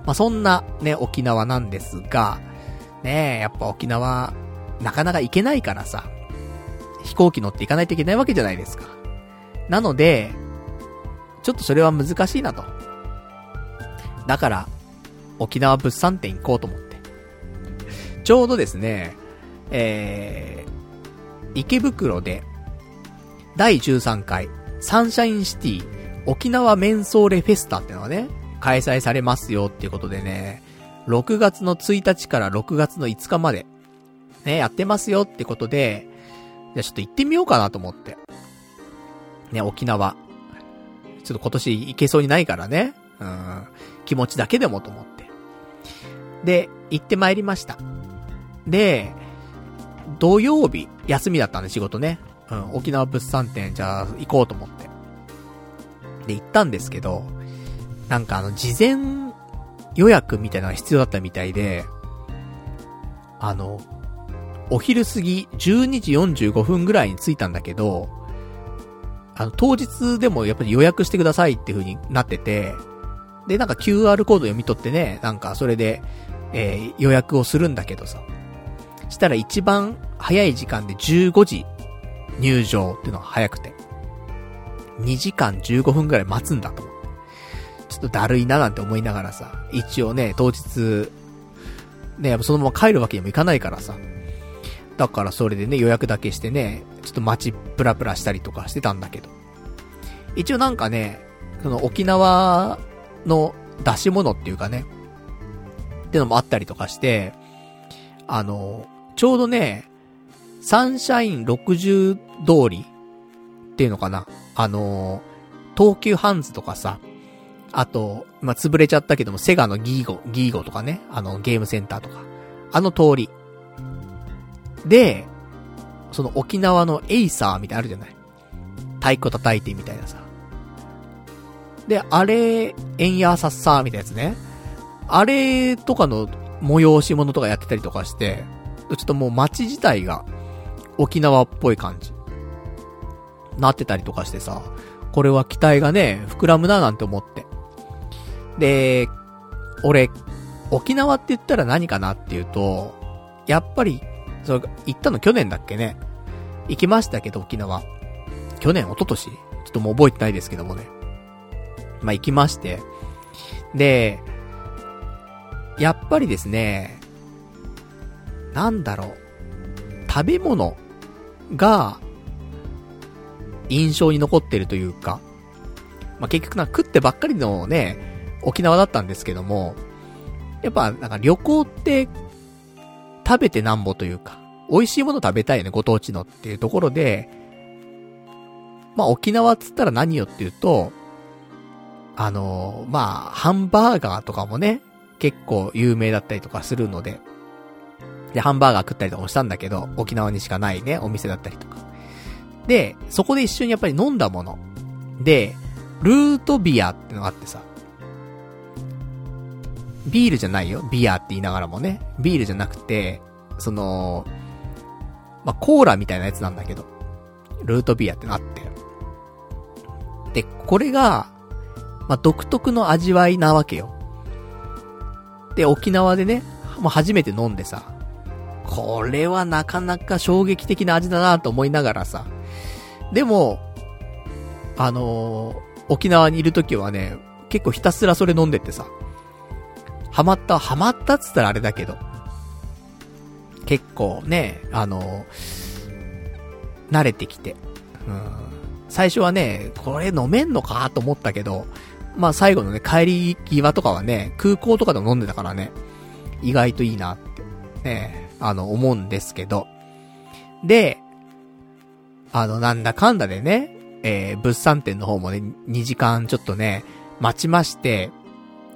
まあそんなね、沖縄なんですが、ねえ、やっぱ沖縄、なかなか行けないからさ、飛行機乗って行かないといけないわけじゃないですか。なので、ちょっとそれは難しいなと。だから、沖縄物産展行こうと思って。ちょうどですね、えー、池袋で、第13回、サンシャインシティ、沖縄メンソーレフェスタってのがね、開催されますよっていうことでね、6月の1日から6月の5日まで、ね、やってますよってことで、じゃあちょっと行ってみようかなと思って。ね、沖縄。ちょっと今年行けそうにないからね。うん。気持ちだけでもと思って。で、行って参りました。で、土曜日、休みだったんで仕事ね。うん、沖縄物産展、じゃあ行こうと思って。で、行ったんですけど、なんかあの、事前予約みたいなのが必要だったみたいで、あの、お昼過ぎ12時45分ぐらいに着いたんだけど、あの、当日でもやっぱり予約してくださいっていう風になってて、で、なんか QR コード読み取ってね、なんかそれで、えー、予約をするんだけどさ。したら一番早い時間で15時入場っていうのが早くて。2時間15分ぐらい待つんだと思って。ちょっとだるいななんて思いながらさ、一応ね、当日、ね、やっぱそのまま帰るわけにもいかないからさ。だからそれでね、予約だけしてね、ちょっと街プラプラしたりとかしてたんだけど。一応なんかね、その沖縄の出し物っていうかね、ってのもあったりとかして、あの、ちょうどね、サンシャイン60通りっていうのかなあの、東急ハンズとかさ、あと、まあ、潰れちゃったけども、セガのギーゴ、ギーゴとかね、あの、ゲームセンターとか、あの通り。で、その沖縄のエイサーみたいなあるじゃない太鼓叩いてみたいなさ。で、あれ、エンヤーサッサーみたいなやつね。あれとかの催し物とかやってたりとかして、ちょっともう街自体が沖縄っぽい感じ。なってたりとかしてさ、これは期待がね、膨らむななんて思って。で、俺、沖縄って言ったら何かなっていうと、やっぱり、それ、行ったの去年だっけね。行きましたけど、沖縄。去年、一昨年ちょっともう覚えてないですけどもね。まあ、行きまして。で、やっぱりですね、なんだろう。食べ物が、印象に残ってるというか、まあ、結局な、食ってばっかりのね、沖縄だったんですけども、やっぱ、なんか旅行って、食べてなんぼというか、美味しいもの食べたいよね、ご当地のっていうところで、まあ、沖縄っつったら何よっていうと、あのー、まあ、ハンバーガーとかもね、結構有名だったりとかするので、で、ハンバーガー食ったりとかもしたんだけど、沖縄にしかないね、お店だったりとか。で、そこで一緒にやっぱり飲んだもの。で、ルートビアってのがあってさ。ビールじゃないよ。ビアって言いながらもね。ビールじゃなくて、その、まあ、コーラみたいなやつなんだけど。ルートビアってなって。で、これが、まあ、独特の味わいなわけよ。で、沖縄でね、もう初めて飲んでさ、これはなかなか衝撃的な味だなと思いながらさ、でも、あのー、沖縄にいるときはね、結構ひたすらそれ飲んでってさ、ハマった、ハマったっつったらあれだけど、結構ね、あのー、慣れてきて、うん。最初はね、これ飲めんのかと思ったけど、まあ最後のね、帰り際とかはね、空港とかでも飲んでたからね、意外といいなって、ね、あの、思うんですけど。で、あの、なんだかんだでね、えー、物産展の方もね、2時間ちょっとね、待ちまして、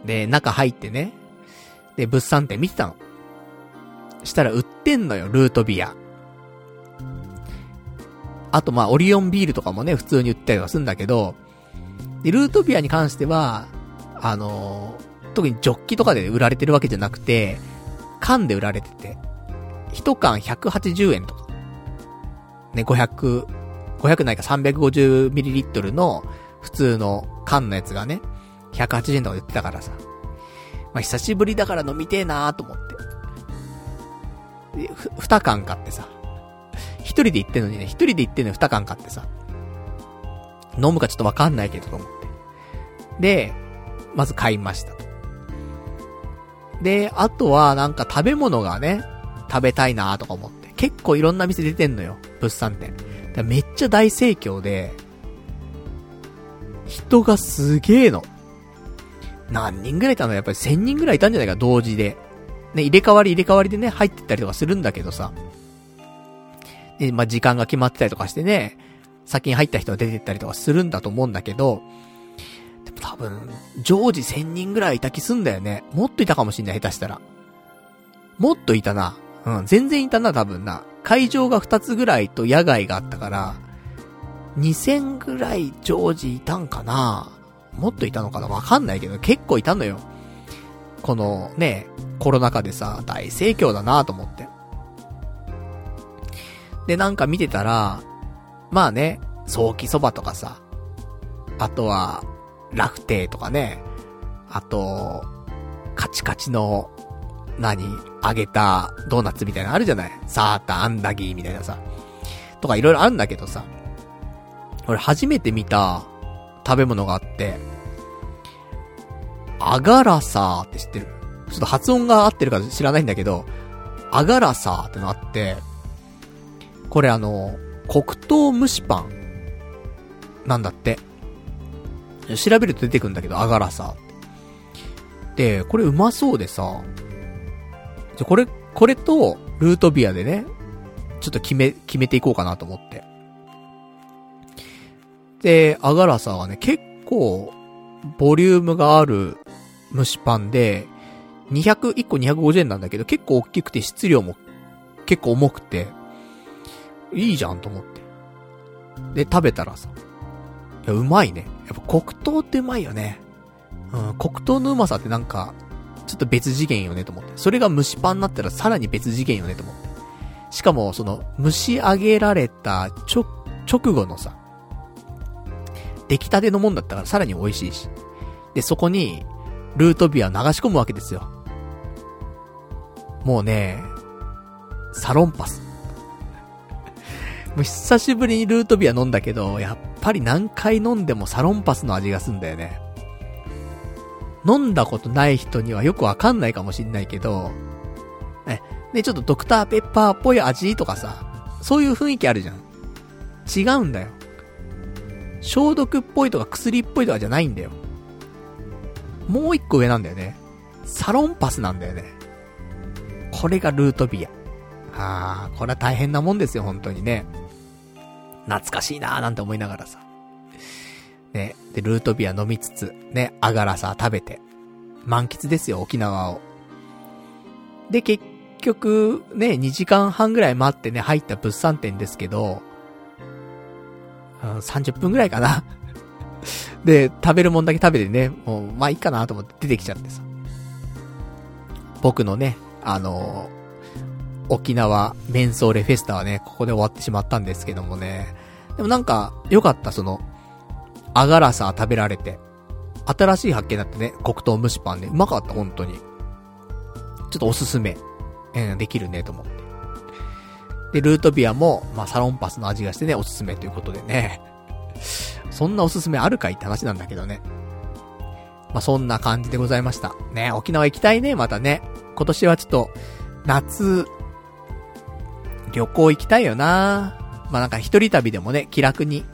で、中入ってね、で、物産展見てたの。したら売ってんのよ、ルートビア。あと、まあ、オリオンビールとかもね、普通に売ったりはするんだけど、で、ルートビアに関しては、あのー、特にジョッキとかで売られてるわけじゃなくて、缶で売られてて。一缶180円とか。ね、500、500ないか 350ml の普通の缶のやつがね、180円とか売ってたからさ。まあ、久しぶりだから飲みてえなーと思って。ふ、二缶買ってさ。一人で行ってんのにね、一人で行ってんのに二缶買ってさ。飲むかちょっとわかんないけどと思って。で、まず買いました。で、あとはなんか食べ物がね、食べたいなとか思って。結構いろんな店出てんのよ。物産展。だめっちゃ大盛況で、人がすげえの。何人ぐらいいたの？やっぱり1000人ぐらいいたんじゃないか、同時で。ね、入れ替わり入れ替わりでね、入ってったりとかするんだけどさ。で、まあ、時間が決まってたりとかしてね、先に入った人が出てったりとかするんだと思うんだけど、でも多分、常時1000人ぐらいいた気すんだよね。もっといたかもしんない、下手したら。もっといたな。うん、全然いたな、多分な。会場が2つぐらいと野外があったから、2000ぐらい常時いたんかなもっといたのかなわかんないけど、結構いたのよ。このね、コロナ禍でさ、大盛況だなと思って。で、なんか見てたら、まあね、早期そばとかさ、あとは、ラフテーとかね、あと、カチカチの、何揚げたドーナツみたいなのあるじゃない？サーターアンダギーみたいなさ。とかいろいろあるんだけどさ。俺初めて見た食べ物があって、アガラサーって知ってる？ちょっと発音が合ってるか知らないんだけど、アガラサーってのあって、これあの、黒糖蒸しパンなんだって。調べると出てくんだけど、アガラサー。で、これうまそうでさ、じゃ、これ、これと、ルートビアでね、ちょっと決め、決めていこうかなと思って。で、アガラサはね、結構、ボリュームがある蒸しパンで、200、1個250円なんだけど、結構大きくて質量も結構重くて、いいじゃんと思って。で、食べたらさ、いや、うまいね。やっぱ黒糖ってうまいよね。うん、黒糖のうまさってなんか、ちょっと別次元よねと思って。それが蒸しパンになったらさらに別次元よねと思って。しかも、その、蒸し上げられた、ちょ、直後のさ、出来たてのもんだったからさらに美味しいし。で、そこに、ルートビア流し込むわけですよ。もうね、サロンパス。もう久しぶりにルートビア飲んだけど、やっぱり何回飲んでもサロンパスの味がすんだよね。飲んだことない人にはよくわかんないかもしんないけど、え、ね、ちょっとドクターペッパーっぽい味とかさ、そういう雰囲気あるじゃん。違うんだよ。消毒っぽいとか薬っぽいとかじゃないんだよ。もう一個上なんだよね。サロンパスなんだよね。これがルートビア。あー、これは大変なもんですよ、本当にね。懐かしいなーなんて思いながらさ。ね、で、ルートビア飲みつつ、ね、アガラサ食べて、満喫ですよ、沖縄を。で、結局、ね、2時間半ぐらい待ってね、入った物産展ですけど、うん、30分ぐらいかな。(laughs) で、食べるもんだけ食べてね、もう、まあいいかなと思って出てきちゃってさ。僕のね、あのー、沖縄メンソーレフェスタはね、ここで終わってしまったんですけどもね。でもなんか、良かった、その、アガラサ食べられて。新しい発見だってね、黒糖蒸しパンね、うまかった、本当に。ちょっとおすすめ、えー、できるね、と思って。で、ルートビアも、まあ、サロンパスの味がしてね、おすすめということでね。そんなおすすめあるかいって話なんだけどね。まあ、そんな感じでございました。ね、沖縄行きたいね、またね。今年はちょっと、夏、旅行行きたいよなまあ、なんか一人旅でもね、気楽に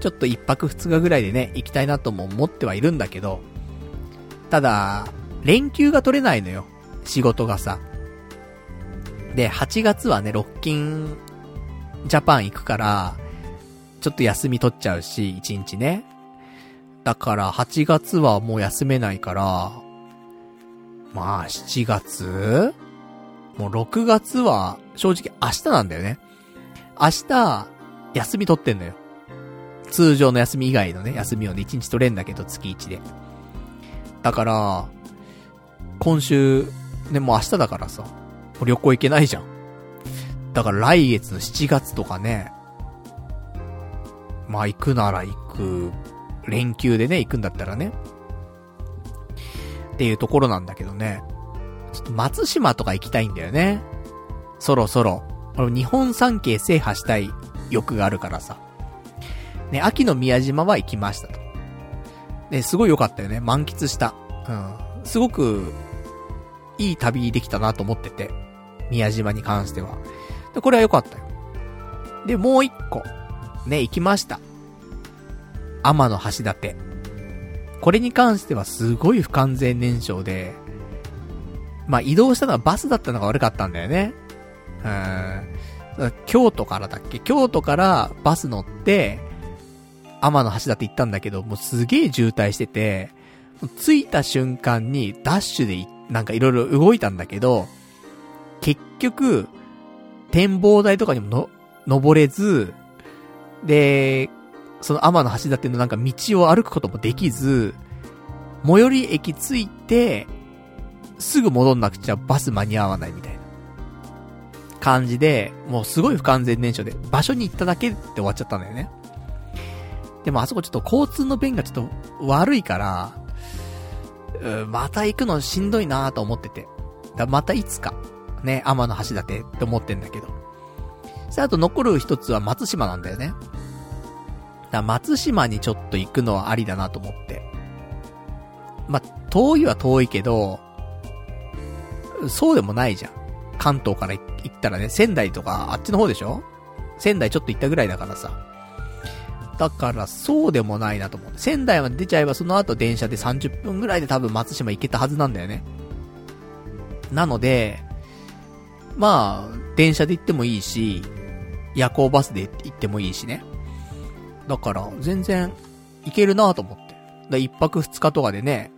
ちょっと一泊二日ぐらいでね、行きたいなとも思ってはいるんだけど、ただ、連休が取れないのよ。仕事がさ。で、8月はね、ロッキンジャパン行くから、ちょっと休み取っちゃうし、1日ね。だから8月はもう休めないから、まあ7月？もう6月は正直明日なんだよね。明日、休み取ってんのよ。通常の休み以外のね、休みをね、1日取れんだけど、月1で。だから、今週、ね、もう明日だからさ、旅行行けないじゃん。だから来月の7月とかね、まあ行くなら行く、連休でね、行くんだったらね。っていうところなんだけどね。ちょっと松島とか行きたいんだよね。そろそろ。俺日本三景制覇したい欲があるからさ。ね、秋の宮島は行きましたと。ね、すごい良かったよね。満喫した。うん。すごく、いい旅できたなと思ってて。宮島に関しては。で、これは良かったよ。で、もう一個。ね、行きました。天の橋立。これに関してはすごい不完全燃焼で、まあ、移動したのはバスだったのが悪かったんだよね。うん。京都からだっけ？京都からバス乗って、天の橋立行ったんだけど、もうすげえ渋滞してて、着いた瞬間にダッシュでなんかいろいろ動いたんだけど、結局、展望台とかにもの、登れず、で、その天の橋立のなんか道を歩くこともできず、最寄り駅着いて、すぐ戻んなくちゃバス間に合わないみたいな感じで、もうすごい不完全燃焼で、場所に行っただけで終わっちゃったんだよね。でもあそこちょっと交通の便がちょっと悪いから、うまた行くのしんどいなと思ってて。だまたいつか、ね、天の橋立って思ってんだけど。さあ、あと残る一つは松島なんだよね。だ松島にちょっと行くのはありだなと思って。ま遠いは遠いけど、そうでもないじゃん。関東から行ったらね、仙台とかあっちの方でしょ？仙台ちょっと行ったぐらいだからさ。だから、そうでもないなと思う。仙台まで出ちゃえばその後電車で30分ぐらいで多分松島行けたはずなんだよね。なので、まあ、電車で行ってもいいし、夜行バスで行ってもいいしね。だから、全然、行けるなと思って。だ一泊二日とかでね、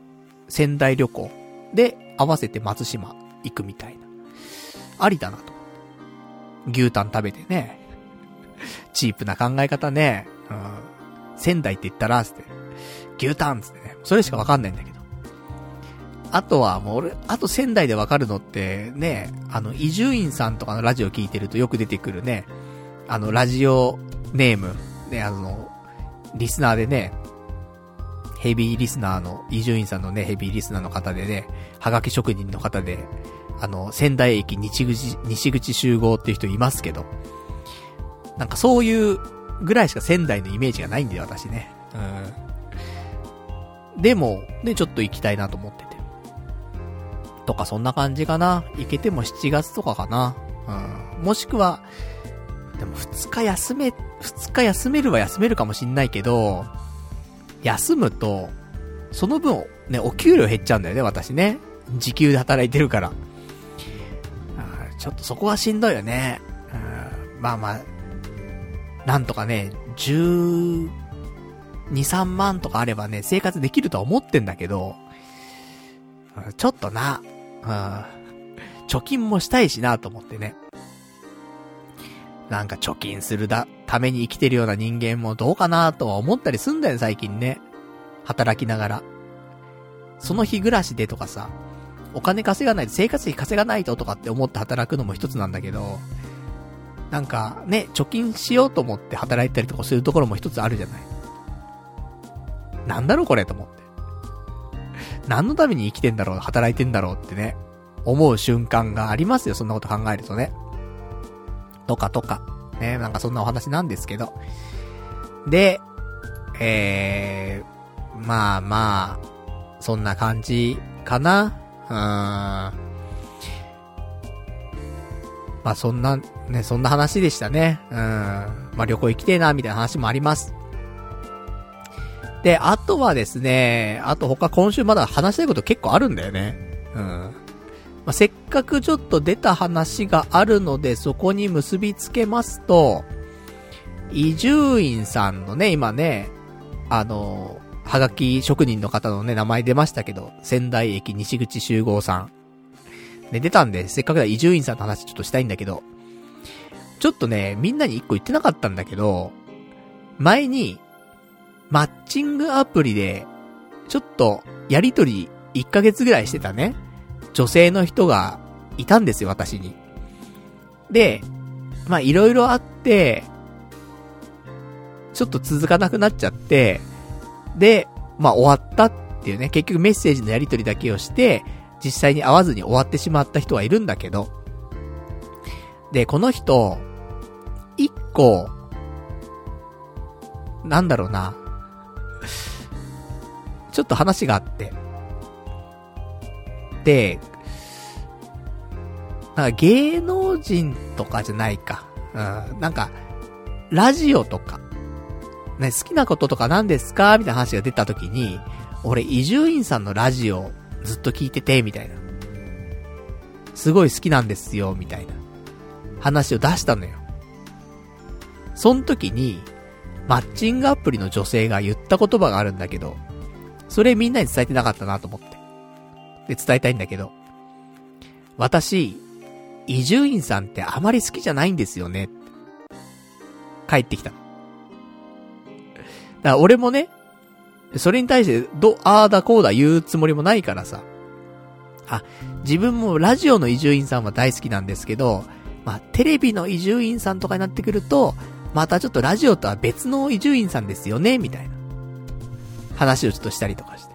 仙台旅行で合わせて松島行くみたいな。ありだなと。牛タン食べてね。チープな考え方ね。仙台って言ったら、つって。牛タンつってね。それしかわかんないんだけど。あとはもう俺、あと仙台でわかるのってね、あの、伊集院さんとかのラジオ聞いてるとよく出てくるね、あの、ラジオネーム、ね、あの、リスナーでね、ヘビーリスナーの、伊集院さんのね、ヘビーリスナーの方でね、はがき職人の方で、あの、仙台駅西口、西口集合っていう人いますけど、なんかそういうぐらいしか仙台のイメージがないんだよ、私ね。うん。でも、ね、ちょっと行きたいなと思ってて。とか、そんな感じかな。行けても7月とかかな。うん。もしくは、でも2日休め、2日休めるは休めるかもしんないけど、休むと、その分、ね、お給料減っちゃうんだよね、私ね。時給で働いてるから。ちょっとそこはしんどいよね。うん、まあまあ、なんとかね、12、3万とかあればね、生活できるとは思ってんだけど、ちょっとな、うん、貯金もしたいしなと思ってね。なんか貯金するだ、ために生きてるような人間もどうかなとは思ったりすんだよ、最近ね。働きながら。その日暮らしでとかさ、お金稼がないと、生活費稼がないととかって思って働くのも一つなんだけど、なんかね、貯金しようと思って働いたりとかするところも一つあるじゃない。なんだろうこれと思って。何のために生きてんだろう、働いてんだろうってね、思う瞬間がありますよ、そんなこと考えるとね。とかとか。ね、なんかそんなお話なんですけど。で、えー、まあまあ、そんな感じかな。うーん。まあそんな、ね、そんな話でしたね。うん。まあ旅行行きてえな、みたいな話もあります。で、あとはですね、あと他今週まだ話したいこと結構あるんだよね。うん。まあ、せっかくちょっと出た話があるので、そこに結びつけますと、伊集院さんのね、今ね、あの、はがき職人の方のね、名前出ましたけど、仙台駅西口集合さん。ね、出たんで、せっかくだ伊集院さんの話ちょっとしたいんだけど、ちょっとね、みんなに一個言ってなかったんだけど、前に、マッチングアプリで、ちょっと、やりとり1ヶ月ぐらいしてたね、女性の人がいたんですよ、私に。で、まあいろいろあって、ちょっと続かなくなっちゃって、で、まあ終わったっていうね、結局メッセージのやり取りだけをして、実際に会わずに終わってしまった人はいるんだけど、で、この人、一個、なんだろうな、ちょっと話があって、で、なんか芸能人とかじゃないか。うん、なんか、ラジオとか、ね、好きなこととか何ですか？みたいな話が出た時に、俺、伊集院さんのラジオずっと聞いてて、みたいな。すごい好きなんですよ、みたいな。話を出したのよ。その時に、マッチングアプリの女性が言った言葉があるんだけど、それみんなに伝えてなかったなと思って。で、伝えたいんだけど、私、伊集院さんってあまり好きじゃないんですよね。帰ってきた。だから俺もね、それに対して、ど、あーだこうだ言うつもりもないからさ。あ、自分もラジオの伊集院さんは大好きなんですけど、まあ、テレビの伊集院さんとかになってくると、またちょっとラジオとは別の伊集院さんですよね、みたいな。話をちょっとしたりとかして。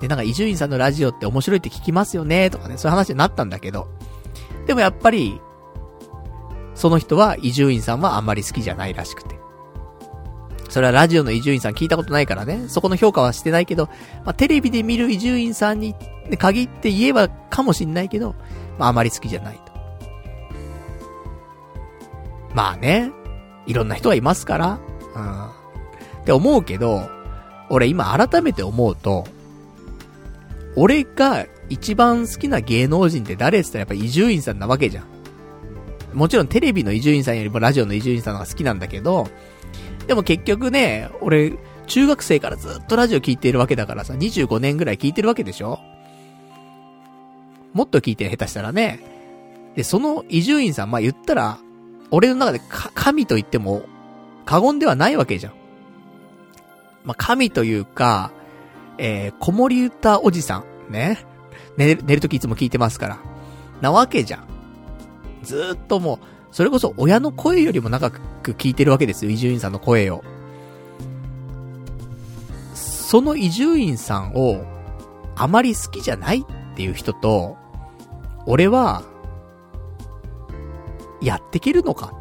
で、なんか伊集院さんのラジオって面白いって聞きますよね、とかね、そういう話になったんだけど。でもやっぱり、その人は伊集院さんはあんまり好きじゃないらしくて。それはラジオの伊集院さん聞いたことないからね、そこの評価はしてないけど、まあ、テレビで見る伊集院さんに限って言えばかもしんないけど、まあ、あまり好きじゃないと。まあね、いろんな人はいますから、うん。って思うけど、俺今改めて思うと、俺が一番好きな芸能人って誰って言ったらやっぱ伊集院さんなわけじゃん。もちろんテレビの伊集院さんよりもラジオの伊集院さんの方が好きなんだけど、でも結局ね、俺、中学生からずっとラジオ聞いてるわけだからさ、25年ぐらい聞いてるわけでしょ？もっと聞いて下手したらね。で、その伊集院さん、まあ、言ったら、俺の中で神と言っても過言ではないわけじゃん。まあ、神というか、えー、子守歌おじさん、ね。寝る、寝るときいつも聞いてますから。なわけじゃん。ずっともう、それこそ親の声よりも長く聞いてるわけですよ、伊集院さんの声を。その伊集院さんを、あまり好きじゃないっていう人と、俺は、やってけるのか？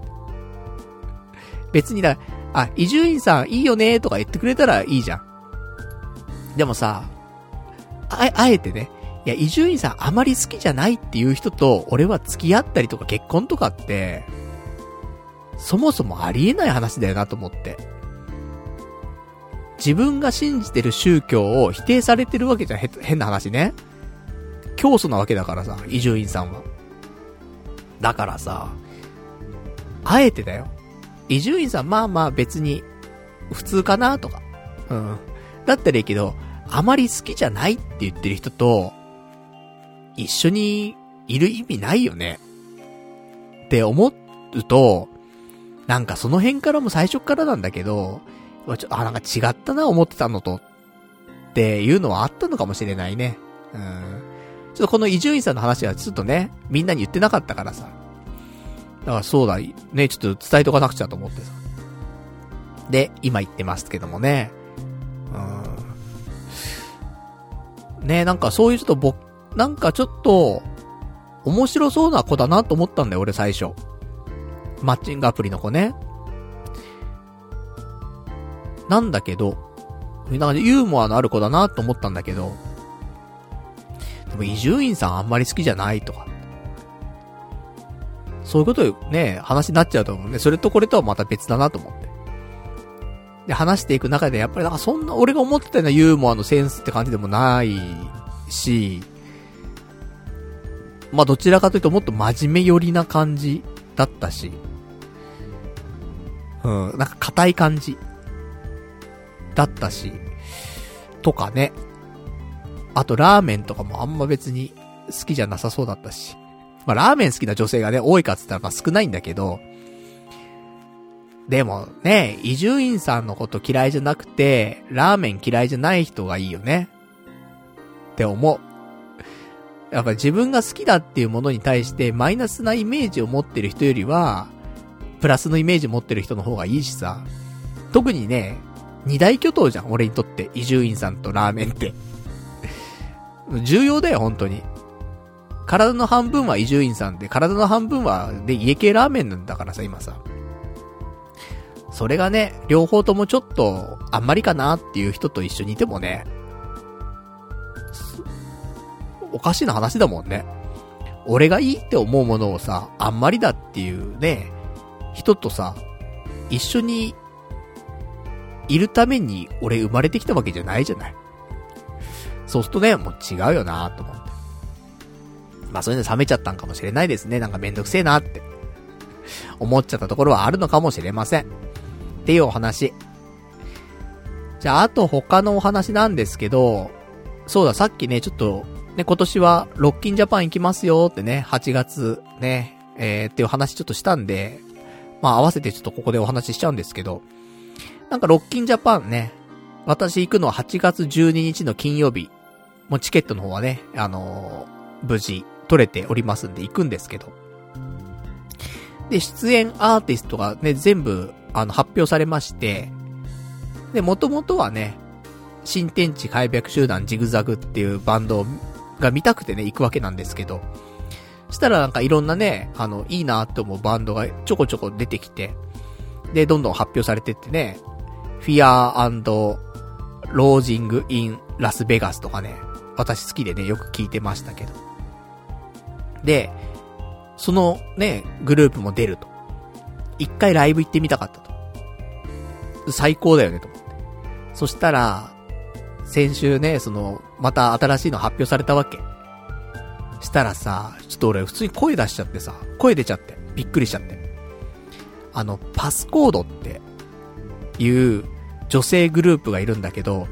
別にだ、あ、伊集院さんいいよねとか言ってくれたらいいじゃん。でもさ、あ、あえてね、いや、伊集院さんあまり好きじゃないっていう人と、俺は付き合ったりとか結婚とかって、そもそもありえない話だよなと思って。自分が信じてる宗教を否定されてるわけじゃ変な話ね。教祖なわけだからさ、伊集院さんは。だからさ、あえてだよ。伊集院さんまあまあ別に、普通かなとか。うん。だったらいいけど、あまり好きじゃないって言ってる人と、一緒にいる意味ないよね。って思うと、なんかその辺からも最初からなんだけど、ちょあ、なんか違ったな、思ってたのと。っていうのはあったのかもしれないね。うん。ちょっとこの伊集院さんの話はちょっとね、みんなに言ってなかったからさ。だからそうだ、ね、ちょっと伝えとかなくちゃと思ってさ。で、今言ってますけどもね。うん。ね、なんかそういうちょっと僕なんかちょっと、面白そうな子だなと思ったんだよ、俺最初。マッチングアプリの子ね。なんだけど、なんかユーモアのある子だなと思ったんだけど、でも伊集院さんあんまり好きじゃないとか。そういうことね、話になっちゃうと思うね。それとこれとはまた別だなと思って。で、話していく中で、やっぱりなんかそんな、俺が思ってたようなユーモアのセンスって感じでもないし、まあどちらかというともっと真面目寄りな感じだったし、うん、なんか硬い感じだったし、とかね。あとラーメンとかもあんま別に好きじゃなさそうだったし。まあラーメン好きな女性がね、多いかっつったらまあ少ないんだけど、でもね、伊集院さんのこと嫌いじゃなくて、ラーメン嫌いじゃない人がいいよね。って思う。やっぱ自分が好きだっていうものに対してマイナスなイメージを持ってる人よりは、プラスのイメージ持ってる人の方がいいしさ。特にね、二大巨頭じゃん、俺にとって。伊集院さんとラーメンって。重要だよ、本当に。体の半分は伊集院さんで、体の半分は、で、家系ラーメンなんだからさ、今さ。それがね、両方ともちょっと、あんまりかなっていう人と一緒にいてもね、おかしな話だもんね。俺がいいって思うものをさ、あんまりだっていうね、人とさ、一緒にいるために俺生まれてきたわけじゃないじゃない。そうするとね、もう違うよなと思って。まあそういうの冷めちゃったんかもしれないですね。なんかめんどくせえなって。思っちゃったところはあるのかもしれません。っていうお話。じゃあ、あと他のお話なんですけど、そうだ、さっきね、ちょっと、ね、今年はロッキンジャパン行きますよってね、8月ね、えー、っていう話ちょっとしたんで、まあ合わせてちょっとここでお話ししちゃうんですけど、なんかロッキンジャパンね、私行くのは8月12日の金曜日。もうチケットの方はね、あのー、無事取れておりますんで行くんですけど。で、出演アーティストがね、全部、あの、発表されまして、で、もともとはね、新天地開闢集団ジグザグっていうバンドをが見たくてね、行くわけなんですけど、したらなんかいろんなね、あの、いいなって思うバンドがちょこちょこ出てきて、で、どんどん発表されてってね、フィアーロージングインラスベガスとかね、私好きでね、よく聞いてましたけど。で、そのね、グループも出ると。一回ライブ行ってみたかったと。最高だよね、と思って。そしたら、先週ね、その、また新しいの発表されたわけ。したらさ、ちょっと俺普通に声出しちゃってさ、声出ちゃって、びっくりしちゃって。あの、パスコードっていう女性グループがいるんだけど、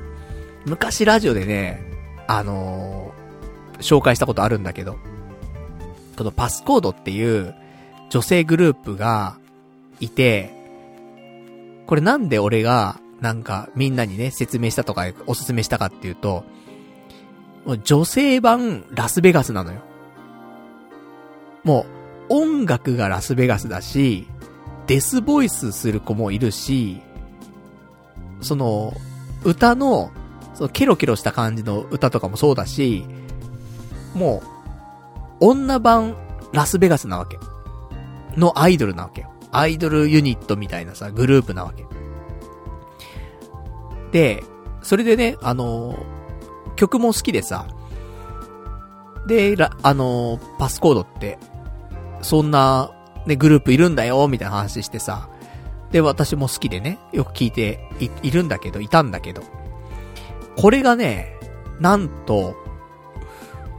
昔ラジオでね、あのー、紹介したことあるんだけど、このパスコードっていう女性グループがいて、これなんで俺がなんかみんなにね、説明したとかおすすめしたかっていうと、女性版ラスベガスなのよ。もう、音楽がラスベガスだし、デスボイスする子もいるし、その、歌の、そのケロケロした感じの歌とかもそうだし、もう、女版ラスベガスなわけ。のアイドルなわけよ。アイドルユニットみたいなさ、グループなわけ。で、それでね、あのー、曲も好きでさ、で、あの、パスコードって、そんな、ね、グループいるんだよ、みたいな話してさ、で、私も好きでね、よく聞いてい、いるんだけど、いたんだけど、これがね、なんと、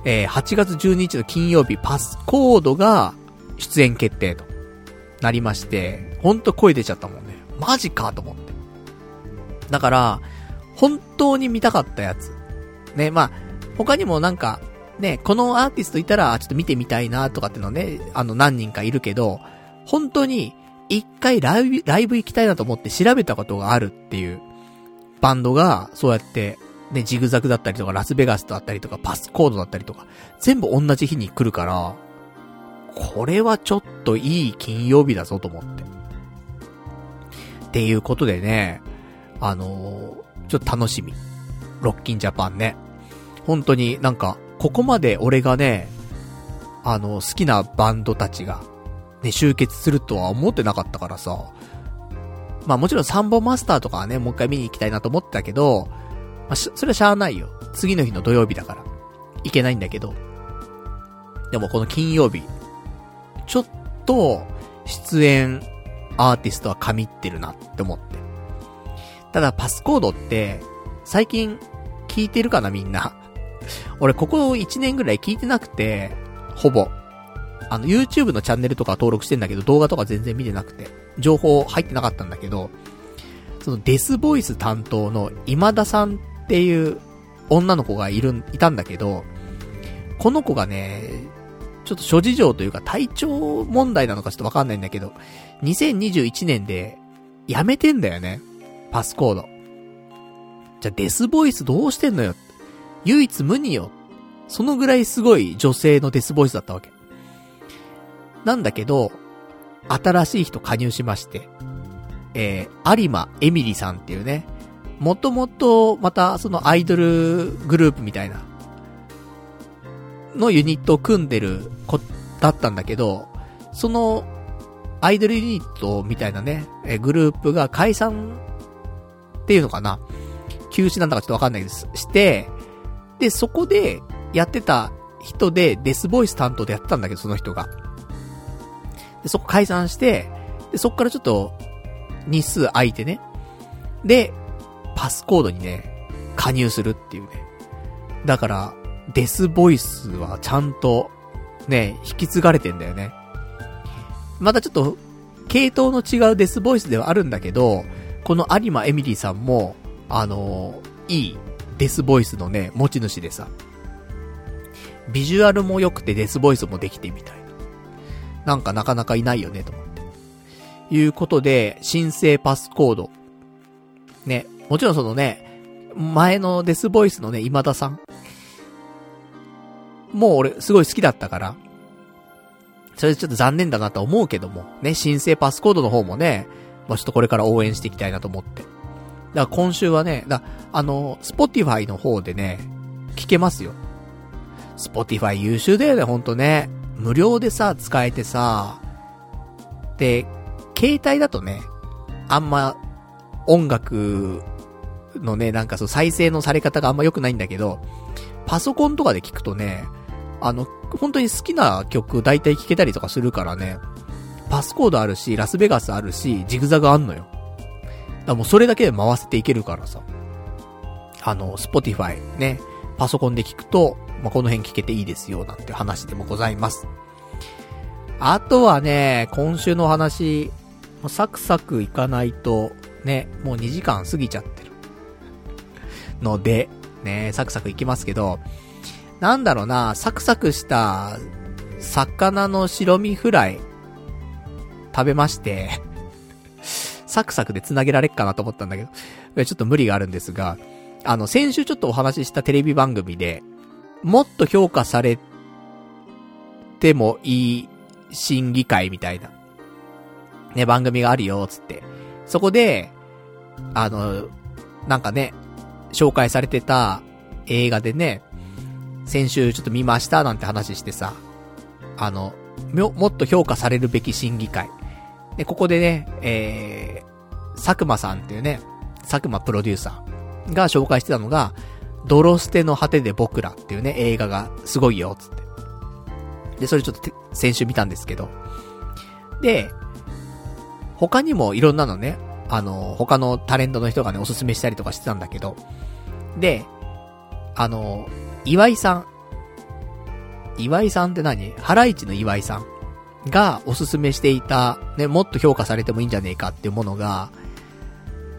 えー、8月12日の金曜日、パスコードが出演決定となりまして、ほんと声出ちゃったもんね。マジかと思って。だから、本当に見たかったやつ。ね、まあ、他にもなんか、ね、このアーティストいたら、ちょっと見てみたいなとかってのね、あの何人かいるけど、本当に、一回ライブ、ライブ行きたいなと思って調べたことがあるっていうバンドが、そうやって、ね、ジグザグだったりとか、ラスベガスだったりとか、パスコードだったりとか、全部同じ日に来るから、これはちょっといい金曜日だぞと思って。っていうことでね、あのー、ちょっと楽しみ。ロッキンジャパンね。本当になんか、ここまで俺がね、あの、好きなバンドたちが、ね、集結するとは思ってなかったからさ。まあもちろんサンボマスターとかはね、もう一回見に行きたいなと思ってたけど、まあ、それはしゃあないよ。次の日の土曜日だから。行けないんだけど。でもこの金曜日、ちょっと、出演アーティストは神ってるなって思って。ただパスコードって、最近聞いてるかなみんな。(laughs) 俺ここ1年ぐらい聞いてなくて、ほぼ。あの、YouTube のチャンネルとか登録してんだけど、動画とか全然見てなくて、情報入ってなかったんだけど、そのデスボイス担当の今田さんっていう女の子がいる、いたんだけど、この子がね、ちょっと諸事情というか体調問題なのかちょっとわかんないんだけど、2021年で辞めてんだよね。パスコード。じゃデスボイスどうしてんのよ？唯一無二よ。そのぐらいすごい女性のデスボイスだったわけ。なんだけど、新しい人加入しまして、えー、有馬エミリさんっていうね、もともと、また、そのアイドルグループみたいな、のユニットを組んでる子だったんだけど、その、アイドルユニットみたいなね、えグループが解散っていうのかな休止なんだかちょっとわかんないです。して、で、そこでやってた人でデスボイス担当でやってたんだけど、その人が。で、そこ解散して、で、そっからちょっと、日数空いてね。で、パスコードにね、加入するっていうね。だから、デスボイスはちゃんと、ね、引き継がれてんだよね。またちょっと、系統の違うデスボイスではあるんだけど、この有馬エミリーさんも、あの、いいデスボイスのね、持ち主でさ、ビジュアルも良くてデスボイスもできてみたいな。なんかなかなかいないよね、と思って。いうことで、申請パスコード。ね、もちろんそのね、前のデスボイスのね、今田さん。もう俺、すごい好きだったから、それちょっと残念だなと思うけども、ね、新生 PassCode の方もね、まあ、ちょっとこれから応援していきたいなと思って。だから今週はね、だあの、 Spotify の方でね、聞けますよ。 Spotify 優秀だよね、ほんとね。無料でさ、使えてさ、で、携帯だとね、あんま、音楽のね、なんかそう再生のされ方があんま良くないんだけど、パソコンとかで聞くとね、あの、本当に好きな曲大体聴けたりとかするからね、 PassCode あるし、ラスベガスあるし、ジグザグあんのよ。だもうそれだけで回せていけるからさ。あの、 Spotify ね、パソコンで聞くと、まあ、この辺聞けていいですよ、なんて話でもございます。あとはね、今週の話、もうサクサクいかないと、ね、もう2時間過ぎちゃってる。ので、ね、サクサクいきますけど、なんだろうな、サクサクした魚の白身フライ食べましてサクサクで繋げられっかなと思ったんだけど、ちょっと無理があるんですが、あの、先週ちょっとお話ししたテレビ番組で、もっと評価されてもいい審議会みたいな、ね、番組があるよ、つって。そこで、あの、なんかね、紹介されてた映画でね、先週ちょっと見ましたなんて話してさ、あの、もっと評価されるべき審議会。で、ここでね、えー、佐久間さんっていうね、佐久間プロデューサーが紹介してたのが、泥捨ての果てで僕らっていうね、映画がすごいよ、つって。で、それちょっと先週見たんですけど。で、他にもいろんなのね、あの、他のタレントの人がね、おすすめしたりとかしてたんだけど、で、あの、岩井さん。岩井さんって何？ハライチの岩井さんがおすすめしていた、ね、もっと評価されてもいいんじゃねえかっていうものが、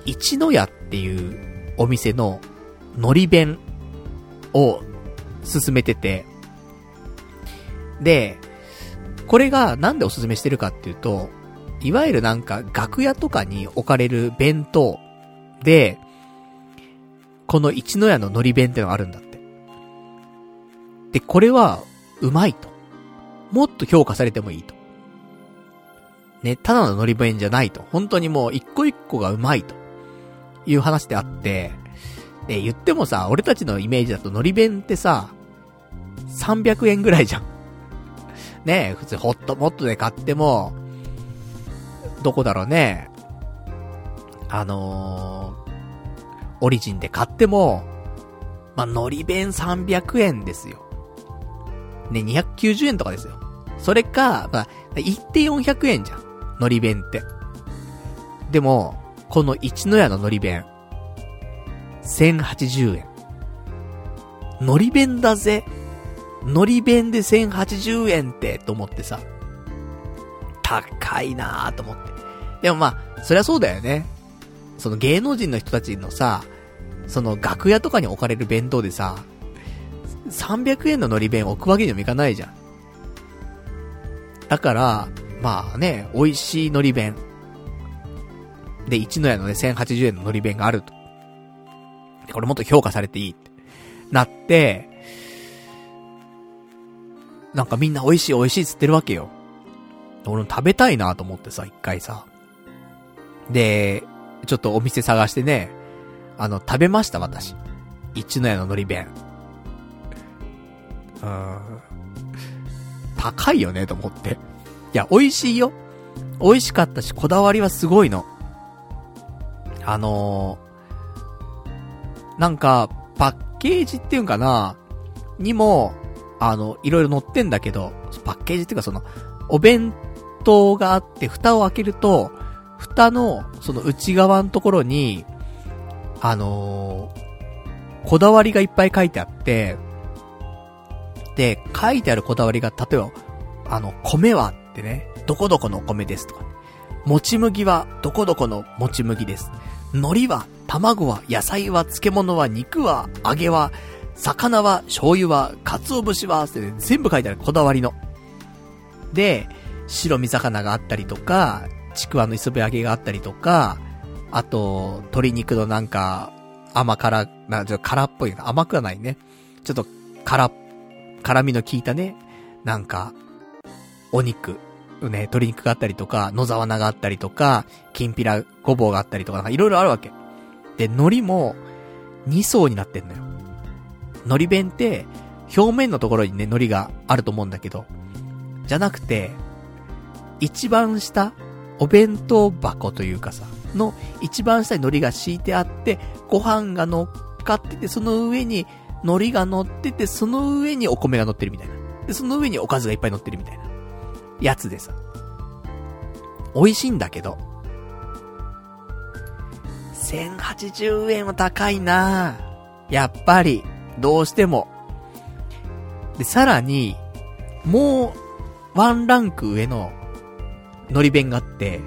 一の屋っていうお店の海苔弁を進めてて、で、これがなんでおすすめしてるかっていうと、いわゆるなんか楽屋とかに置かれる弁当で、この一の屋の海苔弁ってのがあるんだって。で、これは、うまいと。もっと評価されてもいいと。ね、ただの海苔弁じゃないと。本当にもう一個一個がうまいと。いう話であって、ね、言ってもさ、俺たちのイメージだと海苔弁ってさ、300円ぐらいじゃん。ね普通ホットモットで買っても、どこだろうね。あのー、オリジンで買っても、まあ、海苔弁300円ですよ。ね、290円とかですよ。それか、まあ、行って400円じゃん。海苔弁って。でも、この一の屋の海苔弁、1080円。海苔弁だぜ。海苔弁で1080円って、と思ってさ。高いなぁと思って。でもまあ、そりゃそうだよね。その芸能人の人たちのさ、その楽屋とかに置かれる弁当でさ、300円の海苔弁置くわけにもいかないじゃん。だから、まあね、美味しい海苔弁。で、一の屋のね、1080円の海苔弁があると。これもっと評価されていいって。なって、なんかみんな美味しい美味しいっつってるわけよ。俺も食べたいなと思ってさ、一回さ。で、ちょっとお店探してね、あの、食べました、私。一の屋の海苔弁。うん。高いよね、と思って。いや、美味しいよ。美味しかったし、こだわりはすごいの。あのー、なんか、パッケージっていうんかな、にも、あの、いろいろ載ってんだけど、パッケージっていうかその、お弁当があって、蓋を開けると、蓋の、その内側のところに、あのー、こだわりがいっぱい書いてあって、で、書いてあるこだわりが、例えば、あの、米はってね、どこどこのお米ですとか、もち麦はどこどこのもち麦です。海苔は、卵は、野菜は、漬物は、肉は、揚げは、魚は、醤油は、鰹節は、って、ね、全部書いてある、こだわりの。で、白身魚があったりとか、ちくわの磯辺揚げがあったりとか、あと、鶏肉のなんか、甘辛、な、ちょっと辛っぽい、甘くはないね。ちょっと、辛っ、辛みの効いたね、なんか、お肉、ね、鶏肉があったりとか、野沢菜があったりとか、きんぴらごぼうがあったりとか、なんかいろいろあるわけ。で、海苔も、2層になってんのよ。海苔弁って、表面のところにね、海苔があると思うんだけど、じゃなくて、一番下、お弁当箱というかさ、の一番下に海苔が敷いてあって、ご飯が乗っかってて、その上に海苔が乗ってて、その上にお米が乗ってるみたいな。で、その上におかずがいっぱい乗ってるみたいな。やつでさ。美味しいんだけど。1080円は高いなやっぱり、どうしても。で、さらに、もう、ワンランク上の、海苔弁があって、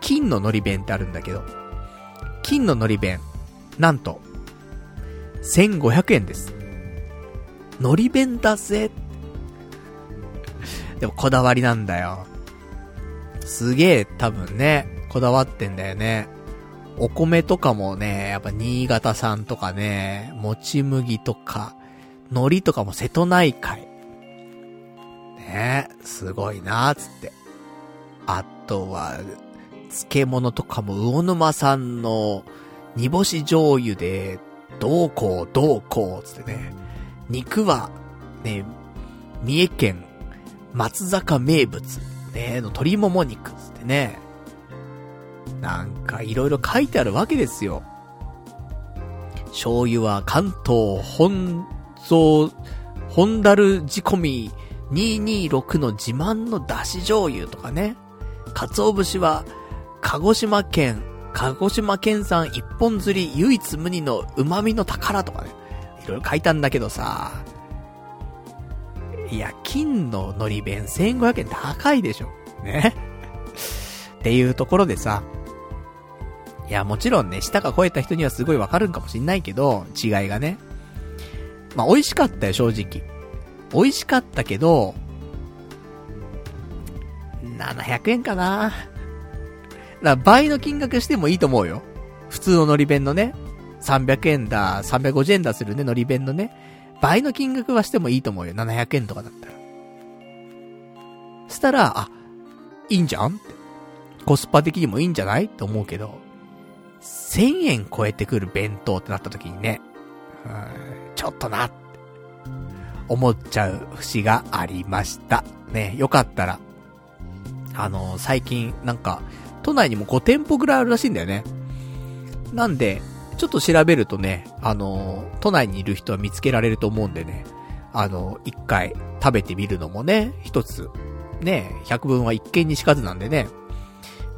金の海苔弁ってあるんだけど、金の海苔弁、なんと、1500円です。海苔弁だぜ。でもこだわりなんだよ。すげえ多分ね、こだわってんだよね。お米とかもね、やっぱ新潟産とかね、もち麦とか、海苔とかも瀬戸内海。ねすごいなーつって。あとは、漬物とかも魚沼産の煮干し醤油で、どうこうどうこうつってね。肉は、ね、三重県松坂名物、ね、の鶏もも肉つってね。なんかいろいろ書いてあるわけですよ。醤油は関東本草、本だる仕込み226の自慢のだし醤油とかね。鰹節は鹿児島県、鹿児島県産一本釣り唯一無二の旨味の宝とかね。いろいろ書いたんだけどさ。いや、金の海苔弁1500円高いでしょ。ね。っていうところでさ、いや、もちろんね、舌が超えた人にはすごいわかるんかもしんないけど、違いがね。まあ、美味しかったよ、正直。美味しかったけど、700円かな。だ倍の金額してもいいと思うよ。普通の海苔弁のね、300円だ、350円だするね、海苔弁のね、倍の金額はしてもいいと思うよ。700円とかだったら。したら、あ、いいんじゃん？って。コスパ的にもいいんじゃない？って思うけど、1000円超えてくる弁当ってなった時にね、うん、ちょっとな、って思っちゃう節がありました。ね、よかったら、あの、最近、なんか、都内にも5店舗ぐらいあるらしいんだよね。なんで、ちょっと調べるとね、あの、都内にいる人は見つけられると思うんでね、あの、一回食べてみるのもね、一つ、ね、百分は一見にしかずなんでね、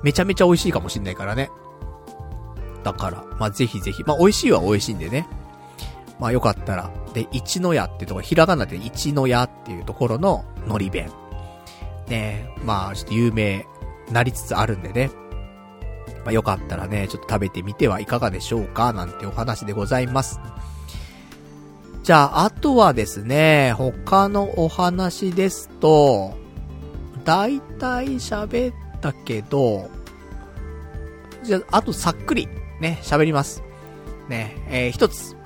めちゃめちゃ美味しいかもしんないからね。だから、まあ、ぜひぜひ、まあ、美味しいは美味しいんでね。まあ、よかったら、で、一の屋ってところ、ひらがなで一の屋っていうところの海苔弁。ねまあ、ちょっと有名なりつつあるんでね。まあ、よかったらね、ちょっと食べてみてはいかがでしょうかなんてお話でございます。じゃあ、あとはですね、他のお話ですと、だいたい喋ったけど、じゃあ、あとさっくり、ね、喋ります。ね、えー、一つ。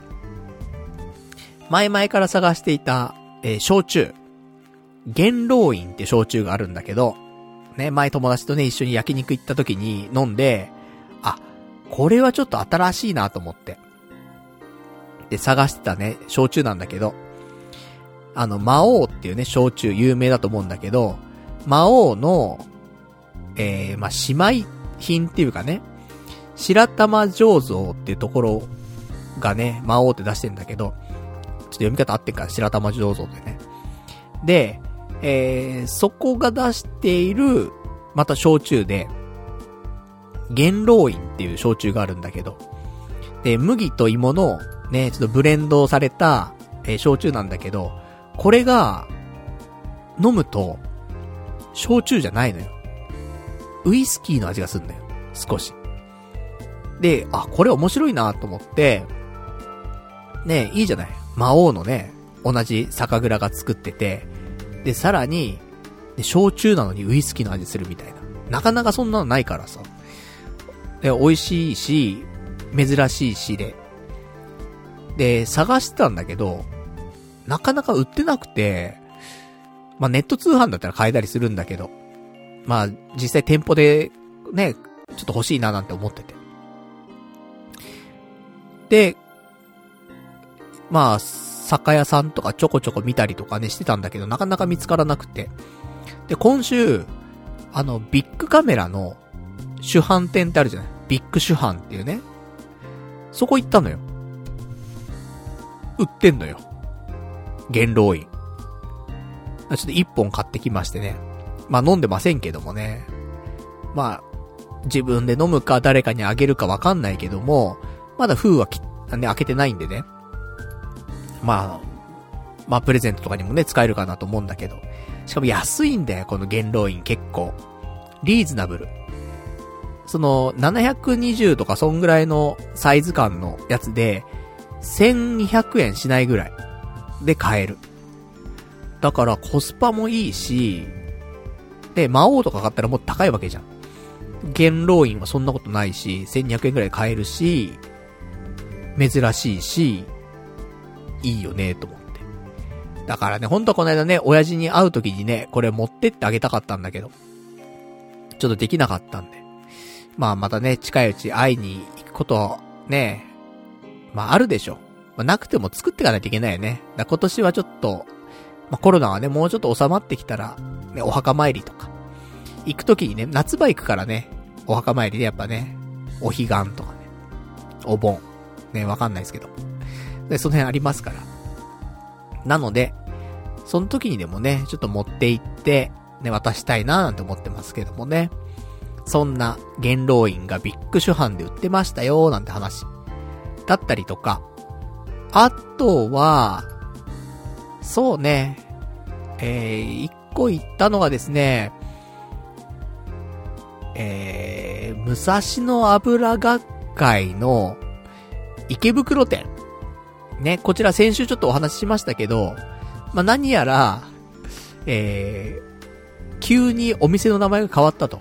前々から探していた、えー、焼酎。元老院って焼酎があるんだけど、ね、前友達とね、一緒に焼肉行った時に飲んで、あ、これはちょっと新しいなと思って。で、探してたね、焼酎なんだけど、あの、魔王っていうね、焼酎有名だと思うんだけど、魔王の、えー、まあ、姉妹品っていうかね、白玉醸造っていうところがね、魔王って出してんだけど、ちょっと読み方合ってんから、白玉醸造ってね。で、えー、そこが出している、また焼酎で、元老院っていう焼酎があるんだけど、で、麦と芋の、ね、ちょっとブレンドされた、えー、焼酎なんだけど、これが、飲むと、焼酎じゃないのよ。ウイスキーの味がするんだよ。少し。で、あ、これ面白いなと思って、ねいいじゃない。魔王のね、同じ酒蔵が作ってて、で、さらに、焼酎なのにウイスキーの味するみたいな。なかなかそんなのないからさ。で、美味しいし、珍しいしで。で、探してたんだけど、なかなか売ってなくて、まあ、ネット通販だったら買えたりするんだけど、まあ、実際店舗で、ね、ちょっと欲しいななんて思ってて。で、まあ、酒屋さんとかちょこちょこ見たりとかね、してたんだけど、なかなか見つからなくて。で、今週、あの、ビッグカメラの主販店ってあるじゃない？ビッグ主販っていうね。そこ行ったのよ。売ってんのよ。元老院。ちょっと一本買ってきましてね。まあ飲んでませんけどもね。まあ、自分で飲むか誰かにあげるかわかんないけども、まだ封はき、ね、開けてないんでね。まあ、まあプレゼントとかにもね、使えるかなと思うんだけど。しかも安いんだよ、この元老院結構。リーズナブル。その、720とかそんぐらいのサイズ感のやつで、1200円しないぐらいで買える。だからコスパもいいし、で、魔王とか買ったらもっと高いわけじゃん。元老院はそんなことないし、1200円くらい買えるし、珍しいし、いいよね、と思って。だからね、ほんとこの間ね、親父に会う時にね、これ持ってってあげたかったんだけど、ちょっとできなかったんで。まあまたね、近いうち会いに行くことは、ね、まああるでしょ。まあ、なくても作っていかないといけないよね。だ今年はちょっと、まあコロナはね、もうちょっと収まってきたら、ね、お墓参りとか、行くときにね、夏場行くからね、お墓参りでやっぱね、お彼岸とかね、お盆、ね、わかんないですけど。で、その辺ありますから。なので、その時にでもね、ちょっと持って行って、ね、渡したいななんて思ってますけどもね。そんな元老院がビッグ主販で売ってましたよなんて話。だったりとか。あとは、そうね、えー、一個言ったのがですね、えー、武蔵野油学会の池袋店。ね、こちら先週ちょっとお話ししましたけど、まあ、何やら、えー、急にお店の名前が変わったと。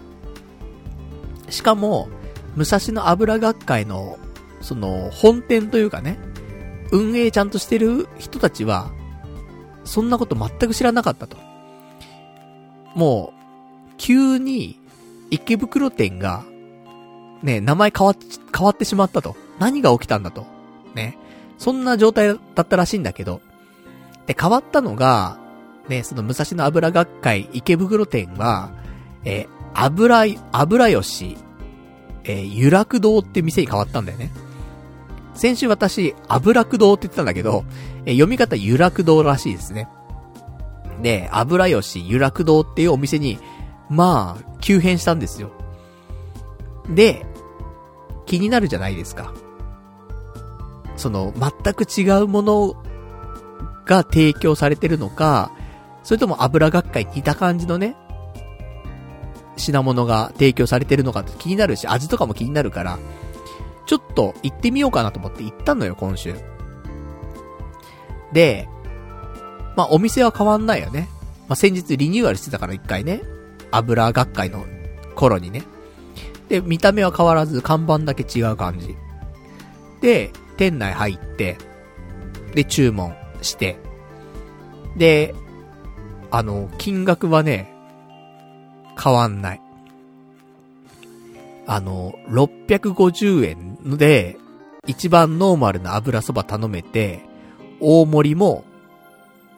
しかも、武蔵野油学会の、その、本店というかね、運営ちゃんとしてる人たちは、そんなこと全く知らなかったと。もう、急に、池袋店が、ね、名前変わっ、変わってしまったと。何が起きたんだと。ね。そんな状態だったらしいんだけど。で、変わったのが、ね、その武蔵野油学会池袋店は、えー、油、油吉、えー、ゆらく堂って店に変わったんだよね。先週私、油く堂って言ってたんだけど、えー、読み方ゆらく堂らしいですね。で、油吉ゆらく堂っていうお店に、まあ、急変したんですよ。で、気になるじゃないですか。その、全く違うものが提供されてるのか、それとも油学会に似た感じのね、品物が提供されてるのかって気になるし、味とかも気になるから、ちょっと行ってみようかなと思って行ったのよ、今週。で、まあお店は変わんないよね。まあ先日リニューアルしてたから一回ね。油学会の頃にね。で、見た目は変わらず看板だけ違う感じ。で、店内入って、で、注文して、で、あの、金額はね、変わんない。あの、650円で、一番ノーマルな油そば頼めて、大盛りも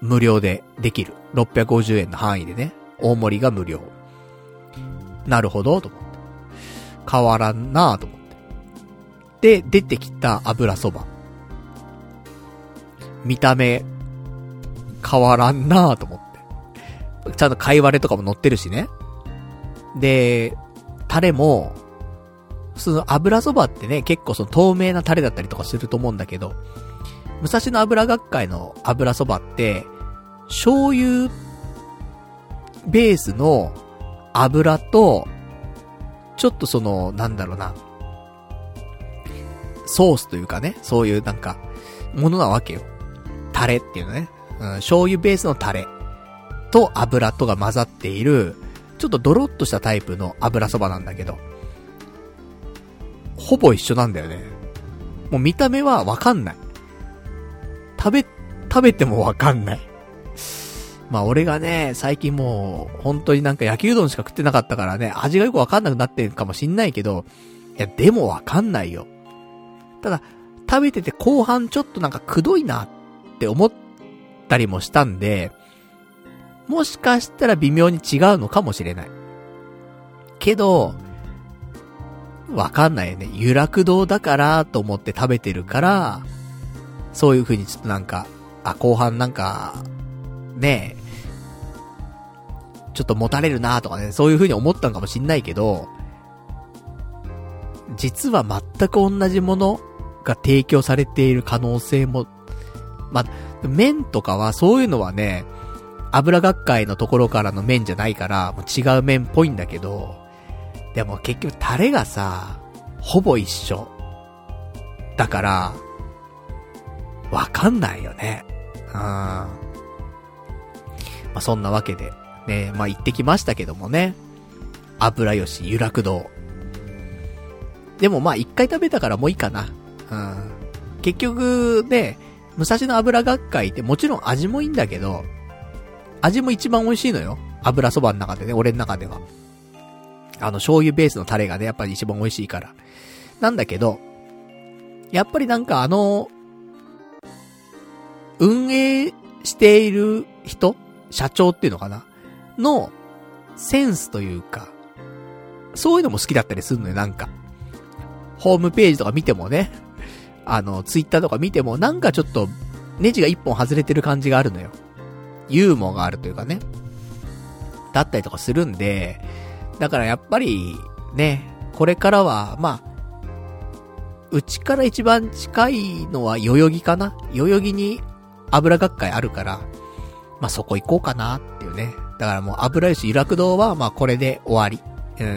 無料でできる。650円の範囲でね。大盛りが無料。なるほど、と思って。変わらんなと思って。で、出てきた油そば。見た目、変わらんなぁと思って。ちゃんと貝割れとかも乗ってるしね。で、タレも、その油そばってね、結構その透明なタレだったりとかすると思うんだけど、武蔵野油学会の油そばって、醤油ベースの油と、ちょっとその、なんだろうな、ソースというかね、そういうなんか、ものなわけよ。タレっていうのね。うん、醤油ベースのタレと油とが混ざっている、ちょっとドロッとしたタイプの油そばなんだけど、ほぼ一緒なんだよね。もう見た目はわかんない。食べ、食べてもわかんない。まあ俺がね、最近もう、本当になんか焼きうどんしか食ってなかったからね、味がよくわかんなくなってるかもしんないけど、いや、でもわかんないよ。ただ、食べてて後半ちょっとなんかくどいなって思ったりもしたんで、もしかしたら微妙に違うのかもしれない。けど、わかんないよね。ゆ楽堂だからと思って食べてるから、そういう風にちょっとなんか、あ、後半なんか、ねえ、ちょっと持たれるなとかね、そういう風に思ったのかもしんないけど、実は全く同じものが提供されている可能性も、ま麺とかはそういうのはね、油学会のところからの麺じゃないから、もう違う麺っぽいんだけど、でも結局タレがさ、ほぼ一緒。だから、わかんないよね。うん。まあ、そんなわけで、ね、まあ、行ってきましたけどもね。油吉ゆらく堂。でもまあ、一回食べたからもういいかな。結局、ね、武蔵野油学会ってもちろん味もいいんだけど、味も一番美味しいのよ。油そばの中でね、俺の中では。あの、醤油ベースのタレがね、やっぱり一番美味しいから。なんだけど、やっぱりなんかあの、運営している人社長っていうのかな？の、センスというか、そういうのも好きだったりするのよ、なんか。ホームページとか見てもね、あの、ツイッターとか見ても、なんかちょっと、ネジが一本外れてる感じがあるのよ。ユーモアがあるというかね。だったりとかするんで、だからやっぱり、ね、これからは、まあ、うちから一番近いのは代々木かな代々木に油学会あるから、まあ、そこ行こうかなっていうね。だからもう油吉楽堂はまあこれで終わり。う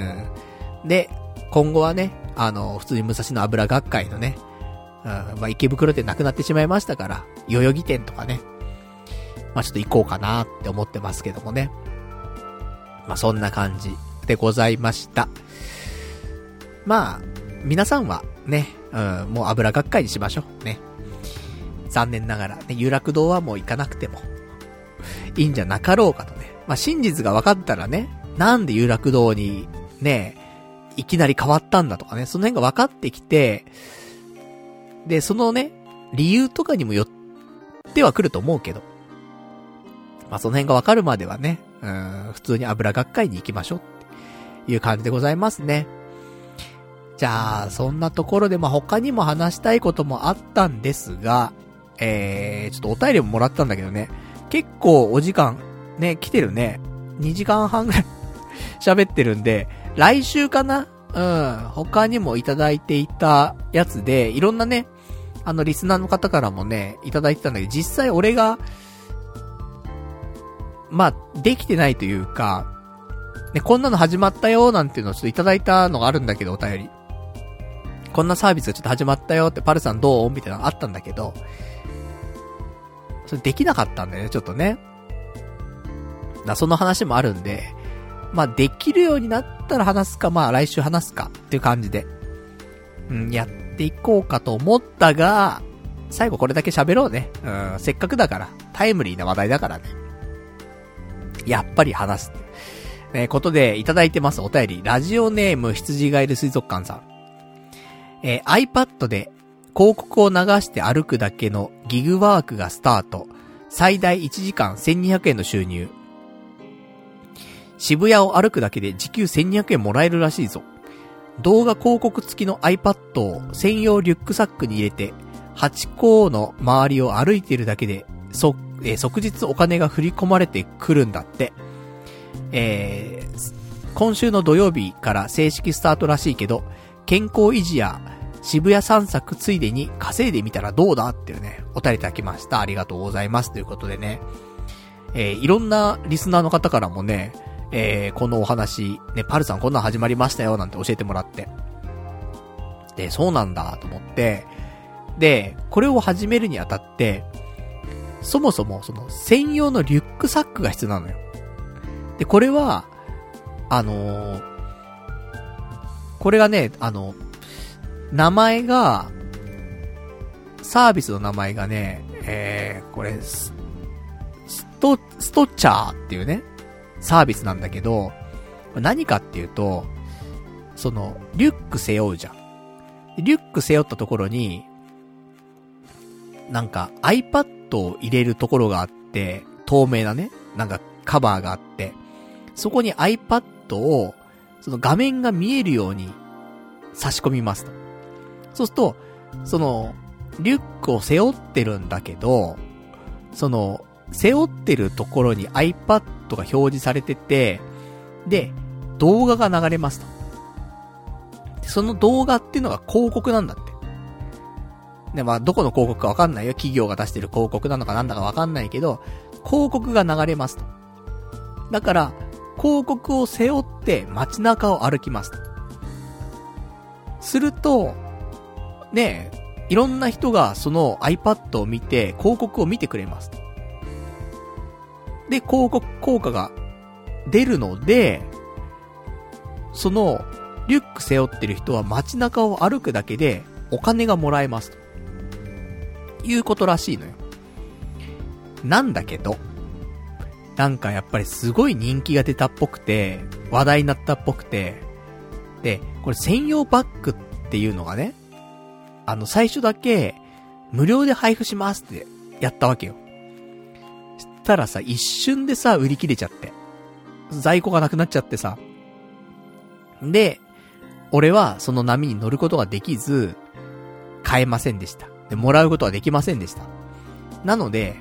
ん。で、今後はね、あの、普通に武蔵野油学会のね、うん、まあ池袋店なくなってしまいましたから、代々木店とかね、まあちょっと行こうかなって思ってますけどもね。まあそんな感じでございました。まあ、皆さんはね、うん、もう油学会にしましょう。ね。残念ながら、ね、有楽堂はもう行かなくても、いいんじゃなかろうかとね。まあ、真実が分かったらね、なんで有楽堂に、ね、いきなり変わったんだとかね、その辺が分かってきて、で、そのね、理由とかにもよっては来ると思うけど、まあ、その辺が分かるまではね、うん、普通に油学会に行きましょうっていう感じでございますね。じゃあ、そんなところで、まあ、他にも話したいこともあったんですが、えー、ちょっとお便りももらったんだけどね、結構お時間、ね、来てるね。2時間半ぐらい (laughs) 喋ってるんで、来週かな？うん、他にもいただいていたやつで、いろんなね、あの、リスナーの方からもね、いただいてたんだけど、実際俺が、まあ、できてないというか、ね、こんなの始まったよ、なんていうのをちょっといただいたのがあるんだけど、お便り。こんなサービスがちょっと始まったよって、パルさんどう？みたいなのがあったんだけど、それできなかったんだよね、ちょっとね。な、その話もあるんで、まあ、できるようになったら話すか、まあ、来週話すかっていう感じで、うん、やっっていこうかと思ったが、最後これだけ喋ろうね。うん、せっかくだから、タイムリーな話題だからね。やっぱり話す。ね、ことでいただいてますお便り。ラジオネーム羊ガエル水族館さん。えー、iPad で広告を流して歩くだけのギグワークがスタート。最大1時間1200円の収入。渋谷を歩くだけで時給1200円もらえるらしいぞ。動画広告付きの iPad を専用リュックサックに入れて、8校の周りを歩いているだけで、そ、えー、即日お金が振り込まれてくるんだって。えー、今週の土曜日から正式スタートらしいけど、健康維持や渋谷散策ついでに稼いでみたらどうだっていうね、お便りいただきました。ありがとうございます。ということでね、えー、いろんなリスナーの方からもね、えー、このお話、ね、パルさんこんなん始まりましたよ、なんて教えてもらって。で、そうなんだ、と思って、で、これを始めるにあたって、そもそも、その、専用のリュックサックが必要なのよ。で、これは、あのー、これがね、あの、名前が、サービスの名前がね、えー、これ、スト、ストチャーっていうね、サービスなんだけど、何かっていうと、その、リュック背負うじゃん。リュック背負ったところに、なんか iPad を入れるところがあって、透明なね、なんかカバーがあって、そこに iPad を、その画面が見えるように差し込みますと。そうすると、その、リュックを背負ってるんだけど、その、背負ってるところに iPad が表示されてて、で、動画が流れますと。その動画っていうのが広告なんだって。で、まあ、どこの広告かわかんないよ。企業が出してる広告なのかなんだかわかんないけど、広告が流れますと。だから、広告を背負って街中を歩きますと。すると、ねえ、いろんな人がその iPad を見て、広告を見てくれますと。で、広告効果が出るので、その、リュック背負ってる人は街中を歩くだけでお金がもらえますと。いうことらしいのよ。なんだけど、なんかやっぱりすごい人気が出たっぽくて、話題になったっぽくて、で、これ専用バッグっていうのがね、あの最初だけ無料で配布しますってやったわけよ。したらさ、一瞬でさ、売り切れちゃって。在庫がなくなっちゃってさ。で、俺はその波に乗ることができず、買えませんでした。で、もらうことはできませんでした。なので、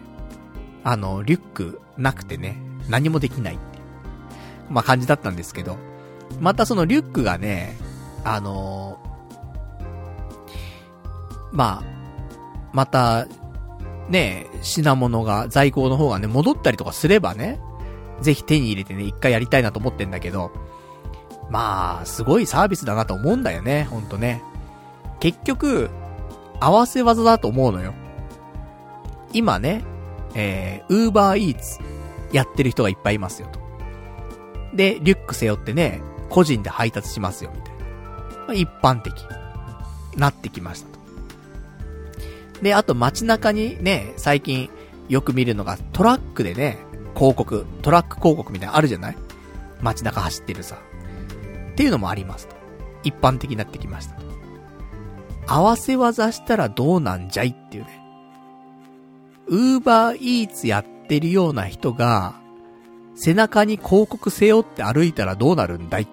あの、リュックなくてね、何もできないって。まあ、感じだったんですけど、またそのリュックがね、あのー、まあ、また、ね、品物が、在庫の方がね、戻ったりとかすればね、ぜひ手に入れてね、一回やりたいなと思ってんだけど、まあ、すごいサービスだなと思うんだよね、ほんとね。結局、合わせ技だと思うのよ。今ね、えー、ウーバーイーツやってる人がいっぱいいますよと。で、リュック背負ってね、個人で配達しますよ、みたいな。まあ、一般的。なってきました。で、あと街中にね、最近よく見るのがトラックでね、広告、トラック広告みたいなのあるじゃない？街中走ってるさ。っていうのもありますと。一般的になってきましたと。合わせ技したらどうなんじゃいっていうね。ウーバーイーツやってるような人が、背中に広告背負って歩いたらどうなるんだい？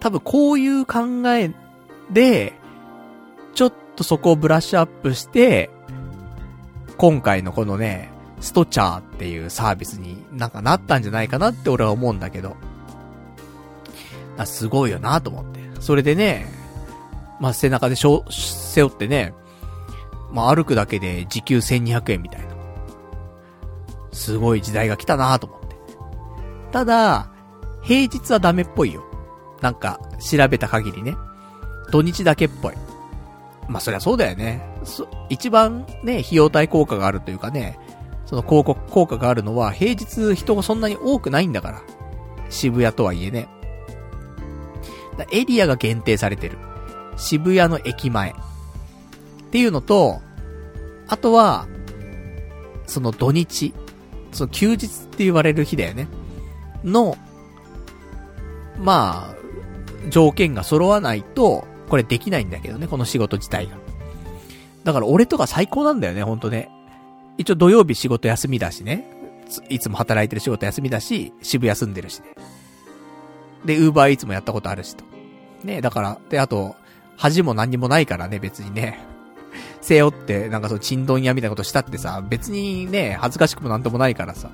多分こういう考えで、ちょっとそこをブラッシュアップして、今回のこのね、ストチャーっていうサービスになんかなったんじゃないかなって俺は思うんだけど。あすごいよなと思って。それでね、まあ、背中でしょ、背負ってね、まあ、歩くだけで時給1200円みたいな。すごい時代が来たなと思って。ただ、平日はダメっぽいよ。なんか、調べた限りね。土日だけっぽい。まあ、そりゃそうだよね。そ、一番ね、費用対効果があるというかね、その広告効果があるのは、平日人がそんなに多くないんだから。渋谷とはいえね。だエリアが限定されてる。渋谷の駅前。っていうのと、あとは、その土日その休日って言われる日だよね。の、まあ、条件が揃わないと、これできないんだけどね、この仕事自体が。だから俺とか最高なんだよね、ほんとね。一応土曜日仕事休みだしね。いつも働いてる仕事休みだし、渋休んでるしね。で、ウーバーイーツもやったことあるしと。ね、だから、で、あと、恥も何にもないからね、別にね。(laughs) 背負って、なんかそう、チンドン屋みたいなことしたってさ、別にね、恥ずかしくもなんともないからさ。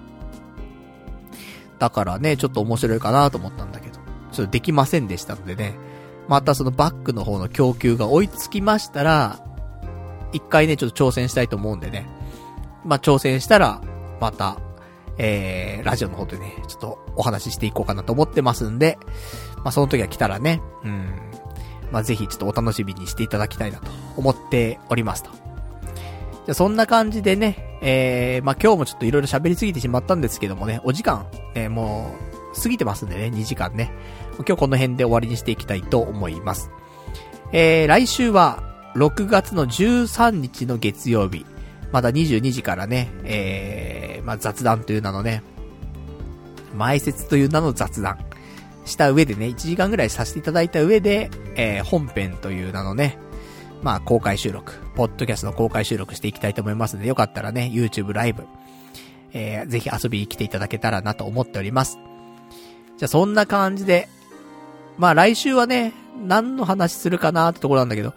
だからね、ちょっと面白いかなと思ったんだけど、ちょっとできませんでしたのでね、またそのバックの方の供給が追いつきましたら、一回ね、ちょっと挑戦したいと思うんでね。まあ、挑戦したら、また、えー、ラジオの方でね、ちょっとお話ししていこうかなと思ってますんで、まあ、その時が来たらね、うん、まあ、ぜひちょっとお楽しみにしていただきたいなと思っておりますと。じゃそんな感じでね、えー、まあ、今日もちょっといろいろ喋りすぎてしまったんですけどもね、お時間、ね、もう、過ぎてますんでね、2時間ね。今日この辺で終わりにしていきたいと思います。えー、来週は、6月の13日の月曜日、まだ22時からね、えー、まあ、雑談という名のね、前説という名の雑談。した上でね、1時間ぐらいさせていただいた上で、えー、本編という名のね、まあ、公開収録、ポッドキャストの公開収録していきたいと思いますので、よかったらね、YouTube ライブ、えー、ぜひ遊びに来ていただけたらなと思っております。じゃあ、そんな感じで、まあ、来週はね、何の話するかなってところなんだけど、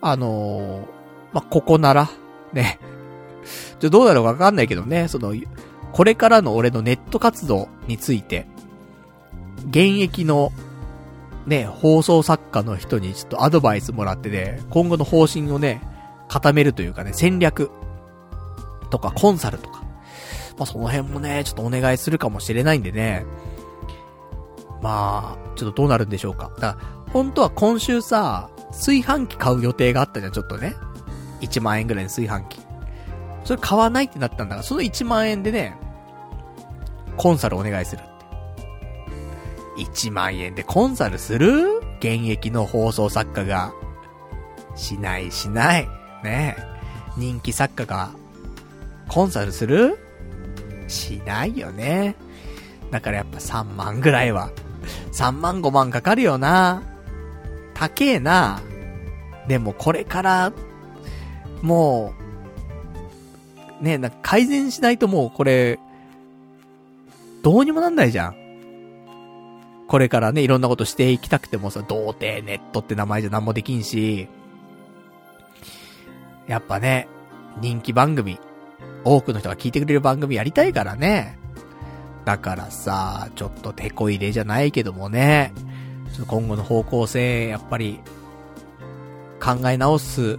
あのー、まあ、ここなら、ね、(laughs) ちょ、どうなるかわかんないけどね、その、これからの俺のネット活動について、現役の、ね、放送作家の人にちょっとアドバイスもらってね、今後の方針をね、固めるというかね、戦略とかコンサルとか、まあ、その辺もね、ちょっとお願いするかもしれないんでね、まあ、ちょっとどうなるんでしょうか。だから、本当は今週さ、炊飯器買う予定があったじゃん、ちょっとね。1万円ぐらいの炊飯器。それ買わないってなったんだから、その1万円でね、コンサルお願いするって。1万円でコンサルする？現役の放送作家が。しないしない。ね人気作家が、コンサルする？しないよね。だからやっぱ3万ぐらいは。3万5万かかるよな。高えな。でもこれから、もう、ねなんか改善しないともうこれ、どうにもなんないじゃん。これからね、いろんなことしていきたくてもさ、童貞ネットって名前じゃ何もできんし、やっぱね、人気番組、多くの人が聞いてくれる番組やりたいからね。だからさ、ちょっと手こ入れじゃないけどもね、ちょっと今後の方向性、やっぱり、考え直す、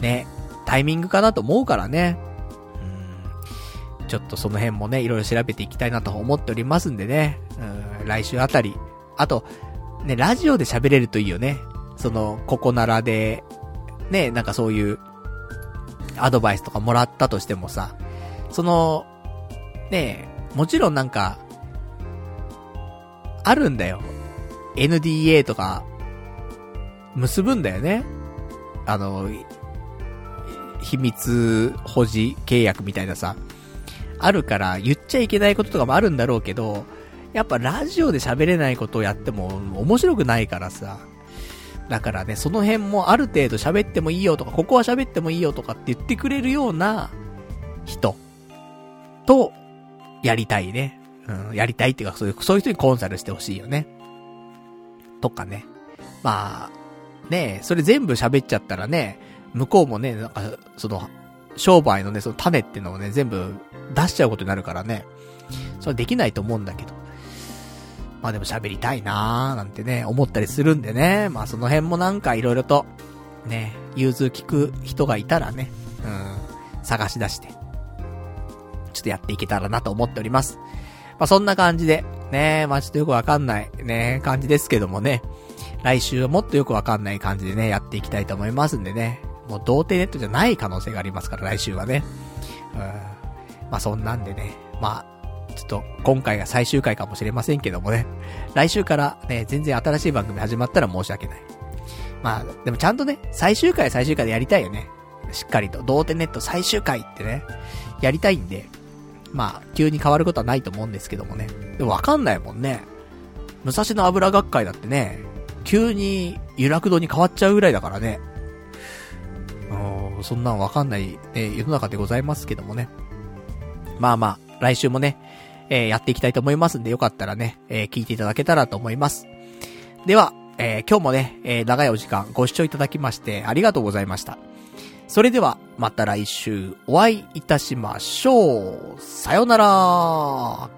ね、タイミングかなと思うからね。うん。ちょっとその辺もね、いろいろ調べていきたいなと思っておりますんでね。うん、来週あたり。あと、ね、ラジオで喋れるといいよね。その、ここならで、ね、なんかそういう、アドバイスとかもらったとしてもさ、その、ね、もちろんなんか、あるんだよ。NDA とか、結ぶんだよね。あの、秘密保持契約みたいなさ、あるから言っちゃいけないこととかもあるんだろうけど、やっぱラジオで喋れないことをやっても面白くないからさ。だからね、その辺もある程度喋ってもいいよとか、ここは喋ってもいいよとかって言ってくれるような人と、やりたいね。うん、やりたいっていうか、そういう、そういう人にコンサルしてほしいよね。とかね。まあ、ねそれ全部喋っちゃったらね、向こうもね、なんか、その、商売のね、その種ってのをね、全部出しちゃうことになるからね。それできないと思うんだけど。まあでも喋りたいなーなんてね、思ったりするんでね。まあその辺もなんか色々と、ね、融通聞く人がいたらね、うん、探し出して、ちょっとやっていけたらなと思っております。まあそんな感じで、ね、まあちょっとよくわかんない、ね、感じですけどもね。来週はもっとよくわかんない感じでね、やっていきたいと思いますんでね。もう童貞ネットじゃない可能性がありますから、来週はね。うん。まあそんなんでね、まあ、ちょっと今回が最終回かもしれませんけどもね。来週からね、全然新しい番組始まったら申し訳ない。まあ、でもちゃんとね、最終回最終回でやりたいよね。しっかりと。童貞ネット最終回ってね、やりたいんで、まあ、急に変わることはないと思うんですけどもね。でもわかんないもんね。武蔵野油学会だってね、急に有楽堂に変わっちゃうぐらいだからね。うん、そんなんわかんない、ね、世の中でございますけどもね。まあまあ、来週もね、えー、やっていきたいと思いますんで、よかったらね、えー、聞いていただけたらと思います。では、えー、今日もね、え長いお時間ご視聴いただきましてありがとうございました。それでは、また来週お会いいたしましょう。さよなら